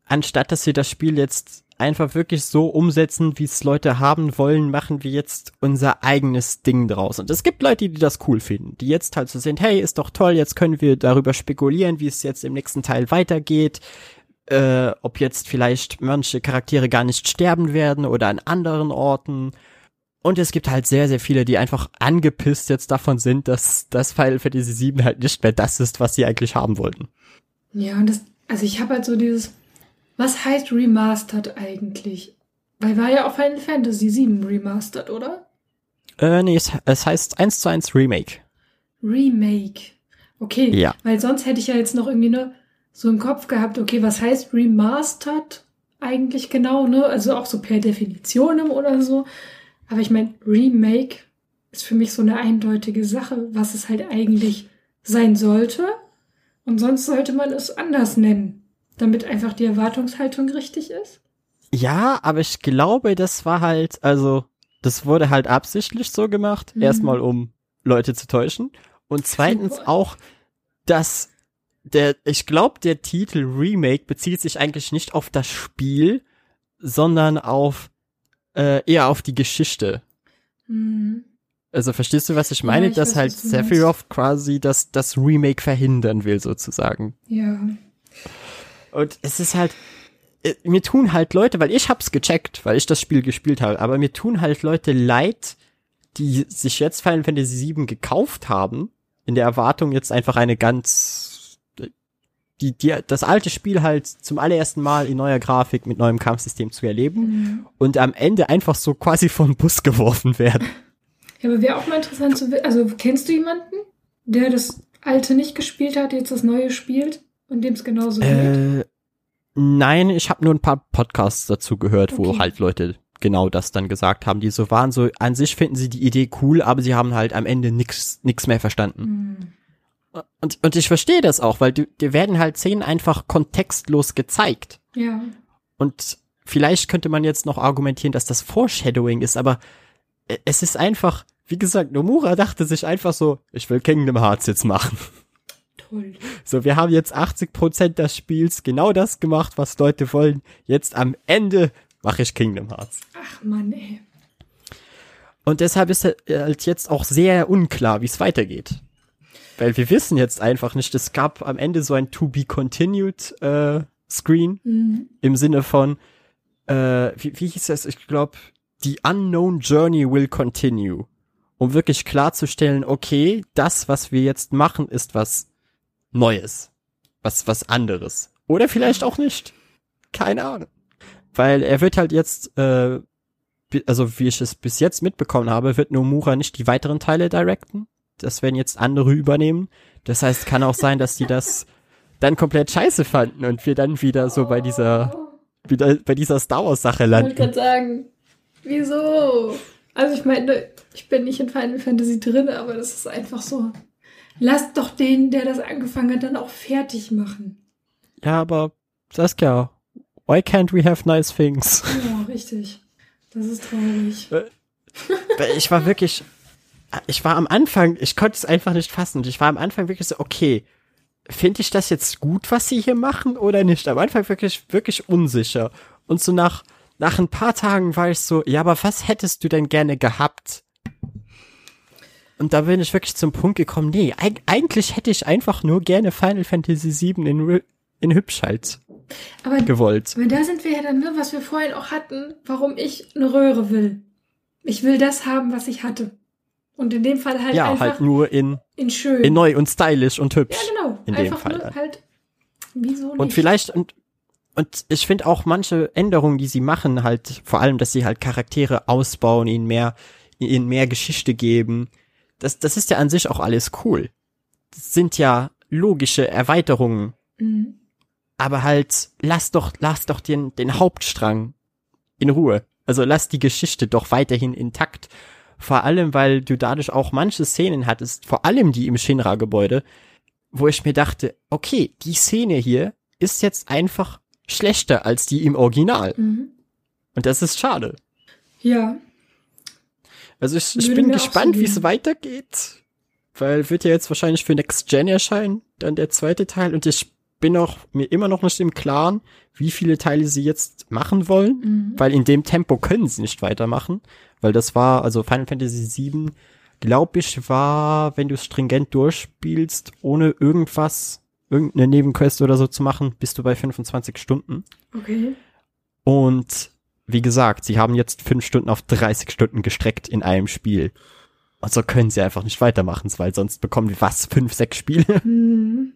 anstatt dass wir das Spiel jetzt einfach wirklich so umsetzen, wie es Leute haben wollen, machen wir jetzt unser eigenes Ding draus. Und es gibt Leute, die das cool finden, die jetzt halt so sind, hey, ist doch toll, jetzt können wir darüber spekulieren, wie es jetzt im nächsten Teil weitergeht, äh, ob jetzt vielleicht manche Charaktere gar nicht sterben werden oder an anderen Orten. Und es gibt halt sehr, sehr viele, die einfach angepisst jetzt davon sind, dass das Final Fantasy VII halt nicht mehr das ist, was sie eigentlich haben wollten.
Ja, und das, also ich habe halt so dieses, was heißt Remastered eigentlich? Weil war ja auch Final Fantasy VII Remastered, oder?
Äh, nee, es, es heißt 1 zu 1 Remake.
Remake. Okay.
Ja.
Weil sonst hätte ich ja jetzt noch irgendwie ne, so im Kopf gehabt, okay, was heißt Remastered eigentlich genau, ne? Also auch so per Definition oder so. Aber ich meine, Remake ist für mich so eine eindeutige Sache, was es halt eigentlich sein sollte. Und sonst sollte man es anders nennen, damit einfach die Erwartungshaltung richtig ist.
Ja, aber ich glaube, das war halt, also, das wurde halt absichtlich so gemacht.
Mhm.
Erstmal, um Leute zu täuschen. Und zweitens
Super.
auch, dass der, ich glaube, der Titel Remake bezieht sich eigentlich nicht auf das Spiel, sondern auf, äh, eher auf die Geschichte.
Mhm.
Also verstehst du, was ich meine?
Ja, ich
dass
weiß,
halt. Sephiroth quasi das, das Remake verhindern will, sozusagen.
Ja.
Und es ist halt, äh, mir tun halt Leute, weil ich hab's gecheckt, weil ich das Spiel gespielt habe, aber mir tun halt Leute leid, die sich jetzt Final Fantasy VII gekauft haben, in der Erwartung jetzt einfach eine ganz, die, die, das alte Spiel halt zum allerersten Mal in neuer Grafik mit neuem Kampfsystem zu erleben
Mhm.
und am Ende einfach so quasi vom Bus geworfen werden.
Ja, aber wäre auch mal interessant zu wissen. Also, kennst du jemanden, der das alte nicht gespielt hat, jetzt das neue spielt und dem es genauso geht?
Äh, nein, ich habe nur ein paar Podcasts dazu gehört, wo
Okay.
halt Leute genau das dann gesagt haben, die so waren, so an sich finden sie die Idee cool, aber sie haben halt am Ende nix, nix mehr verstanden.
Hm.
Und, und ich verstehe das auch, weil dir werden halt Szenen einfach kontextlos gezeigt.
Ja.
Und vielleicht könnte man jetzt noch argumentieren, dass das Foreshadowing ist, aber äh, es ist einfach, wie gesagt, Nomura dachte sich einfach so, ich will Kingdom Hearts jetzt machen.
Toll.
So, wir haben jetzt 80% des Spiels genau das gemacht, was Leute wollen. Jetzt am Ende mache ich Kingdom Hearts.
Ach Mann, ey.
Und deshalb ist halt jetzt auch sehr unklar, wie es weitergeht. Weil wir wissen jetzt einfach nicht, es gab am Ende so ein To Be Continued äh, Screen
Mhm.
im Sinne von, äh, wie, wie hieß das? Ich glaube, The Unknown Journey will continue. Um wirklich klarzustellen, okay, das, was wir jetzt machen, ist was Neues. Was, was anderes. Oder vielleicht auch nicht. Keine Ahnung. Weil er wird halt jetzt, äh, also wie ich es bis jetzt mitbekommen habe, wird Nomura nicht die weiteren Teile directen. Das werden jetzt andere übernehmen. Das heißt, kann auch sein, dass die das dann komplett scheiße fanden und wir dann wieder so bei dieser, wieder bei dieser Star Wars Sache
Ich wollte
landen.
gerade sagen, wieso? Also ich meine, ich bin nicht in Final Fantasy drin, aber das ist einfach so. Lasst doch den, der das angefangen hat, dann auch fertig machen.
Ja, aber Saskia, why can't we have nice things?
Ja, richtig. Das ist traurig.
Weil ich war wirklich, ich war am Anfang, ich konnte es einfach nicht fassen. Und ich war am Anfang wirklich so, okay, finde ich das jetzt gut, was sie hier machen oder nicht? Am Anfang wirklich, wirklich unsicher. Und so nach, nach ein paar Tagen war ich so, ja, aber was hättest du denn gerne gehabt? Und da bin ich wirklich zum Punkt gekommen, nee, eig eigentlich hätte ich einfach nur gerne Final Fantasy VII in, in hübsch halt
Aber
gewollt.
Aber da sind wir ja dann, ne, was wir vorhin auch hatten, warum ich eine Röhre will. Ich will das haben, was ich hatte. Und in dem Fall halt
Ja,
einfach
halt nur in,
in schön.
in neu und stylisch und hübsch.
ja, genau.
In dem
einfach
Fall.
nur
dann.
halt, wieso nicht?
Und vielleicht, und, und ich finde auch manche Änderungen, die sie machen, halt, vor allem, dass sie halt Charaktere ausbauen, ihnen mehr, ihnen mehr Geschichte geben, das, das ist ja an sich auch alles cool. Das sind ja logische Erweiterungen,
Mhm.
aber halt, lass doch, lass doch den, den Hauptstrang in Ruhe. Also lass die Geschichte doch weiterhin intakt. Vor allem, weil du dadurch auch manche Szenen hattest, vor allem die im Shinra-Gebäude, wo ich mir dachte, okay, die Szene hier ist jetzt einfach schlechter als die im Original.
Mhm.
Und das ist schade.
Ja.
Also ich, ich bin gespannt, wie es weitergeht. Weil wird ja jetzt wahrscheinlich für Next Gen erscheinen, dann der zweite Teil. Und ich bin auch mir immer noch nicht im Klaren, wie viele Teile sie jetzt machen wollen.
Mhm.
Weil in dem Tempo können sie nicht weitermachen. Weil das war, also Final Fantasy VII, glaube ich, war, wenn du es stringent durchspielst, ohne irgendwas, irgendeine Nebenquest oder so zu machen, bist du bei 25 Stunden.
Okay.
Und wie gesagt, sie haben jetzt fünf Stunden auf 30 Stunden gestreckt in einem Spiel. Und so können sie einfach nicht weitermachen, weil sonst bekommen wir was? Fünf, sechs Spiele?
Hm.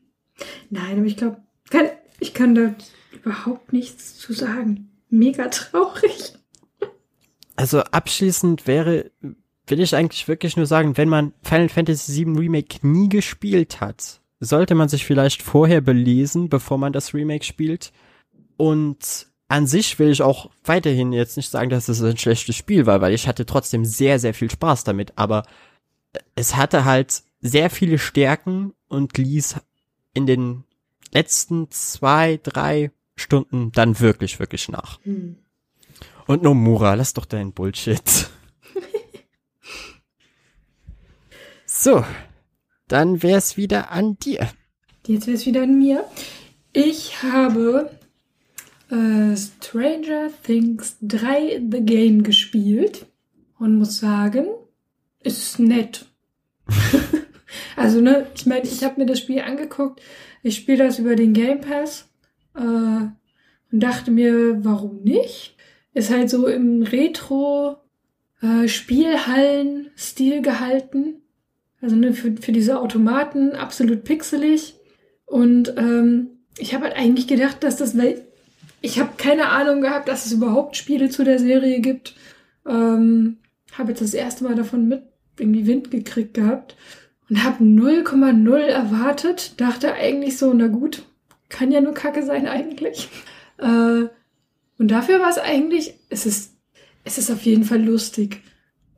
Nein, aber ich glaube, ich kann da überhaupt nichts zu sagen. Mega traurig.
Also abschließend wäre, will ich eigentlich wirklich nur sagen, wenn man Final Fantasy VII Remake nie gespielt hat, sollte man sich vielleicht vorher belesen, bevor man das Remake spielt. Und an sich will ich auch weiterhin jetzt nicht sagen, dass es ein schlechtes Spiel war, weil ich hatte trotzdem sehr, sehr viel Spaß damit. Aber es hatte halt sehr viele Stärken und ließ in den letzten zwei, drei Stunden dann wirklich, wirklich nach.
Hm.
Und Nomura, lass doch deinen Bullshit. so, dann wär's wieder an dir.
Jetzt wäre es wieder an mir. Ich habe äh, Stranger Things 3 The Game gespielt und muss sagen, ist nett. also, ne, ich meine, ich habe mir das Spiel angeguckt. Ich spiele das über den Game Pass äh, und dachte mir, warum nicht? Ist halt so im Retro äh, gehalten. Also ne, für, für diese Automaten absolut pixelig. Und ähm, ich habe halt eigentlich gedacht, dass das, weil ich habe keine Ahnung gehabt, dass es überhaupt Spiele zu der Serie gibt. Ähm, habe jetzt das erste Mal davon mit irgendwie Wind gekriegt gehabt und habe 0,0 erwartet. Dachte eigentlich so, na gut, kann ja nur Kacke sein eigentlich. Äh, und dafür war es eigentlich, es ist, es ist auf jeden Fall lustig.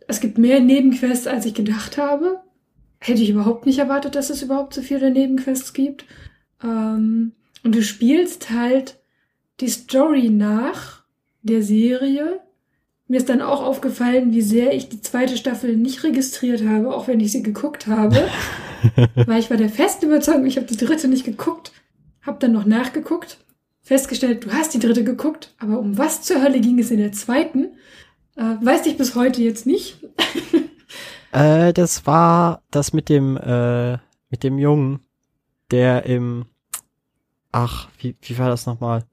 Es gibt mehr Nebenquests, als ich gedacht habe. Hätte ich überhaupt nicht erwartet, dass es überhaupt so viele Nebenquests gibt. Ähm, und du spielst halt die Story nach der Serie. Mir ist dann auch aufgefallen, wie sehr ich die zweite Staffel nicht registriert habe, auch wenn ich sie geguckt habe. Weil ich war der festen Überzeugung, ich habe die dritte nicht geguckt. Hab dann noch nachgeguckt, festgestellt, du hast die dritte geguckt, aber um was zur Hölle ging es in der zweiten? Äh, weiß ich bis heute jetzt nicht.
Äh, das war das mit dem, äh, mit dem Jungen, der im, ach, wie, wie war das nochmal?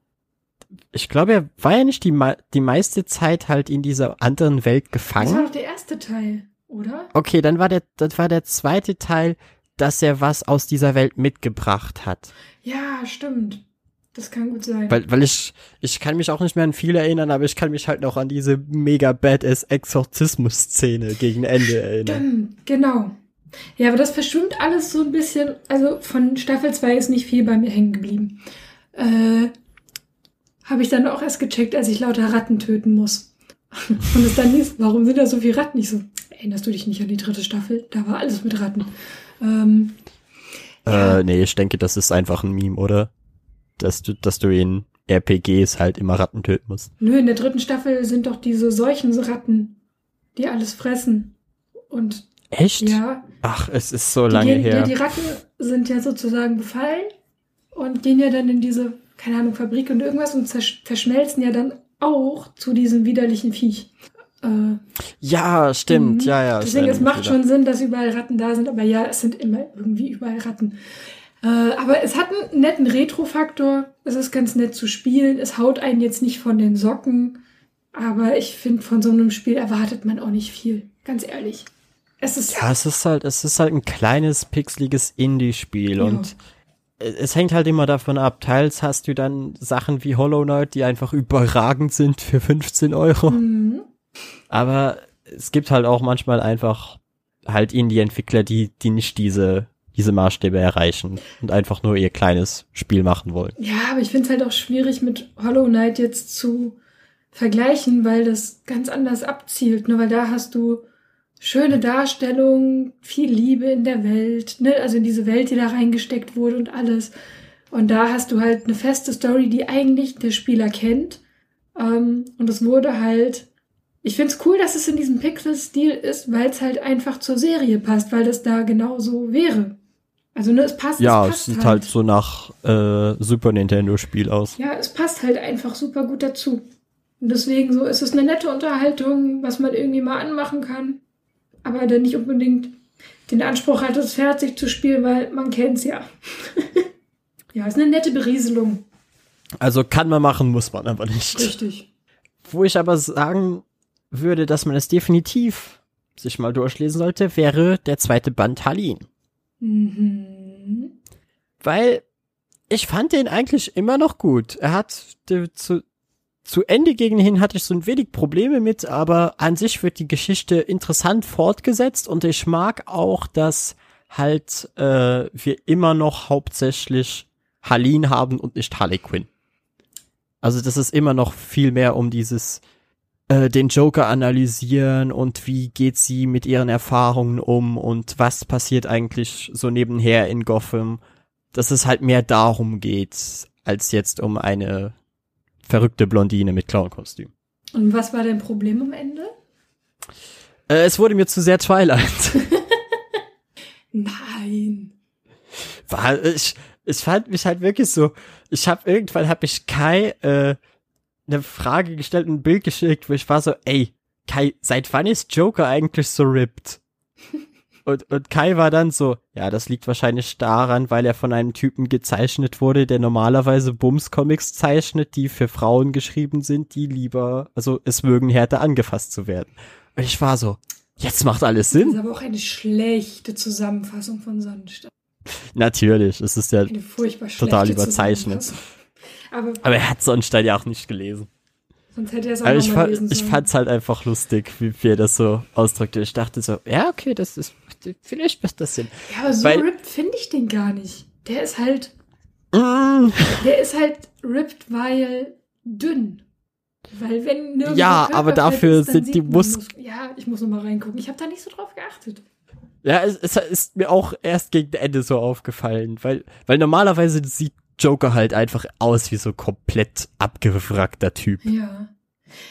Ich glaube, er war ja nicht die, die meiste Zeit halt in dieser anderen Welt
Das war
gefangen.
doch der erste Teil, oder?
Okay, dann war der, das war der zweite Teil, dass er was aus dieser Welt mitgebracht hat.
Ja, stimmt. Das kann gut sein.
Weil, weil ich, ich kann mich auch nicht mehr an viel erinnern, aber ich kann mich halt noch an diese mega badass Exorzismus-Szene gegen Ende erinnern.
Stimmt, genau. Ja, aber das verschwimmt alles so ein bisschen. Also von Staffel 2 ist nicht viel bei mir hängen geblieben. Äh, Habe ich dann auch erst gecheckt, als ich lauter Ratten töten muss. Und es dann hieß, warum sind da so viele Ratten? Ich so, erinnerst du dich nicht an die dritte Staffel? Da war alles mit Ratten. Ähm,
Äh, nee, ich denke, das ist einfach ein Meme, oder? Dass du, dass du in RPGs halt immer Ratten töten musst.
nö, in der dritten Staffel sind doch diese Seuchenratten, die alles fressen. Und
Echt?
ja,
Ach, es ist so
die,
lange
gehen,
her.
Die, die Ratten sind ja sozusagen befallen und gehen ja dann in diese, keine Ahnung, Fabrik und irgendwas und verschmelzen ja dann auch zu diesem widerlichen Viech. Äh,
Ja, stimmt,
Mhm.
ja, ja.
Deswegen, es macht
wieder.
schon Sinn, dass überall Ratten da sind, aber ja, es sind immer irgendwie überall Ratten. Äh, aber es hat einen netten Retro-Faktor. Es ist ganz nett zu spielen. Es haut einen jetzt nicht von den Socken. Aber ich finde, von so einem Spiel erwartet man auch nicht viel. Ganz ehrlich. Es ist
Ja, es ist halt, es ist halt ein kleines, pixeliges Indie-Spiel und es hängt halt immer davon ab. Teils hast du dann Sachen wie Hollow Knight, die einfach überragend sind für 15 Euro.
Mhm.
Aber es gibt halt auch manchmal einfach halt Indie-Entwickler, die, die nicht diese, diese Maßstäbe erreichen und einfach nur ihr kleines Spiel machen wollen.
Ja, aber ich finde es halt auch schwierig mit Hollow Knight jetzt zu vergleichen, weil das ganz anders abzielt. Ne? Weil da hast du schöne Darstellungen, viel Liebe in der Welt, ne? also in diese Welt, die da reingesteckt wurde und alles. Und da hast du halt eine feste Story, die eigentlich der Spieler kennt. Ähm, und es wurde halt. Ich finde es cool, dass es in diesem Pixel-Stil ist, weil es halt einfach zur Serie passt, weil das da genauso wäre. Also ne, es passt.
Ja,
es
es
passt
sieht halt so nach äh, Super Nintendo-Spiel aus.
ja, es passt halt einfach super gut dazu. Und deswegen so ist es eine nette Unterhaltung, was man irgendwie mal anmachen kann. Aber dann nicht unbedingt den Anspruch hat, es fertig zu spielen, weil man kennt's ja. ja, ist eine nette Berieselung.
Also kann man machen, muss man aber nicht.
Richtig.
Wo ich aber sagen würde, dass man es definitiv sich mal durchlesen sollte, wäre der zweite Band Hallin.
Mhm.
Weil ich fand den eigentlich immer noch gut. Er hat zu, zu Ende gegen hin hatte ich so ein wenig Probleme mit, aber an sich wird die Geschichte interessant fortgesetzt und ich mag auch, dass halt äh, wir immer noch hauptsächlich Halin haben und nicht Harley Quinn. Also das ist immer noch viel mehr um dieses äh, den Joker analysieren und wie geht sie mit ihren Erfahrungen um und was passiert eigentlich so nebenher in Gotham. Dass es halt mehr darum geht, als jetzt um eine verrückte Blondine mit Clownkostüm.
Und was war dein Problem am Ende?
Äh, es wurde mir zu sehr Twilight.
Nein.
War, ich, ich fand mich halt wirklich so, ich habe irgendwann habe ich Kai äh, eine Frage gestellt, ein Bild geschickt, wo ich war so, ey, Kai, seit wann ist Joker eigentlich so ripped? Und, und Kai war dann so, ja, das liegt wahrscheinlich daran, weil er von einem Typen gezeichnet wurde, der normalerweise Bums-Comics zeichnet, die für Frauen geschrieben sind, die lieber, also es mögen härter angefasst zu werden. Und ich war so, jetzt macht alles
Das ist
Sinn.
aber auch eine schlechte Zusammenfassung von Sonnenstadt.
Natürlich, es ist ja total überzeichnet.
Aber
Aber er hat Sonnenstein ja auch nicht gelesen.
Sonst hätte er es auch noch
ich, fand,
lesen
ich
sollen.
fand's halt einfach lustig, wie, wie er das so ausdrückte. Ich dachte so, ja, okay, das ist, vielleicht macht das Sinn.
Ja, aber so
Weil-
ripped finde ich den gar nicht. Der ist halt,
Mm,
der ist halt ripped, weil dünn. Weil wenn nirgendwo
Ja, aber dafür
ist,
sind die
man
Mus-
Ja, ich muss noch mal reingucken. Ich habe da nicht so drauf geachtet.
ja, es, es ist mir auch erst gegen Ende so aufgefallen, weil, weil normalerweise sieht Joker halt einfach aus wie so komplett abgewrackter Typ
Ja.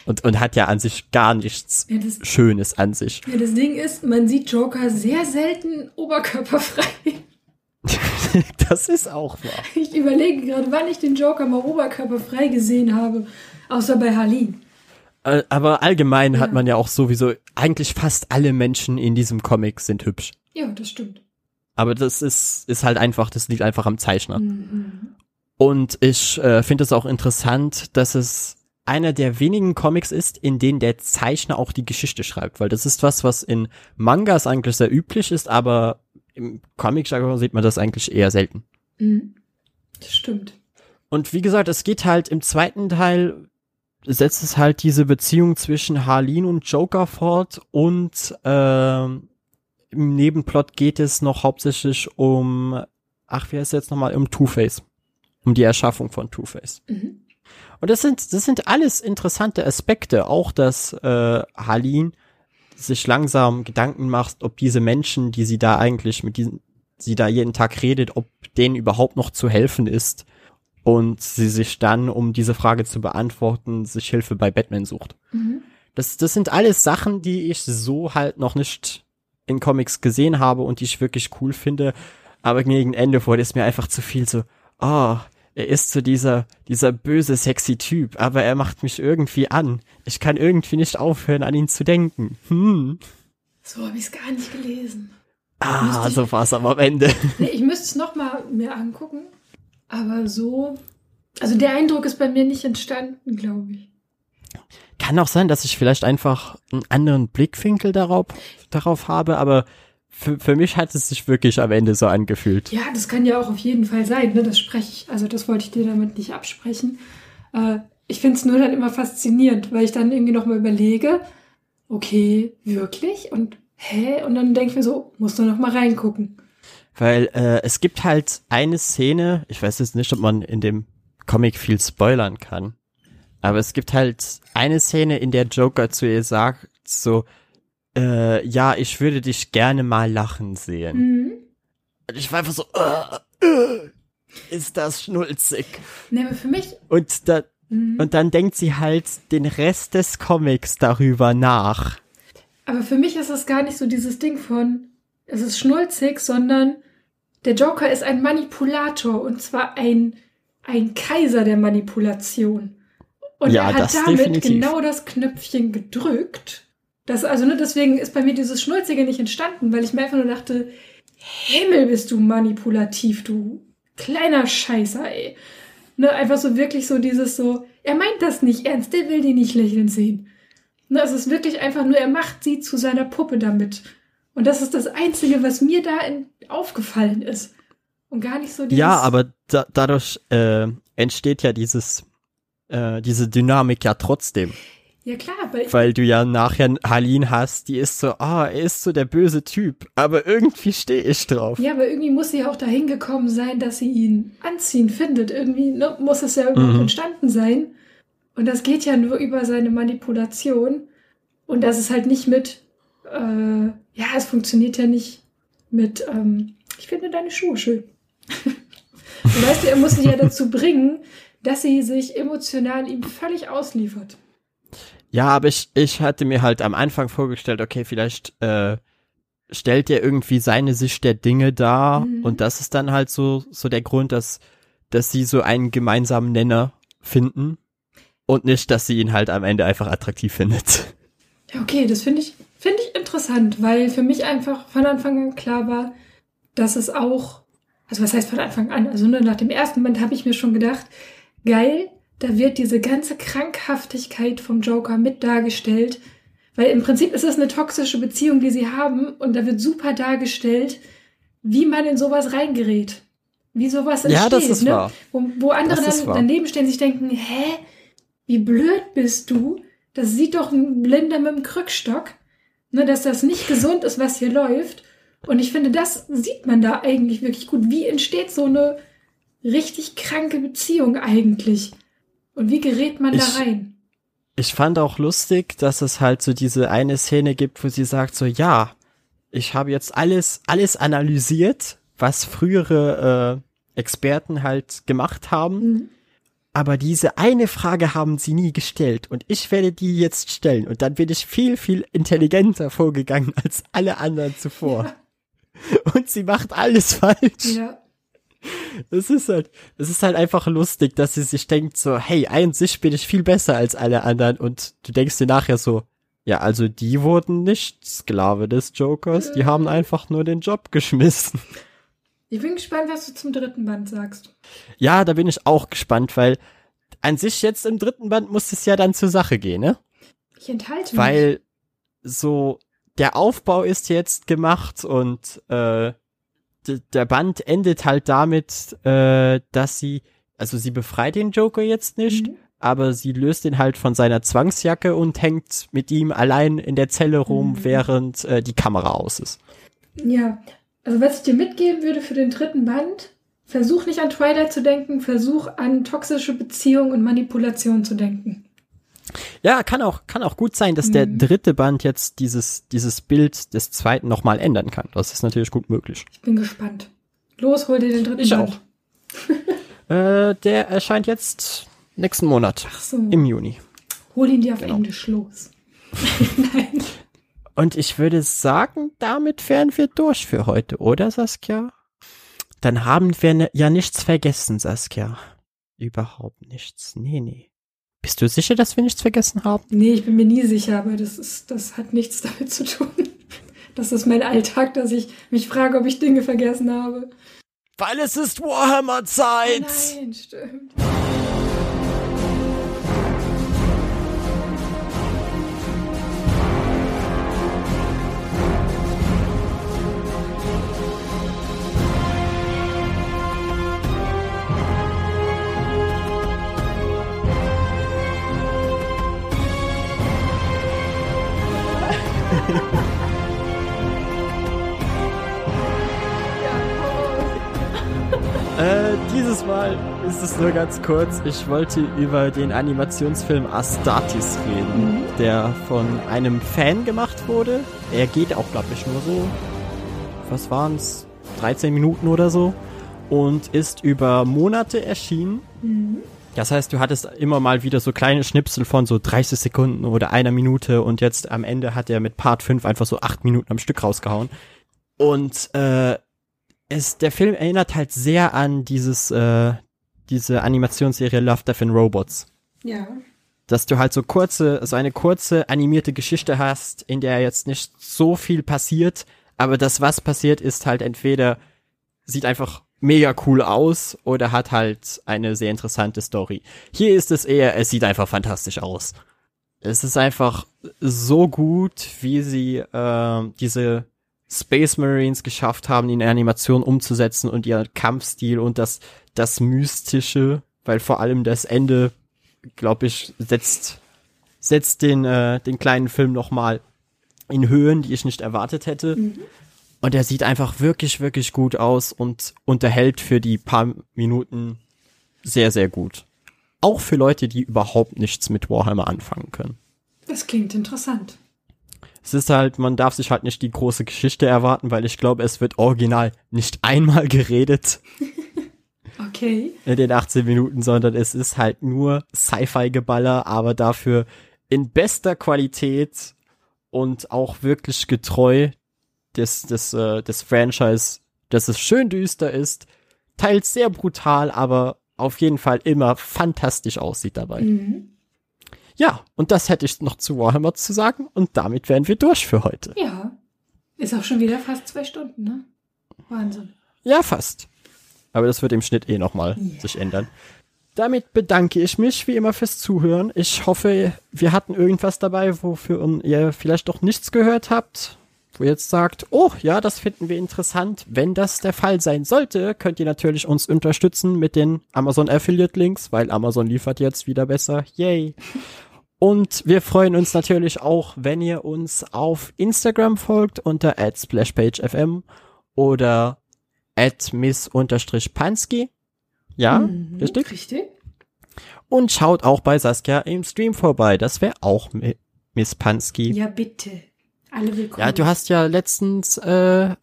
und, und hat ja an sich gar nichts
Ja, das,
Schönes an sich.
ja, das Ding ist, man sieht Joker sehr selten oberkörperfrei.
das ist auch wahr.
Ich überlege gerade, wann ich den Joker mal oberkörperfrei gesehen habe. Außer bei Harleen.
Äh, Aber allgemein hat
Ja.
man ja auch sowieso, eigentlich fast alle Menschen in diesem Comic sind hübsch.
Ja, das stimmt.
Aber das ist, ist halt einfach, das liegt einfach am Zeichner.
Mhm.
Und ich äh, finde es auch interessant, dass es einer der wenigen Comics ist, in denen der Zeichner auch die Geschichte schreibt, weil das ist was, was in Mangas eigentlich sehr üblich ist, aber im Comic-Jargon sieht man das eigentlich eher selten.
Mhm. Das stimmt.
Und wie gesagt, es geht halt im zweiten Teil, setzt es halt diese Beziehung zwischen Harleen und Joker fort und ähm, im Nebenplot geht es noch hauptsächlich um, ach, wie heißt es jetzt nochmal, um Two-Face. Um die Erschaffung von Two-Face.
Mhm.
Und das sind, das sind alles interessante Aspekte. Auch, dass äh, Harleen sich langsam Gedanken macht, ob diese Menschen, die sie da eigentlich mit diesen, sie da jeden Tag redet, ob denen überhaupt noch zu helfen ist. Und sie sich dann, um diese Frage zu beantworten, sich Hilfe bei Batman sucht.
Mhm.
Das, das sind alles Sachen, die ich so halt noch nicht in Comics gesehen habe und die ich wirklich cool finde. Aber gegen Ende wurde es mir einfach zu viel so, oh, er ist so dieser, dieser böse, sexy Typ, aber er macht mich irgendwie an. Ich kann irgendwie nicht aufhören, an ihn zu denken. Hm.
So habe ich es gar nicht gelesen.
Ah, so war es aber am Ende.
Nee, ich müsste es nochmal mir angucken. Aber so. Also der Eindruck ist bei mir nicht entstanden, glaube ich.
Kann auch sein, dass ich vielleicht einfach einen anderen Blickwinkel darauf, darauf habe, aber für, für mich hat es sich wirklich am Ende so angefühlt.
Ja, das kann ja auch auf jeden Fall sein, ne? Das spreche ich, also das wollte ich dir damit nicht absprechen. Äh, ich finde es nur dann immer faszinierend, weil ich dann irgendwie nochmal überlege, okay, wirklich? Und hä? Und dann denke ich mir so, musst du noch mal reingucken.
Weil äh, es gibt halt eine Szene, ich weiß jetzt nicht, ob man in dem Comic viel spoilern kann, aber es gibt halt eine Szene, in der Joker zu ihr sagt, so, äh, ja, ich würde dich gerne mal lachen sehen.
Mhm.
Und ich war einfach so, äh, äh, ist das schnulzig.
Nee, aber für mich.
Und, da,
Mhm.
und dann denkt sie halt den Rest des Comics darüber nach.
Aber für mich ist es gar nicht so dieses Ding von, es ist schnulzig, sondern der Joker ist ein Manipulator und zwar ein, ein Kaiser der Manipulation. Und
Ja,
er hat damit
definitiv.
genau das Knöpfchen gedrückt. Das, also, ne, deswegen ist bei mir dieses Schnulzige nicht entstanden, weil ich mir einfach nur dachte, Himmel bist du manipulativ, du kleiner Scheißer, ey. Ne, einfach so wirklich so dieses so, er meint das nicht ernst, der will die nicht lächeln sehen. Ne, es ist wirklich einfach nur, er macht sie zu seiner Puppe damit. Und das ist das Einzige, was mir da in, aufgefallen ist. Und gar nicht so dieses.
Ja, aber da, dadurch äh, entsteht ja dieses, äh, diese Dynamik ja trotzdem.
Ja, klar, weil,
Weil du ja nachher Halin hast, die ist so, ah, er ist so der böse Typ, aber irgendwie stehe ich drauf.
Ja, aber irgendwie muss sie ja auch dahin gekommen sein, dass sie ihn anziehen findet. Irgendwie ne, muss es ja überhaupt
Mhm.
entstanden sein. Und das geht ja nur über seine Manipulation. Und das ist halt nicht mit, äh, ja, es funktioniert ja nicht mit, ähm, ich finde deine Schuhe schön. Und weißt du, er muss sie ja dazu bringen, dass sie sich emotional ihm völlig ausliefert.
Ja, aber ich, ich hatte mir halt am Anfang vorgestellt, okay, vielleicht äh, stellt er irgendwie seine Sicht der Dinge dar
Mhm.
und das ist dann halt so, so der Grund, dass, dass sie so einen gemeinsamen Nenner finden und nicht, dass sie ihn halt am Ende einfach attraktiv findet.
Ja, okay, das finde ich, finde ich interessant, weil für mich einfach von Anfang an klar war, dass es auch, also was heißt von Anfang an? Also nur nach dem ersten Moment habe ich mir schon gedacht, geil, da wird diese ganze Krankhaftigkeit vom Joker mit dargestellt, weil im Prinzip ist es eine toxische Beziehung, die sie haben und da wird super dargestellt, wie man in sowas reingerät. Wie sowas entsteht,
Ja, das ist
ne?
wahr.
Wo, wo andere
Das
dann
wahr.
daneben stehen, sich denken, hä, wie blöd bist du? Das sieht doch ein Blinder mit dem Krückstock, ne, dass das nicht gesund ist, was hier läuft. Und ich finde, das sieht man da eigentlich wirklich gut. Wie entsteht so eine richtig kranke Beziehung eigentlich? Und wie gerät man
Ich-
da rein?
Ich fand auch lustig, dass es halt so diese eine Szene gibt, wo sie sagt so, ja, ich habe jetzt alles, alles analysiert, was frühere äh, Experten halt gemacht haben.
Mhm.
Aber diese eine Frage haben sie nie gestellt und ich werde die jetzt stellen und dann bin ich viel, viel intelligenter vorgegangen als alle anderen zuvor. Und sie macht alles falsch.
Ja.
Es ist halt, es ist halt einfach lustig, dass sie sich denkt so, hey, an sich bin ich viel besser als alle anderen und du denkst dir nachher so, ja, also die wurden nicht Sklave des Jokers, die haben einfach nur den Job geschmissen.
Ich bin gespannt, was du zum dritten Band sagst.
Ja, da bin ich auch gespannt, weil an sich jetzt im dritten Band muss es ja dann zur Sache gehen, ne?
Ich enthalte mich.
Weil so der Aufbau ist jetzt gemacht und äh, der Band endet halt damit, äh, dass sie, also sie befreit den Joker jetzt nicht,
Mhm.
aber sie löst ihn halt von seiner Zwangsjacke und hängt mit ihm allein in der Zelle rum,
Mhm.
während äh, die Kamera aus ist.
Ja, also was ich dir mitgeben würde für den dritten Band, versuch nicht an Twilight zu denken, versuch an toxische Beziehung und Manipulation zu denken.
Ja, kann auch, kann auch gut sein, dass der
Mhm. dritte
dritte Band jetzt dieses, dieses Bild des zweiten nochmal ändern kann. Das ist natürlich gut möglich.
Ich bin gespannt. Los, hol dir den dritten
Ich
Band.
Äh, der erscheint jetzt nächsten Monat.
Ach so.
Im Juni.
Hol ihn dir auf
Genau.
Englisch los. Nein.
Und ich würde sagen, damit wären wir durch für heute, oder Saskia? dann haben wir ne, ja nichts vergessen, Saskia. Überhaupt nichts. Nee, nee. Bist du sicher, dass wir nichts vergessen haben?
Nee, ich bin mir nie sicher, aber das ist, das hat nichts damit zu tun. Das ist mein Alltag, dass ich mich frage, ob ich Dinge vergessen habe.
Weil es ist Warhammer-Zeit!
Nein, stimmt.
Dieses Mal ist es nur ganz kurz. Ich wollte über den Animationsfilm Astartes reden,
Mhm.
der von einem Fan gemacht wurde. Er geht auch, glaube ich, nur so, was waren's, 13 Minuten oder so und ist über Monate erschienen.
Mhm.
Das heißt, du hattest immer mal wieder so kleine Schnipsel von so 30 Sekunden oder einer Minute und jetzt am Ende hat er mit Part 5 einfach so 8 Minuten am Stück rausgehauen. Und äh, es, der Film erinnert halt sehr an dieses, äh, diese Animationsserie Love, Death and Robots.
Ja.
Dass du halt so kurze, so eine kurze animierte Geschichte hast, in der jetzt nicht so viel passiert, aber das, was passiert, ist halt entweder, sieht einfach mega cool aus oder hat halt eine sehr interessante Story. Hier ist es eher, es sieht einfach fantastisch aus. Es ist einfach so gut, wie sie äh, diese Space Marines geschafft haben, in Animation umzusetzen und ihr Kampfstil und das, das Mystische, weil vor allem das Ende, glaube ich, setzt, setzt den, äh, den kleinen Film nochmal in Höhen, die ich nicht erwartet hätte. Und er sieht einfach wirklich, wirklich gut aus und unterhält für die paar Minuten sehr, sehr gut. Auch für Leute, die überhaupt nichts mit Warhammer anfangen können.
Das klingt interessant.
Es ist halt, man darf sich halt nicht die große Geschichte erwarten, weil ich glaube, es wird original nicht einmal geredet
Okay.
in den 18 Minuten, sondern es ist halt nur Sci-Fi-Geballer, aber dafür in bester Qualität und auch wirklich getreu des, des, äh, des Franchise, dass es schön düster ist, teils sehr brutal, aber auf jeden Fall immer fantastisch aussieht dabei.
Mhm.
Ja, und das hätte ich noch zu Warhammer zu sagen und damit wären wir durch für heute.
Ja. Ist auch schon wieder fast zwei Stunden, ne? Wahnsinn.
Ja, fast. Aber das wird im Schnitt eh nochmal
Ja.
sich ändern. Damit bedanke ich mich wie immer fürs Zuhören. Ich hoffe, wir hatten irgendwas dabei, wofür ihr vielleicht doch nichts gehört habt. Wo ihr jetzt sagt, oh ja, das finden wir interessant. Wenn das der Fall sein sollte, könnt ihr natürlich uns unterstützen mit den Amazon Affiliate Links, weil Amazon liefert jetzt wieder besser. Yay. Und wir freuen uns natürlich auch, wenn ihr uns auf Instagram folgt unter @splashpagefm oder miss-pansky. Ja,
Mhm,
richtig?
Richtig.
Und schaut auch bei Saskia im Stream vorbei. Das wäre auch Mi- Miss Pansky.
Ja, bitte. Alle willkommen.
du hast ja letztens äh,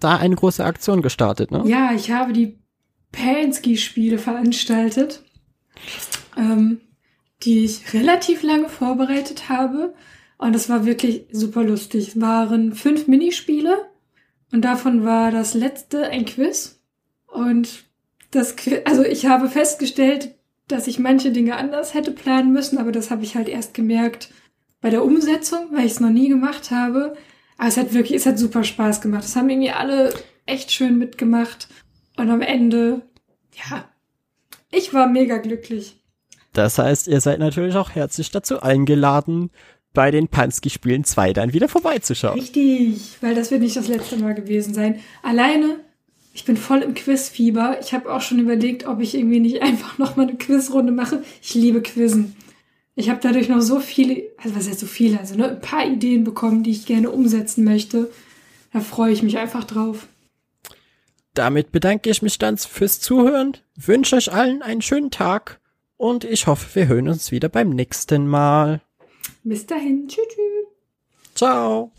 da eine große Aktion gestartet, ne?
Ja, ich habe die Pansky-Spiele veranstaltet, ähm, die ich relativ lange vorbereitet habe. Und es war wirklich super lustig. Es waren fünf Minispiele und davon war das letzte ein Quiz. Und das Quiz, also ich habe festgestellt, dass ich manche Dinge anders hätte planen müssen, aber das habe ich halt erst gemerkt bei der Umsetzung, weil ich es noch nie gemacht habe. Aber es hat wirklich, es hat super Spaß gemacht. Es haben irgendwie alle echt schön mitgemacht. Und am Ende, ja, ich war mega glücklich.
Das heißt, ihr seid natürlich auch herzlich dazu eingeladen, bei den Pansky-Spielen 2 dann wieder vorbeizuschauen.
Richtig, weil das wird nicht das letzte Mal gewesen sein. Alleine, ich bin voll im Quizfieber. Ich habe auch schon überlegt, ob ich irgendwie nicht einfach noch mal eine Quizrunde mache. Ich liebe Quizzen. Ich habe dadurch noch so viele, also was heißt so viele, also ne, ein paar Ideen bekommen, die ich gerne umsetzen möchte. Da freue ich mich einfach drauf.
Damit bedanke ich mich dann fürs Zuhören, wünsche euch allen einen schönen Tag und ich hoffe, wir hören uns wieder beim nächsten Mal.
Bis dahin, tschüss. tschüss.
Ciao!